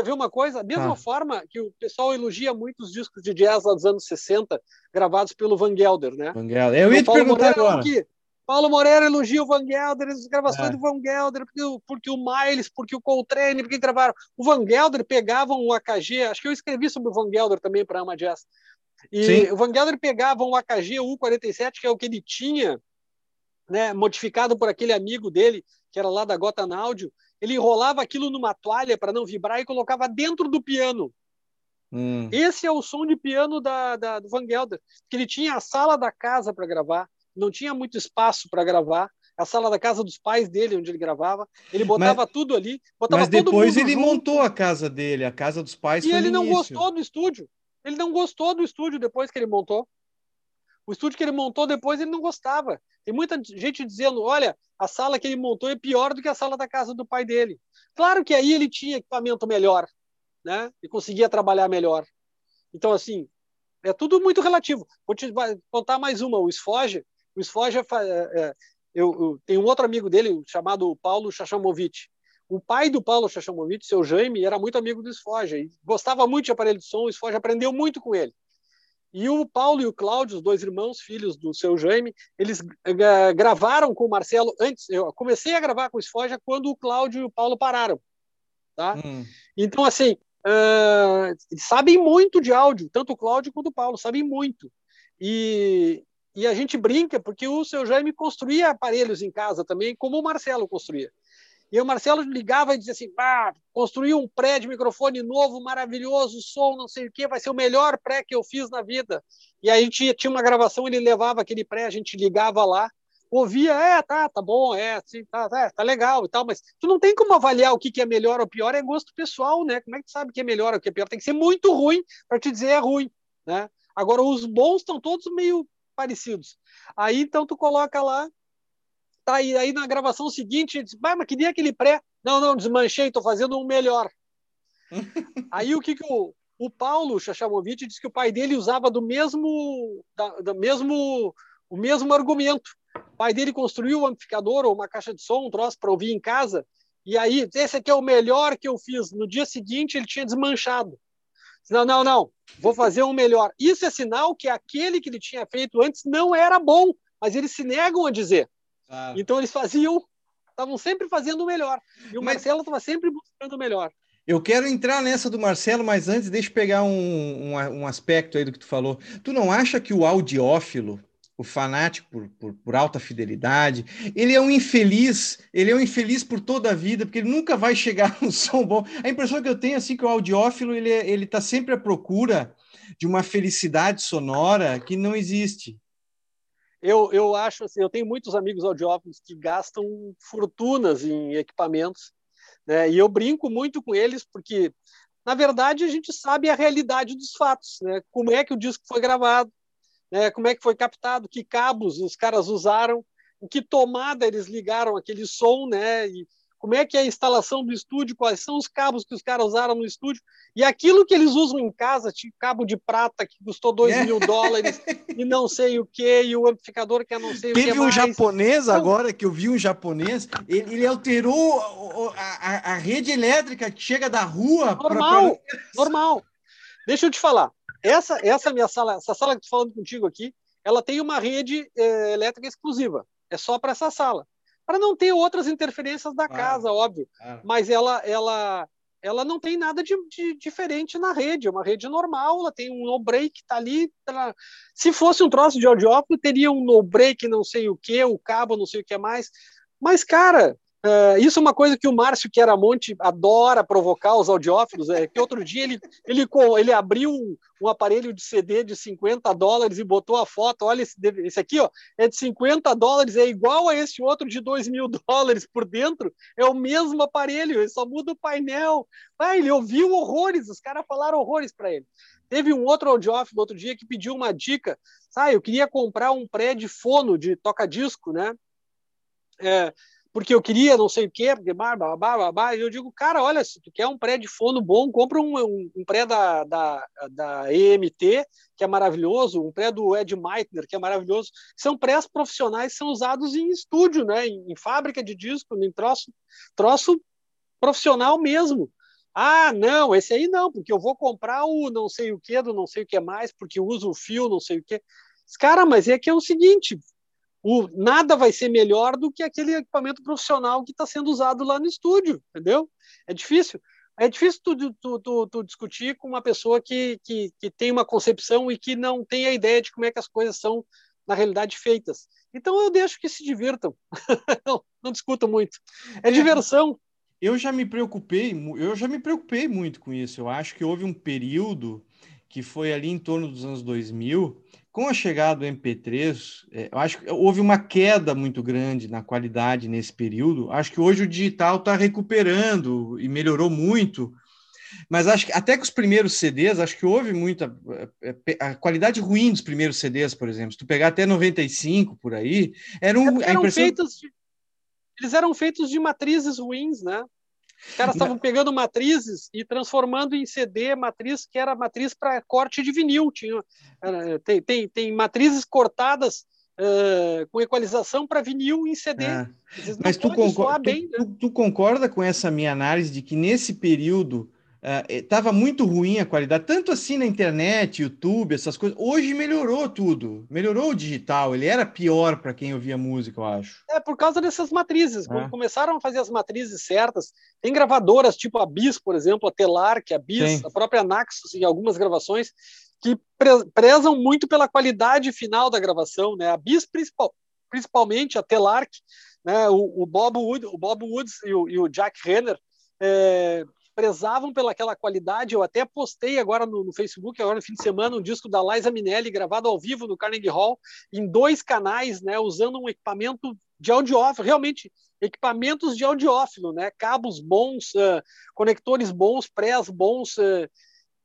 S2: quer ver uma coisa? Da mesma ah. forma que o pessoal elogia muito os discos de jazz lá dos anos 60, gravados pelo Van Gelder, né?
S1: Van Gelder. Eu ia te perguntar Moreira, agora. Aqui,
S2: Paulo Moreira elogia o Van Gelder, as gravações é. do Van Gelder, porque, porque o Miles, porque o Coltrane, porque gravaram. O Van Gelder pegava um AKG, acho que eu escrevi sobre o Van Gelder também para Ama Jazz. E Sim. o Van Gelder pegava um AKG U47, que é o que ele tinha né, modificado por aquele amigo dele, que era lá da Gotham Audio, ele enrolava aquilo numa toalha para não vibrar e colocava dentro do piano. Hum. Esse é o som de piano da, da, do Van Gelder, que ele tinha a sala da casa para gravar, não tinha muito espaço para gravar, a sala da casa dos pais dele, onde ele gravava, ele botava mas, tudo ali,
S1: mas depois ele junto. montou a casa dele, a casa dos pais.
S2: E ele não início. gostou do estúdio. Ele não gostou do estúdio depois que ele montou. O estúdio que ele montou depois ele não gostava. Tem muita gente dizendo: olha, a sala que ele montou é pior do que a sala da casa do pai dele. Claro que aí ele tinha equipamento melhor, né? E conseguia trabalhar melhor. Então, assim, é tudo muito relativo. Vou te contar mais uma: o Esfoge. O Esfoge, é, é, eu, eu tenho um outro amigo dele chamado Paulo Chachamovitch. O pai do Paulo Chachamovitch, seu Jaime, era muito amigo do Esfoge. Gostava muito de aparelho de som. O Esfoge aprendeu muito com ele. E o Paulo e o Cláudio, os dois irmãos, filhos do seu Jaime, eles uh, gravaram com o Marcelo antes. Eu comecei a gravar com o Esfoja quando o Cláudio e o Paulo pararam. Tá? Hum. Então, assim, uh, sabem muito de áudio, tanto o Cláudio quanto o Paulo, sabem muito. E, e a gente brinca porque o seu Jaime construía aparelhos em casa também, como o Marcelo construía. E o Marcelo ligava e dizia assim: ah, construí um pré de microfone novo, maravilhoso, som, não sei o quê, vai ser o melhor pré que eu fiz na vida. E aí tinha, tinha uma gravação, ele levava aquele pré, a gente ligava lá, ouvia, é, tá, tá bom, é, assim, tá, tá, tá legal e tal, mas tu não tem como avaliar o que, que é melhor ou pior, é gosto pessoal, né? Como é que tu sabe que é melhor ou que é pior? Tem que ser muito ruim para te dizer é ruim, né? Agora, os bons estão todos meio parecidos. Aí, então, tu coloca lá tá aí, aí na gravação seguinte, disse, mas queria aquele pré. Não, não, desmanchei, estou fazendo um melhor. (laughs) aí o que, que o, o Paulo Chachamovic disse que o pai dele usava do mesmo, da, do mesmo, o mesmo argumento. O pai dele construiu um amplificador ou uma caixa de som, um troço para ouvir em casa, e aí, esse aqui é o melhor que eu fiz. No dia seguinte, ele tinha desmanchado. Não, não, não, vou fazer um melhor. Isso é sinal que aquele que ele tinha feito antes não era bom, mas eles se negam a dizer. Claro. Então eles faziam, estavam sempre fazendo o melhor. E o mas... Marcelo estava sempre buscando o melhor.
S1: Eu quero entrar nessa do Marcelo, mas antes deixa eu pegar um, um, um, aspecto aí do que tu falou. Tu não acha que o audiófilo, o fanático por, por, por, alta fidelidade, ele é um infeliz, ele é um infeliz por toda a vida, porque ele nunca vai chegar (laughs) no som bom. A impressão que eu tenho assim que o audiófilo ele é, ele está sempre à procura de uma felicidade sonora que não existe
S2: eu, eu acho assim, eu tenho muitos amigos audiófilos que gastam fortunas em equipamentos, né? E eu brinco muito com eles porque, na verdade, a gente sabe a realidade dos fatos, né? Como é que o disco foi gravado, né? Como é que foi captado, que cabos os caras usaram, em que tomada eles ligaram aquele som, né? E, como é que é a instalação do estúdio, quais são os cabos que os caras usaram no estúdio, e aquilo que eles usam em casa, tipo cabo de prata que custou 2 é. mil dólares (laughs) e não sei o que, e o amplificador que é não sei
S1: Teve
S2: o que
S1: um mais. japonês então, agora, que eu vi um japonês, ele, ele alterou a, a, a, rede elétrica que chega da rua.
S2: Normal, pra... normal. Deixa eu te falar, essa, essa minha sala, essa sala que estou falando contigo aqui, ela tem uma rede é, elétrica exclusiva, é só para essa sala para não ter outras interferências da claro, casa, óbvio. Claro. Mas ela, ela, ela não tem nada de, de, diferente na rede, é uma rede normal, ela tem um no-break, tá ali. Ela... Se fosse um troço de audiófono, teria um no-break, não sei o que, o cabo, não sei o que mais. Mas, cara, Uh, isso é uma coisa que o Márcio Chiaramonte adora provocar os audiófilos, é que outro dia ele, ele, ele abriu um, um, aparelho de CD de 50 dólares e botou a foto, olha esse, esse aqui, ó, é de 50 dólares, é igual a esse outro de 2 mil (laughs) dólares por dentro, é o mesmo aparelho, ele só muda o painel. Ah, ele ouviu horrores, os caras falaram horrores para ele. Teve um outro audiófilo outro dia que pediu uma dica, ah, eu queria comprar um pré de fono de toca-disco, né? É, porque eu queria não sei o quê, porque blá, blá, blá, e eu digo, cara, olha, se tu quer um pré de fono bom, compra um, um, um pré da, da, da EMT, que é maravilhoso, um pré do Ed Meitner, que é maravilhoso. São prés profissionais, são usados em estúdio, né, em, em fábrica de disco, em troço, troço profissional mesmo. Ah, não, esse aí não, porque eu vou comprar o não sei o que, do não sei o que mais, porque uso o fio, não sei o que. Cara, mas é que é o seguinte, o, nada vai ser melhor do que aquele equipamento profissional que está sendo usado lá no estúdio, entendeu? É difícil. É difícil tu, tu, tu, tu, discutir com uma pessoa que, que, que tem uma concepção e que não tem a ideia de como é que as coisas são, na realidade, feitas. Então eu deixo que se divirtam. (laughs) não, não discutam muito. É, é diversão.
S1: Eu já me preocupei, eu já me preocupei muito com isso. Eu acho que houve um período que foi ali em torno dos anos 2000, com a chegada do MP3, é, eu acho que houve uma queda muito grande na qualidade nesse período. Acho que hoje o digital está recuperando e melhorou muito, mas acho que até que os primeiros CDs, acho que houve muita é, é, a qualidade ruim dos primeiros CDs, por exemplo. Se tu pegar até 95 por aí, era um,
S2: eram impressão... feitos de, eles eram feitos de matrizes ruins, né? Os caras estavam pegando matrizes e transformando em CD matriz que era matriz para corte de vinil. Tinha, tem, tem, tem matrizes cortadas uh, com equalização para vinil em CD. É.
S1: Mas tu, concor bem, tu, né? tu, concorda com essa minha análise de que nesse período estava uh, muito ruim a qualidade, tanto assim na internet, YouTube, essas coisas. Hoje melhorou tudo, melhorou o digital. Ele era pior para quem ouvia música, eu acho.
S2: É por causa dessas matrizes. É. Quando começaram a fazer as matrizes certas, tem gravadoras tipo a Bis, por exemplo, a Telarc, a Bis, Sim. a própria Naxos em algumas gravações que prezam muito pela qualidade final da gravação, né? A Bis principal, principalmente a Telarc, né? O, o Bob Wood, o Bob Woods e o, e o Jack Renner é, prezavam pelaquela qualidade. Eu até postei agora no, no, Facebook, agora no fim de semana, um disco da Liza Minelli gravado ao vivo no Carnegie Hall, em dois canais, né, usando um equipamento de audiófilo, realmente equipamentos de audiófilo, né, cabos bons, uh, conectores bons, prés bons, uh,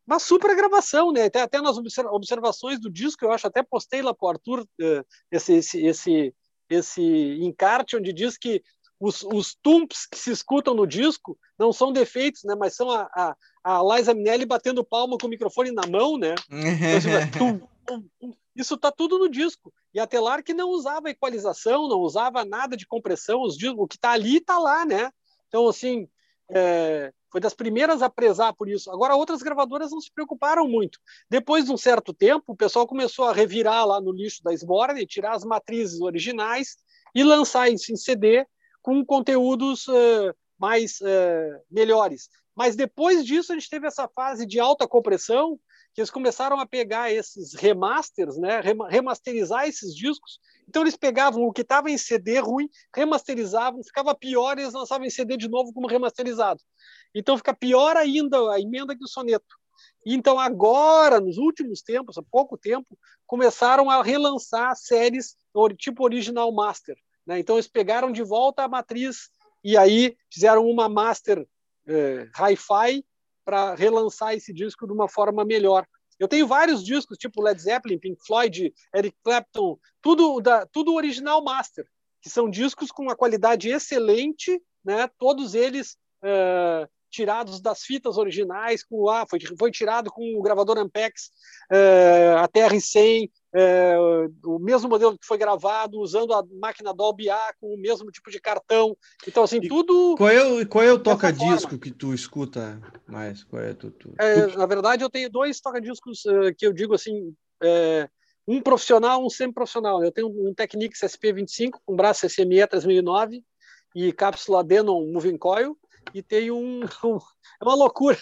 S2: uma super gravação, né? Até, até nas observações do disco, eu acho, até postei lá para o Arthur uh, esse, esse, esse, esse encarte onde diz que os, os tumps que se escutam no disco não são defeitos, né? Mas são a, a, a Liza Minelli batendo palma com o microfone na mão, né? Então, assim, (laughs) tum, tum, tum. Isso tá tudo no disco. E a Telar que não usava equalização, não usava nada de compressão, os discos, o que tá ali tá lá, né? Então, assim, é, foi das primeiras a prezar por isso. Agora, outras gravadoras não se preocuparam muito. Depois de um certo tempo, o pessoal começou a revirar lá no lixo da Sborne, tirar as matrizes originais e lançar isso em CD com conteúdos uh, mais uh, melhores. Mas depois disso, a gente teve essa fase de alta compressão, que eles começaram a pegar esses remasters, né, remasterizar esses discos. Então eles pegavam o que estava em CD ruim, remasterizavam, ficava pior e eles lançavam em CD de novo como remasterizado. Então fica pior ainda a emenda que o soneto. Então agora, nos últimos tempos, há pouco tempo, começaram a relançar séries tipo original master. Né? Então, eles pegaram de volta a matriz e aí fizeram uma master eh, hi-fi para relançar esse disco de uma forma melhor. Eu tenho vários discos, tipo Led Zeppelin, Pink Floyd, Eric Clapton, tudo, da, tudo original master, que são discos com uma qualidade excelente, né? todos eles uh, tirados das fitas originais, com ah, foi, foi tirado com o gravador Ampex, uh, a TR-100, é, o mesmo modelo que foi gravado, usando a máquina Dolby A com o mesmo tipo de cartão. Então, assim, e tudo.
S1: Qual é o, qual é o toca-disco que tu escuta mais? Qual é, tu, tu,
S2: é. Na verdade, eu tenho dois toca-discos uh, que eu digo assim. É, um profissional, um semi-profissional. Eu tenho um Technics SP25 com braço SME 3009 e cápsula Denon Moving Coil e tenho um, (laughs) um, é uma loucura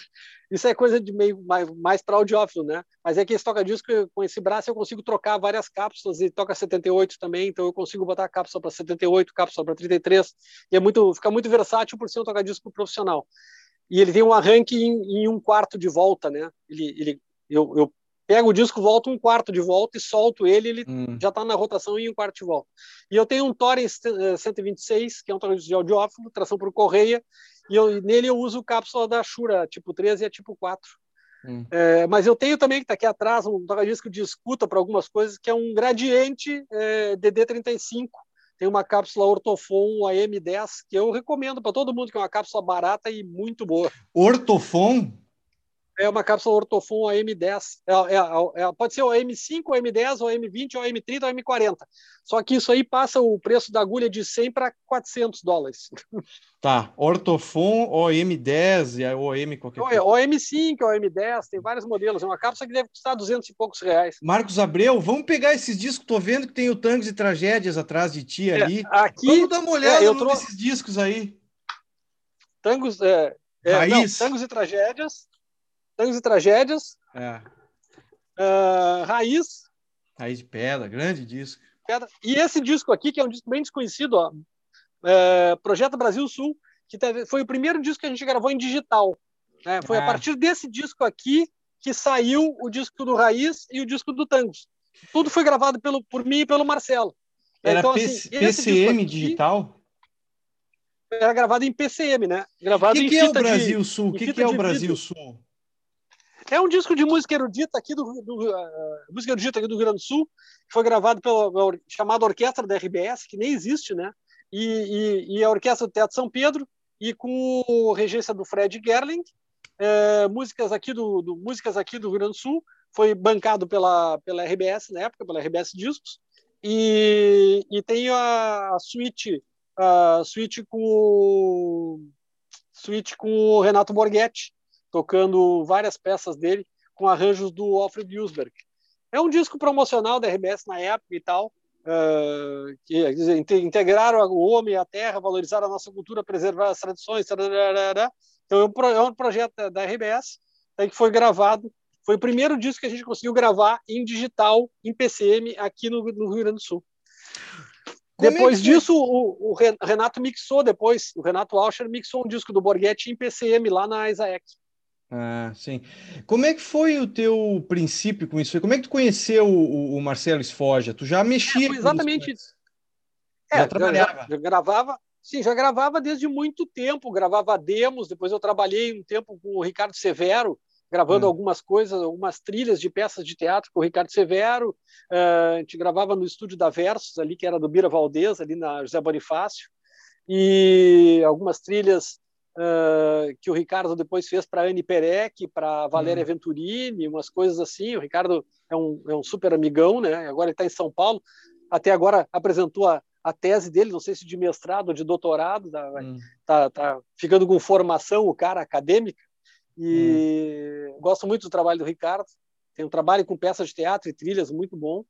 S2: isso é coisa de meio mais, mais para audiófilo, né? Mas é que esse toca-disco, com esse braço, eu consigo trocar várias cápsulas e toca 78 também, então eu consigo botar cápsula para 78, cápsula para 33, e é muito, fica muito versátil por ser um toca-disco profissional. E ele tem um arranque em, em, um quarto de volta, né? Ele, ele, eu, eu pego o disco, volto um quarto de volta e solto ele, ele hum. já está na rotação em um quarto de volta. E eu tenho um Torrens 126, que é um Torrens de audiófilo, tração por correia, e eu, nele eu uso cápsula da Shure, tipo 13 e a tipo 4. Hum. É, mas eu tenho também, que está aqui atrás, um toca-disco de escuta para algumas coisas, que é um gradiente é, DD35. Tem uma cápsula Ortofon AM10, que eu recomendo para todo mundo, que é uma cápsula barata e muito boa.
S1: Ortofon?
S2: É uma cápsula ortofon AM10. É, é, é, pode ser o AM5, o AM10, o AM20, o AM30, o AM40. Só que isso aí passa o preço da agulha de 100 para 400 dólares.
S1: Tá, ortofon, OM10 e OM qualquer coisa.
S2: O AM5, o AM10, tem vários modelos. É uma cápsula que deve custar 200 e poucos reais.
S1: Marcos Abreu, vamos pegar esses discos. Tô vendo que tem o Tangos e Tragédias atrás de ti é, ali.
S2: aqui,
S1: vamos dar uma olhada é, eu trouxe... nesses discos aí.
S2: Tangos, é, é, não, Tangos e Tragédias, Tangos e Tragédias. É. Uh, Raiz.
S1: Raiz de Pedra, grande disco.
S2: Pedra. E esse disco aqui, que é um disco bem desconhecido, ó, é, Projeto Brasil Sul, que foi o primeiro disco que a gente gravou em digital. Né? Foi a ah. partir desse disco aqui que saiu o disco do Raiz e o disco do Tangos. Tudo foi gravado pelo, por mim e pelo Marcelo.
S1: Era então, assim, PCM aqui, digital?
S2: Era gravado em PCM, né? Gravado
S1: que em que é o Brasil Sul? O que, que é o Brasil Sul?
S2: É um disco de música erudita aqui do, do uh, música erudita aqui do Rio Grande do Sul, que foi gravado pela, pela chamada Orquestra da RBS, que nem existe, né? E, e, e, a Orquestra do Teatro São Pedro e com regência do Fred Gerling, uh, músicas aqui do, do, músicas aqui do Rio Grande do Sul, foi bancado pela pela RBS na época, pela RBS Discos, e, e tem a, a suíte a suíte com suíte com o Renato Borghetti tocando várias peças dele com arranjos do Alfred Yusberg. É um disco promocional da RBS na época e tal, uh, que dizer, integraram o homem e a terra, valorizaram a nossa cultura, preservar as tradições. Tararara. Então é um, é um projeto da, da RBS que foi gravado. Foi o primeiro disco que a gente conseguiu gravar em digital, em PCM, aqui no, no Rio Grande do Sul. Como é depois é disso, o, o, Renato mixou depois, o Renato Alcher mixou um disco do Borghetti em PCM lá na Isaac.
S1: Ah, sim. Como é que foi o teu princípio com isso? Como é que tu conheceu o, o Marcelo Esfoja? Tu já mexia
S2: é, exatamente isso. É, já trabalhava. Já, já, gravava, sim, já gravava desde muito tempo, gravava demos, depois eu trabalhei um tempo com o Ricardo Severo, gravando hum. algumas coisas, algumas trilhas de peças de teatro com o Ricardo Severo. Uh, a gente gravava no estúdio da Versus, ali, que era do Bira Valdez, ali na José Bonifácio, e algumas trilhas uh, que o Ricardo depois fez para Anne Perec, para Valéria hum. Venturini, umas coisas assim. O Ricardo é um, é um super amigão, né? Agora ele está em São Paulo. Até agora apresentou a, a tese dele, não sei se de mestrado ou de doutorado, tá, hum. tá, tá ficando com formação o cara acadêmica. E hum. gosto muito do trabalho do Ricardo. Tem um trabalho com peças de teatro e trilhas muito bom.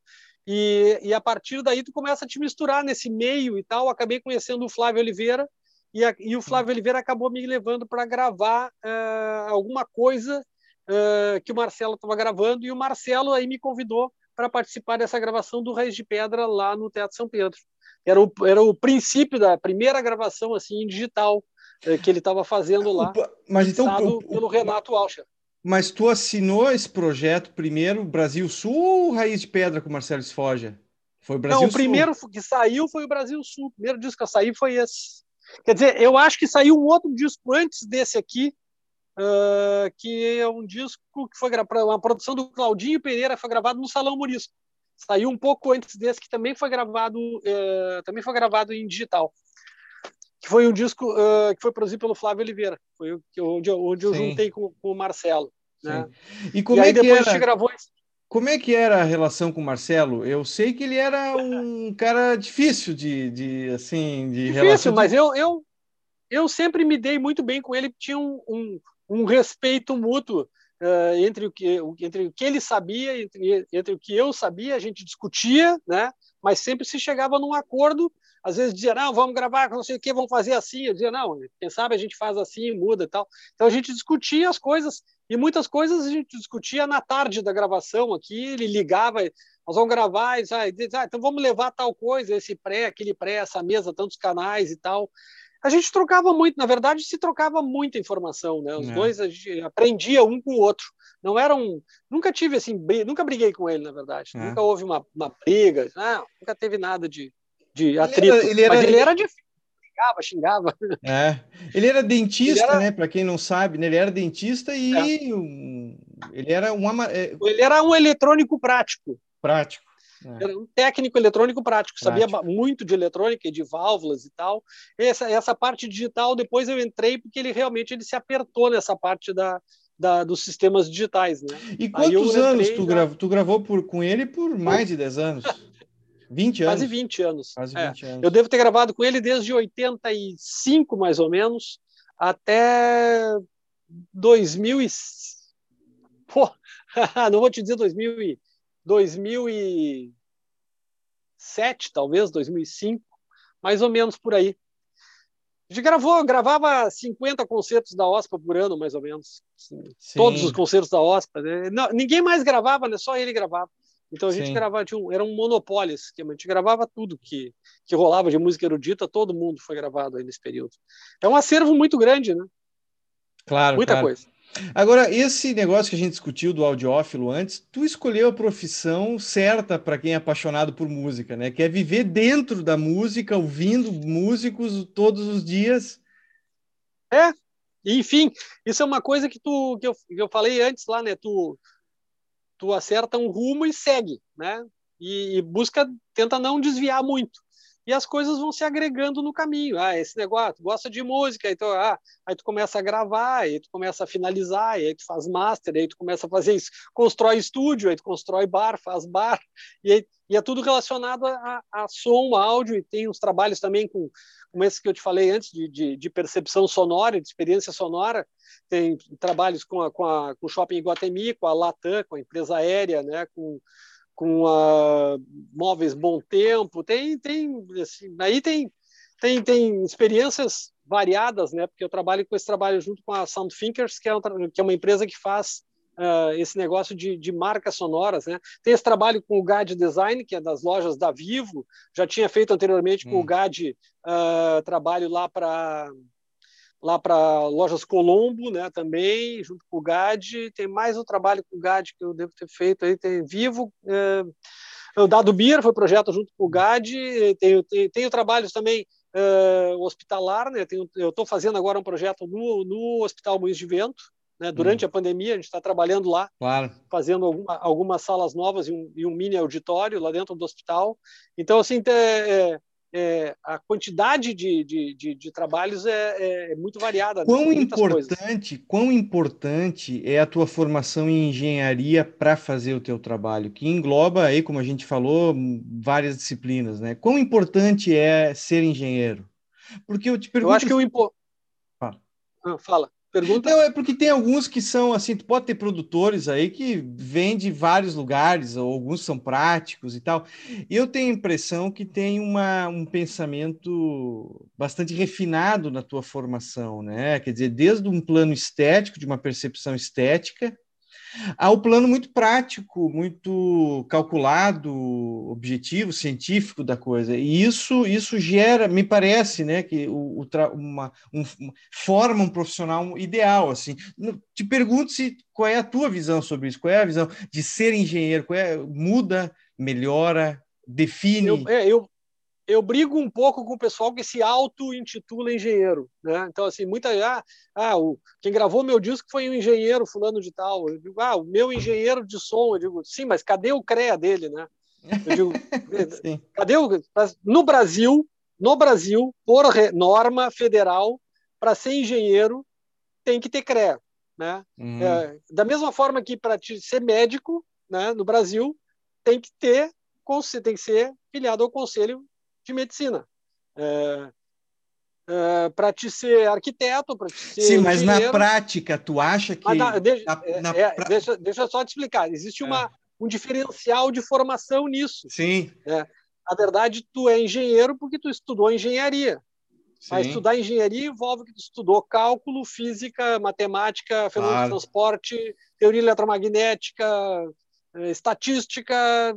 S2: E, e, a partir daí tu começa a te misturar nesse meio e tal. Acabei conhecendo o Flávio Oliveira, e, a, e o Flávio Oliveira acabou me levando para gravar uh, alguma coisa uh, que o Marcelo estava gravando, e o Marcelo aí me convidou para participar dessa gravação do Reis de Pedra lá no Teatro São Pedro. Era o, era o princípio da primeira gravação assim em digital uh, que ele estava fazendo lá,
S1: mas então o,
S2: pelo Renato Alcher.
S1: Mas tu assinou esse projeto primeiro Brasil Sul ou Raiz de Pedra com Marcelo Esfoja?
S2: Foi o Brasil Não, o primeiro que saiu foi o Brasil Sul. O primeiro disco que saiu foi esse. Quer dizer, eu acho que saiu um outro disco antes desse aqui, uh, que é um disco que foi uma produção do Claudinho Pereira, foi gravado no Salão Murisco. Saiu um pouco antes desse, que também foi gravado, uh, também foi gravado em digital. Que foi um disco uh, que foi produzido pelo Flávio Oliveira, foi onde, onde eu juntei com, com, o Marcelo. Né?
S1: E como e é que depois era? a gente gravou como é que era a relação com o Marcelo? Eu sei que ele era um cara difícil de, de assim, de
S2: difícil, relação. mas eu, eu, eu sempre me dei muito bem com ele. Tinha um, um, um respeito mútuo uh, entre, o que, entre o que ele sabia, entre, entre o que eu sabia. A gente discutia, né? Mas sempre se chegava num acordo. Às vezes dizia, não, vamos gravar, não sei o que, vamos fazer assim. Eu dizia, não, quem sabe a gente faz assim, muda e tal. Então a gente discutia as coisas E muitas coisas a gente discutia na tarde da gravação aqui, ele ligava, nós vamos gravar, e ah, então vamos levar tal coisa, esse pré, aquele pré, essa mesa, tantos canais e tal. A gente trocava muito, na verdade, se trocava muita informação, né? Os é. dois a gente aprendia um com o outro. Não era um, nunca tive assim, nunca briguei com ele, na verdade. É. Nunca houve uma, uma briga, não, nunca teve nada de, de atrito. Ele era, ele era, Mas ele era difícil xingava, xingava.
S1: É. Ele era dentista, ele era... né? Para quem não sabe, né? ele era dentista e é. um... ele era um
S2: é, ele era um eletrônico prático.
S1: Prático.
S2: É. Era um técnico eletrônico prático, prático, sabia muito de eletrônica e de válvulas e tal. Essa, essa parte digital, depois eu entrei porque ele realmente ele se apertou nessa parte da, da, dos sistemas digitais. Né?
S1: E quantos anos tu, já... tu gravou por, com ele por mais de 10 anos? (laughs) 20 anos.
S2: Quase 20 anos.
S1: Quase 20 é. anos.
S2: Eu devo ter gravado com ele desde 85, mais ou menos, até 2000 e... (laughs) Pô, não vou te dizer 2000 e... 2007, talvez, 2005, mais ou menos por aí. A gente gravou, gravava 50 concertos da OSPA por ano, mais ou menos. Todos os concertos da OSPA. Né? Não, ninguém mais gravava, né? só ele gravava. Então a gente Sim. gravava, um, era um monopólio esse esquema, a gente gravava tudo que, que rolava de música erudita, todo mundo foi gravado aí nesse período. É um acervo muito grande, né?
S1: Claro.
S2: Muita
S1: claro.
S2: coisa.
S1: Agora, esse negócio que a gente discutiu do audiófilo antes, tu escolheu a profissão certa para quem é apaixonado por música, né? Que é viver dentro da música, ouvindo músicos todos os dias.
S2: É, enfim, isso é uma coisa que tu que eu, que eu falei antes lá, né? Tu tu acerta um rumo e segue, né? E, e, busca, tenta não desviar muito. E as coisas vão se agregando no caminho. Ah, esse negócio, tu gosta de música, então, ah, aí tu começa a gravar, aí tu começa a finalizar, aí tu faz master, aí tu começa a fazer isso, constrói estúdio, aí tu constrói bar, faz bar, e, aí, e é tudo relacionado a, a, som, áudio, e tem uns trabalhos também com, como esse que eu te falei antes, de, de, de percepção sonora, de experiência sonora, tem trabalhos com, a, com, a, com o Shopping Iguatemi, com a Latam, com a empresa aérea, né, com, com a Móveis Bom Tempo, tem, tem assim, aí tem, tem, tem experiências variadas, né, porque eu trabalho com esse trabalho junto com a Sound Thinkers, que é, um, que é uma empresa que faz uh, esse negócio de, de marcas sonoras, né? Tem esse trabalho com o GAD Design, que é das lojas da Vivo, já tinha feito anteriormente com hum. o GAD uh, trabalho lá para lá para lojas Colombo, né, também, junto com o GAD. Tem mais um trabalho com o GAD que eu devo ter feito aí, tem Vivo, é, o Dado Beer foi projeto junto com o GAD, tenho, tenho, tenho trabalhos também é, hospitalar, né, tenho, eu estou fazendo agora um projeto no, no Hospital Moinhos de Vento, né, durante hum. a pandemia, a gente está trabalhando lá,
S1: claro.
S2: fazendo alguma, algumas salas novas e um, e um, mini auditório lá dentro do hospital. Então, assim, é, é, a quantidade de, de, de, de trabalhos é, é, é muito variada. Né?
S1: Quão importante, quão importante é a tua formação em engenharia para fazer o teu trabalho, que engloba aí, como a gente falou, várias disciplinas, né? Quão importante é ser engenheiro? Porque eu te pergunto.
S2: Eu acho que o impo... fala. Ah, fala. Pergunta?
S1: Não, é porque tem alguns que são assim, tu pode ter produtores aí que vêm de vários lugares, ou alguns são práticos e tal. Eu tenho a impressão que tem uma, um pensamento bastante refinado na tua formação, né? Quer dizer, desde um plano estético, de uma percepção estética, Há o plano muito prático, muito calculado, objetivo, científico da coisa. E isso, isso gera, me parece, né, que o, o uma, um, forma um profissional ideal. Assim. Te pergunto se qual é a tua visão sobre isso, qual é a visão de ser engenheiro, qual é, muda, melhora, define.
S2: Eu, é, eu, eu brigo um pouco com o pessoal que se auto-intitula engenheiro, né? Então, assim, muita... Ah, ah o, quem gravou meu disco foi um engenheiro fulano de tal. Eu digo, ah, o meu engenheiro de som. Eu digo, sim, mas cadê o CREA dele, né? Eu digo, (laughs) cadê o... No Brasil, no Brasil, por norma federal, para ser engenheiro, tem que ter CREA, né? Uhum. É, da mesma forma que para ser médico, né, no Brasil, tem que ter tem que ser filiado ao Conselho de medicina. É, é, para te ser arquiteto, para te ser.
S1: Sim, mas na prática, tu acha que.
S2: Na, deixa, na, na é, pra... deixa, deixa eu só te explicar. Existe uma, é. um diferencial de formação nisso.
S1: Sim.
S2: Né? Na verdade, tu é engenheiro porque tu estudou engenharia. Mas estudar engenharia envolve que tu estudou cálculo, física, matemática, fenômeno claro. de transporte, teoria eletromagnética, eh, estatística,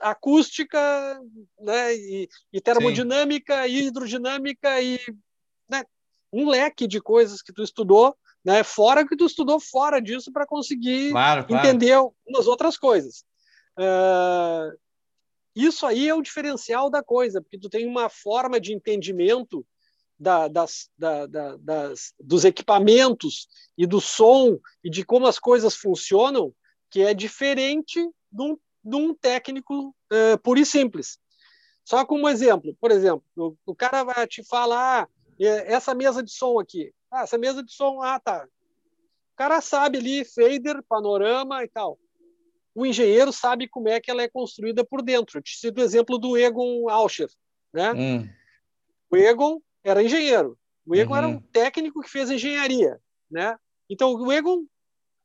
S2: acústica, né, e, e termodinâmica, Sim. e hidrodinâmica e né, um leque de coisas que tu estudou, né, fora que tu estudou fora disso para conseguir claro, claro. entender umas outras coisas. Uh, isso aí é o diferencial da coisa, porque tu tem uma forma de entendimento da, das, da, da, das, dos equipamentos e do som e de como as coisas funcionam que é diferente de um de um técnico uh, puro e simples. Só como exemplo, por exemplo, o, o cara vai te falar ah, essa mesa de som aqui. Ah, essa mesa de som, ah, tá. O cara sabe ali fader, panorama e tal. O engenheiro sabe como é que ela é construída por dentro. Eu te cito o exemplo do Egon Auscher, né? Hum. O Egon era engenheiro. O Egon uhum. era um técnico que fez engenharia, né? Então o Egon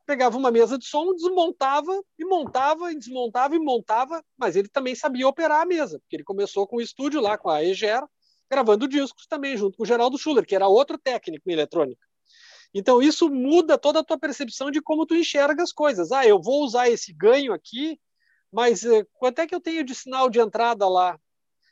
S2: pegava uma mesa de som, desmontava e montava e desmontava e montava, mas ele também sabia operar a mesa, porque ele começou com o estúdio lá com a Eger, gravando discos também junto com o Geraldo Schuller, que era outro técnico em eletrônica. Então isso muda toda a tua percepção de como tu enxerga as coisas. Ah, eu vou usar esse ganho aqui, mas eh, quanto é que eu tenho de sinal de entrada lá?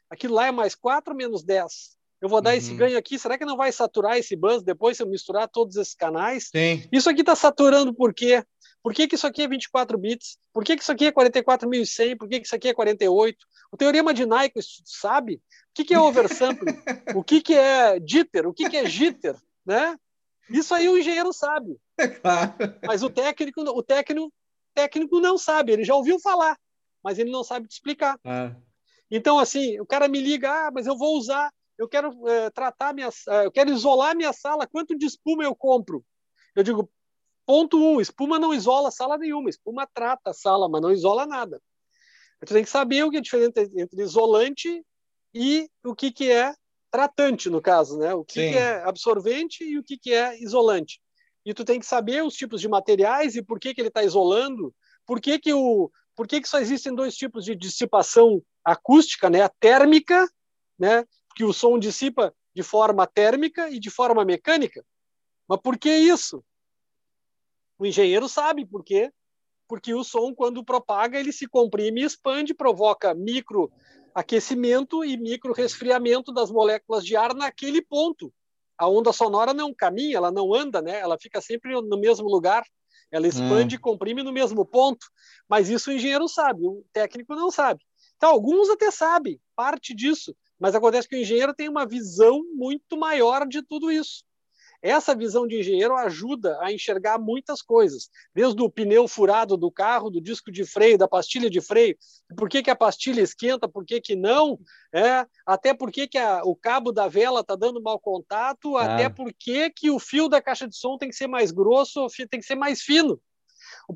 S2: Aquilo lá é mais 4 menos 10 eu vou dar uhum. esse ganho aqui, será que não vai saturar esse bus depois se eu misturar todos esses canais?
S1: Sim.
S2: Isso aqui está saturando por quê? Por que, que isso aqui é 24 bits? Por que, que isso aqui é 44.100? Por que, que isso aqui é 48? O teorema de Nyquist sabe? O que, que é oversampling? (laughs) o que, que é jitter? O que, que é jitter? Né? Isso aí o engenheiro sabe. É claro. Mas o técnico, o técnico, técnico não sabe. Ele já ouviu falar, mas ele não sabe te explicar. É. Então, assim, o cara me liga, ah, mas eu vou usar eu quero é, tratar minha, é, eu quero isolar minha sala, quanto de espuma eu compro? Eu digo, ponto um, espuma não isola sala nenhuma, espuma trata a sala, mas não isola nada. Você tem que saber o que é diferente entre isolante e o que, que é tratante, no caso, né? O que, que é absorvente e o que, que é isolante. E tu tem que saber os tipos de materiais e por que, que ele está isolando, por que, que, o, por que, que só existem dois tipos de dissipação acústica, né? A térmica, né? Que o som dissipa de forma térmica e de forma mecânica. Mas por que isso? O engenheiro sabe por quê. Porque o som, quando propaga, ele se comprime e expande, provoca micro aquecimento e micro resfriamento das moléculas de ar naquele ponto. A onda sonora não caminha, ela não anda, né? Ela fica sempre no mesmo lugar. Ela expande hum. e comprime no mesmo ponto. Mas isso o engenheiro sabe, o técnico não sabe. Então, alguns até sabem parte disso, mas acontece que o engenheiro tem uma visão muito maior de tudo isso. Essa visão de engenheiro ajuda a enxergar muitas coisas, desde o pneu furado do carro, do disco de freio, da pastilha de freio, por que, que a pastilha esquenta, por que, que não, é, até por que, que a, o cabo da vela está dando mau contato, ah. até por que, que o fio da caixa de som tem que ser mais grosso, tem que ser mais fino.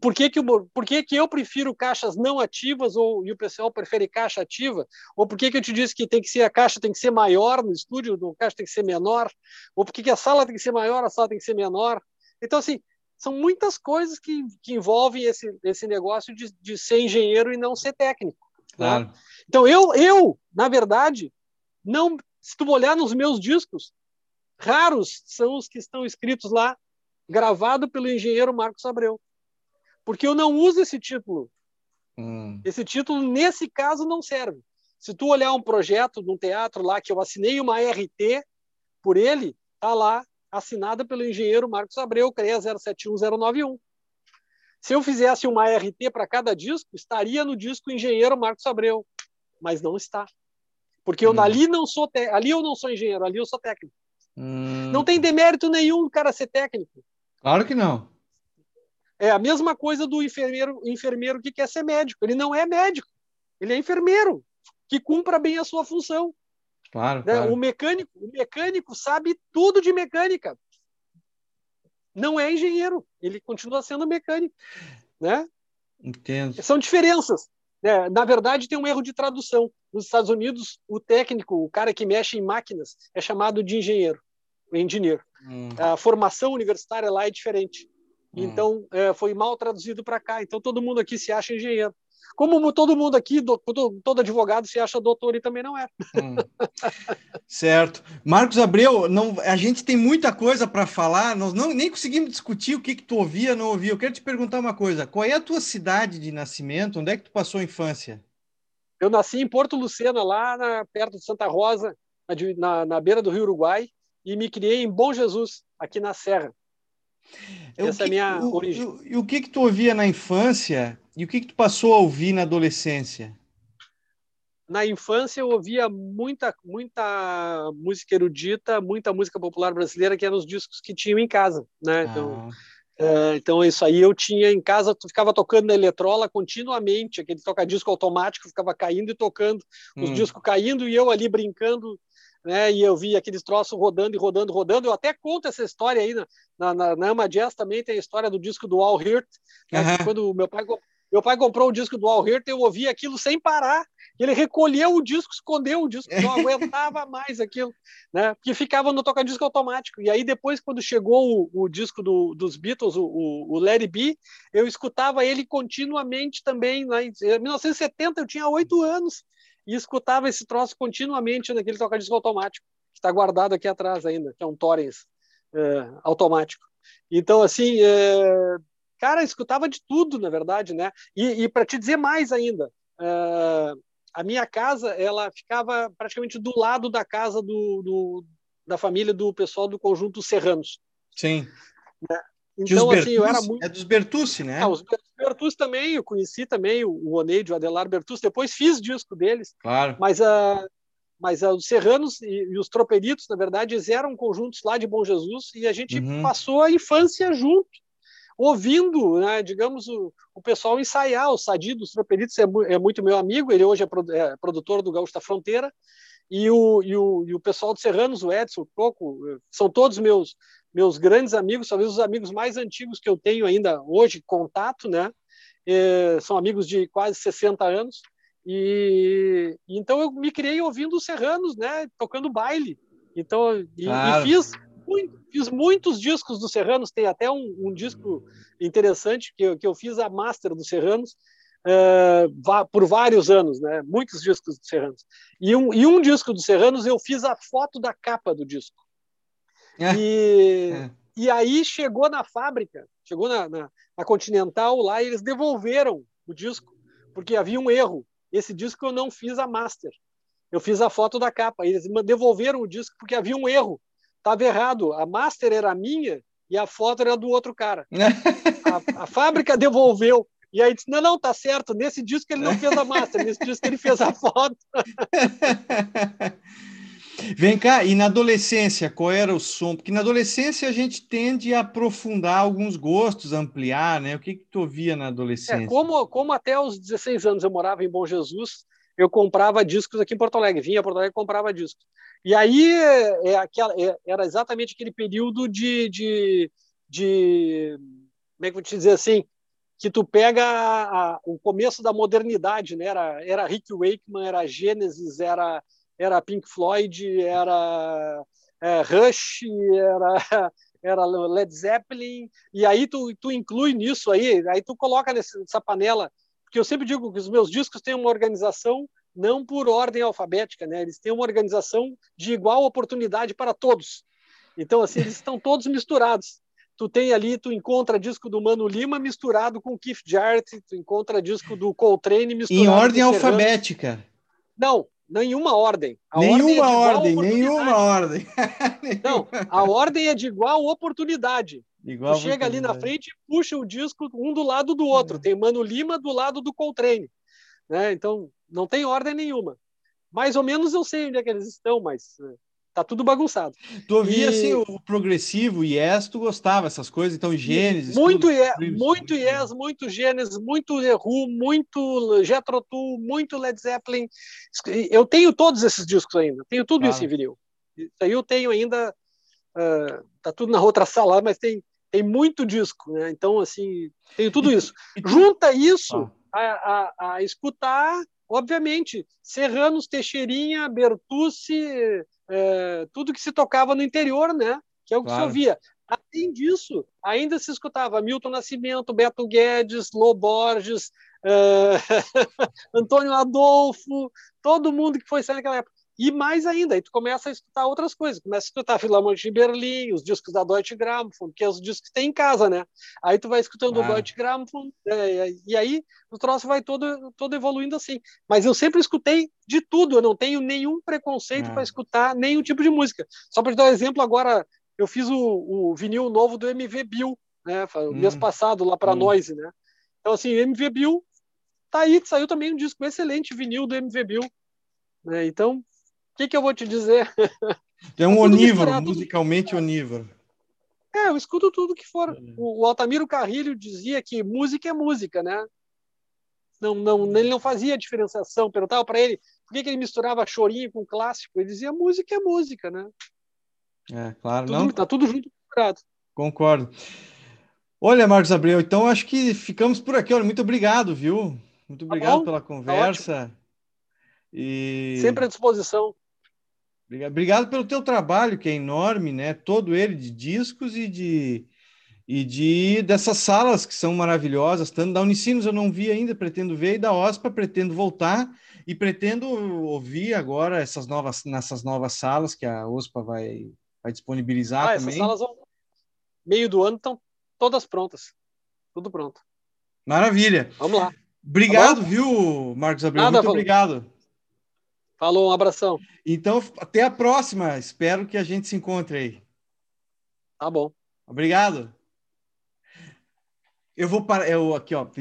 S2: Por que, que, por que, que eu prefiro caixas não ativas ou, e o pessoal prefere caixa ativa? Ou por que, que eu te disse que tem que ser a caixa tem que ser maior no estúdio, a caixa tem que ser menor? Ou por que, que a sala tem que ser maior, a sala tem que ser menor? Então, assim, são muitas coisas que, que envolvem esse, esse negócio de, de ser engenheiro e não ser técnico. Né? Claro. Né? Então, eu, eu, na verdade, não, se tu olhar nos meus discos, raros são os que estão escritos lá, gravado pelo engenheiro Marcos Abreu porque eu não uso esse título. Hum. Esse título, nesse caso, não serve. Se tu olhar um projeto de um teatro lá que eu assinei uma RT por ele, tá lá assinada pelo engenheiro Marcos Abreu, CREA 071091. Se eu fizesse uma RT para cada disco, estaria no disco engenheiro Marcos Abreu, mas não está. Porque eu hum. ali não sou te... ali eu não sou engenheiro, ali eu sou técnico. Hum. Não tem demérito nenhum o cara ser técnico.
S1: Claro que não.
S2: É a mesma coisa do enfermeiro, enfermeiro que quer ser médico. Ele não é médico, ele é enfermeiro que cumpra bem a sua função.
S1: Claro, né? claro.
S2: O mecânico, o mecânico sabe tudo de mecânica. Não é engenheiro, ele continua sendo mecânico, né?
S1: Entendo.
S2: São diferenças. Né? Na verdade, tem um erro de tradução. Nos Estados Unidos, o técnico, o cara que mexe em máquinas, é chamado de engenheiro, engineer. Hum. A formação universitária lá é diferente. Hum. Então, é, foi mal traduzido para cá. Então, todo mundo aqui se acha engenheiro. como todo mundo aqui, do, todo, todo, advogado se acha doutor e também não é. Hum.
S1: certo. Marcos Abreu, não, a gente tem muita coisa para falar, nós não, nem conseguimos discutir o que, que tu ouvia, não ouvia. Eu quero te perguntar uma coisa: qual é a tua cidade de nascimento? Onde é que tu passou a infância?
S2: Eu nasci em Porto Lucena, lá na, perto de Santa Rosa, na, na beira do Rio Uruguai, e me criei em Bom Jesus, aqui na Serra.
S1: Essa que, é a minha o, origem. E o, o, que que tu ouvia na infância e o que que tu passou a ouvir na adolescência?
S2: Na infância eu ouvia muita muita música erudita, muita música popular brasileira que eram os discos que tinham em casa, né? Então, ah. É, então isso aí eu tinha em casa, tu ficava tocando na eletrola continuamente, aquele toca-disco automático ficava caindo e tocando, os hum. discos caindo e eu ali brincando né? E eu vi aqueles troços rodando e rodando, rodando. Eu até conto essa história aí na, na, na Ama Jazz também tem a história do disco do Al Hirt, né? uhum. quando meu pai meu pai comprou o disco do Al Hirt, eu ouvi aquilo sem parar. Ele recolheu o disco, escondeu o disco, não (laughs) aguentava mais aquilo, né? Porque ficava no toca-disco automático. E aí depois, quando chegou o, o disco do, dos Beatles, o, o, o Larry B, eu escutava ele continuamente também. Né? Em 1970 eu tinha oito anos e escutava esse troço continuamente naquele toca-disco automático, que está guardado aqui atrás ainda, que é um Torrens é, automático. Então, assim, é, cara, escutava de tudo, na verdade, né? E, e para te dizer mais ainda, é, a minha casa, ela ficava praticamente do lado da casa do, do da família do pessoal do conjunto Serranos.
S1: Sim.
S2: Então, assim, eu era muito.
S1: É dos Bertucci, né?
S2: Ah, os Bertucci também, eu conheci também o Oneide, o Adelar Bertucci, depois fiz disco deles.
S1: Claro.
S2: Mas, uh, mas uh, os Serranos e, e, os Troperitos, na verdade, eles eram conjuntos lá de Bom Jesus e a gente uhum. passou a infância junto, ouvindo, né, digamos, o, o pessoal ensaiar. O Sadi dos Troperitos é, é, muito meu amigo, ele hoje é, pro, é produtor do Gaúcho da Fronteira. E o, e, o, e o pessoal de Serranos, o Edson, o Coco, são todos meus meus grandes amigos, talvez os amigos mais antigos que eu tenho ainda hoje contato, né? É, são amigos de quase 60 anos. E então eu me criei ouvindo os Serranos, né? Tocando baile. Então e, e fiz fiz muitos discos dos Serranos. Tem até um, um disco interessante que eu, que eu fiz a master dos Serranos. Uh, por vários anos, né? Muitos discos dos Serranos. E um, e um disco dos Serranos eu fiz a foto da capa do disco. É. E, é. e aí chegou na fábrica, chegou na, na, na, Continental lá e eles devolveram o disco, porque havia um erro. Esse disco eu não fiz a master. Eu fiz a foto da capa. Eles devolveram o disco porque havia um erro. Estava errado. A master era minha e a foto era do outro cara. (laughs) a, a fábrica devolveu. E aí disse: não, não, tá certo. Nesse disco ele não fez a master, nesse disco ele fez a foto. (laughs)
S1: Vem cá, e na adolescência, qual era o som? Porque na adolescência a gente tende a aprofundar alguns gostos, ampliar, né? O que, que tu ouvia na adolescência?
S2: É, como, como até os 16 anos eu morava em Bom Jesus, eu comprava discos aqui em Porto Alegre, vinha a Porto Alegre e comprava discos. E aí é, aquela, é, era exatamente aquele período de, de, de. Como é que eu vou te dizer assim? Que tu pega a, a, o começo da modernidade, né? Era, era Rick Wakeman, era Gênesis, era era Pink Floyd, era é, Rush, era, (laughs) era Led Zeppelin, e aí tu, tu inclui nisso aí, aí tu coloca nessa panela, porque eu sempre digo que os meus discos têm uma organização não por ordem alfabética, né? Eles têm uma organização de igual oportunidade para todos. Então, assim, eles estão todos misturados. Tu tem ali, tu encontra disco do Mano Lima misturado com Keith Jarrett, tu encontra disco do Coltrane misturado
S1: Em ordem alfabética.
S2: Não, Nenhuma ordem.
S1: A nenhuma ordem, é (laughs) ordem nenhuma ordem.
S2: Não, a ordem é de igual oportunidade. Igual tu chega ali na frente e puxa o disco um do lado do outro. É. Tem Mano Lima do lado do Coltrane. Né? Então, não tem ordem nenhuma. Mais ou menos eu sei onde é que eles estão, mas eh, tá tudo bagunçado.
S1: Tu ouvia e... assim o progressivo, Yes, tu gostava dessas coisas, então Gênesis.
S2: Muito yes, muito Yes, muito Gênesis, muito Who, muito Jethro Tull, muito Led Zeppelin. Eu tenho todos esses discos ainda, tenho tudo claro. isso em vinil. Isso aí eu tenho ainda, uh, tá tudo na outra sala, mas tem tem muito disco, né? Então assim, tenho tudo isso. Junta isso ah. a, a, a escutar obviamente, Serranos, Teixeirinha, Bertucci, é, tudo que se tocava no interior, né? Que é o que claro. se ouvia. além disso, ainda se escutava Milton Nascimento, Beto Guedes, Lô Borges, uh, (laughs) Antônio Adolfo, todo mundo que foi sair naquela época. E mais ainda, aí tu começa a escutar outras coisas, começa a escutar Filarmônica de Berlim, os discos da Deutsche Grammophon, que é os discos que tem em casa, né? Aí tu vai escutando ah. o Deutsche Grammophon, é, e aí o troço vai todo, todo evoluindo assim. Mas eu sempre escutei de tudo, eu não tenho nenhum preconceito ah. para escutar nenhum tipo de música. Só para te dar um exemplo, agora eu fiz o, o vinil novo do MV Bill, né? Hum. Mês passado, lá para hum. Noise, né? Então, assim, MV Bill tá aí, saiu também um disco excelente vinil do MV Bill. Né? Então, que, que eu vou te dizer?
S1: É um onívoro, musicalmente onívoro.
S2: É, eu escuto tudo que for. É. O, o Altamiro Carrilho dizia que música é música, né? Não, não, ele não fazia diferenciação. Perguntava para ele por que, que, ele misturava chorinho com clássico. Ele dizia música é música, né?
S1: É, claro.
S2: Tudo,
S1: não...
S2: Tá tudo junto misturado.
S1: Concordo. Olha, Marcos Abreu, então acho que ficamos por aqui. Olha, muito obrigado, viu? Muito tá obrigado tá pela conversa. Tá
S2: e... Sempre à disposição.
S1: Obrigado pelo teu trabalho, que é enorme, né? Todo ele de discos e de e de dessas salas que são maravilhosas, tanto da Unicinos eu não vi ainda, pretendo ver, e da OSPA pretendo voltar e pretendo ouvir agora essas novas nessas novas salas que a OSPA vai, vai disponibilizar ah, também. Essas salas vão,
S2: meio do ano estão todas prontas. Tudo pronto.
S1: Maravilha.
S2: Vamos lá.
S1: Obrigado, tá viu, Marcos Abreu? Nada, Muito falou. obrigado.
S2: Falou, um abração.
S1: Então, até a próxima. Espero que a gente se encontre aí.
S2: Tá bom.
S1: Obrigado. Eu vou para eu aqui, ó.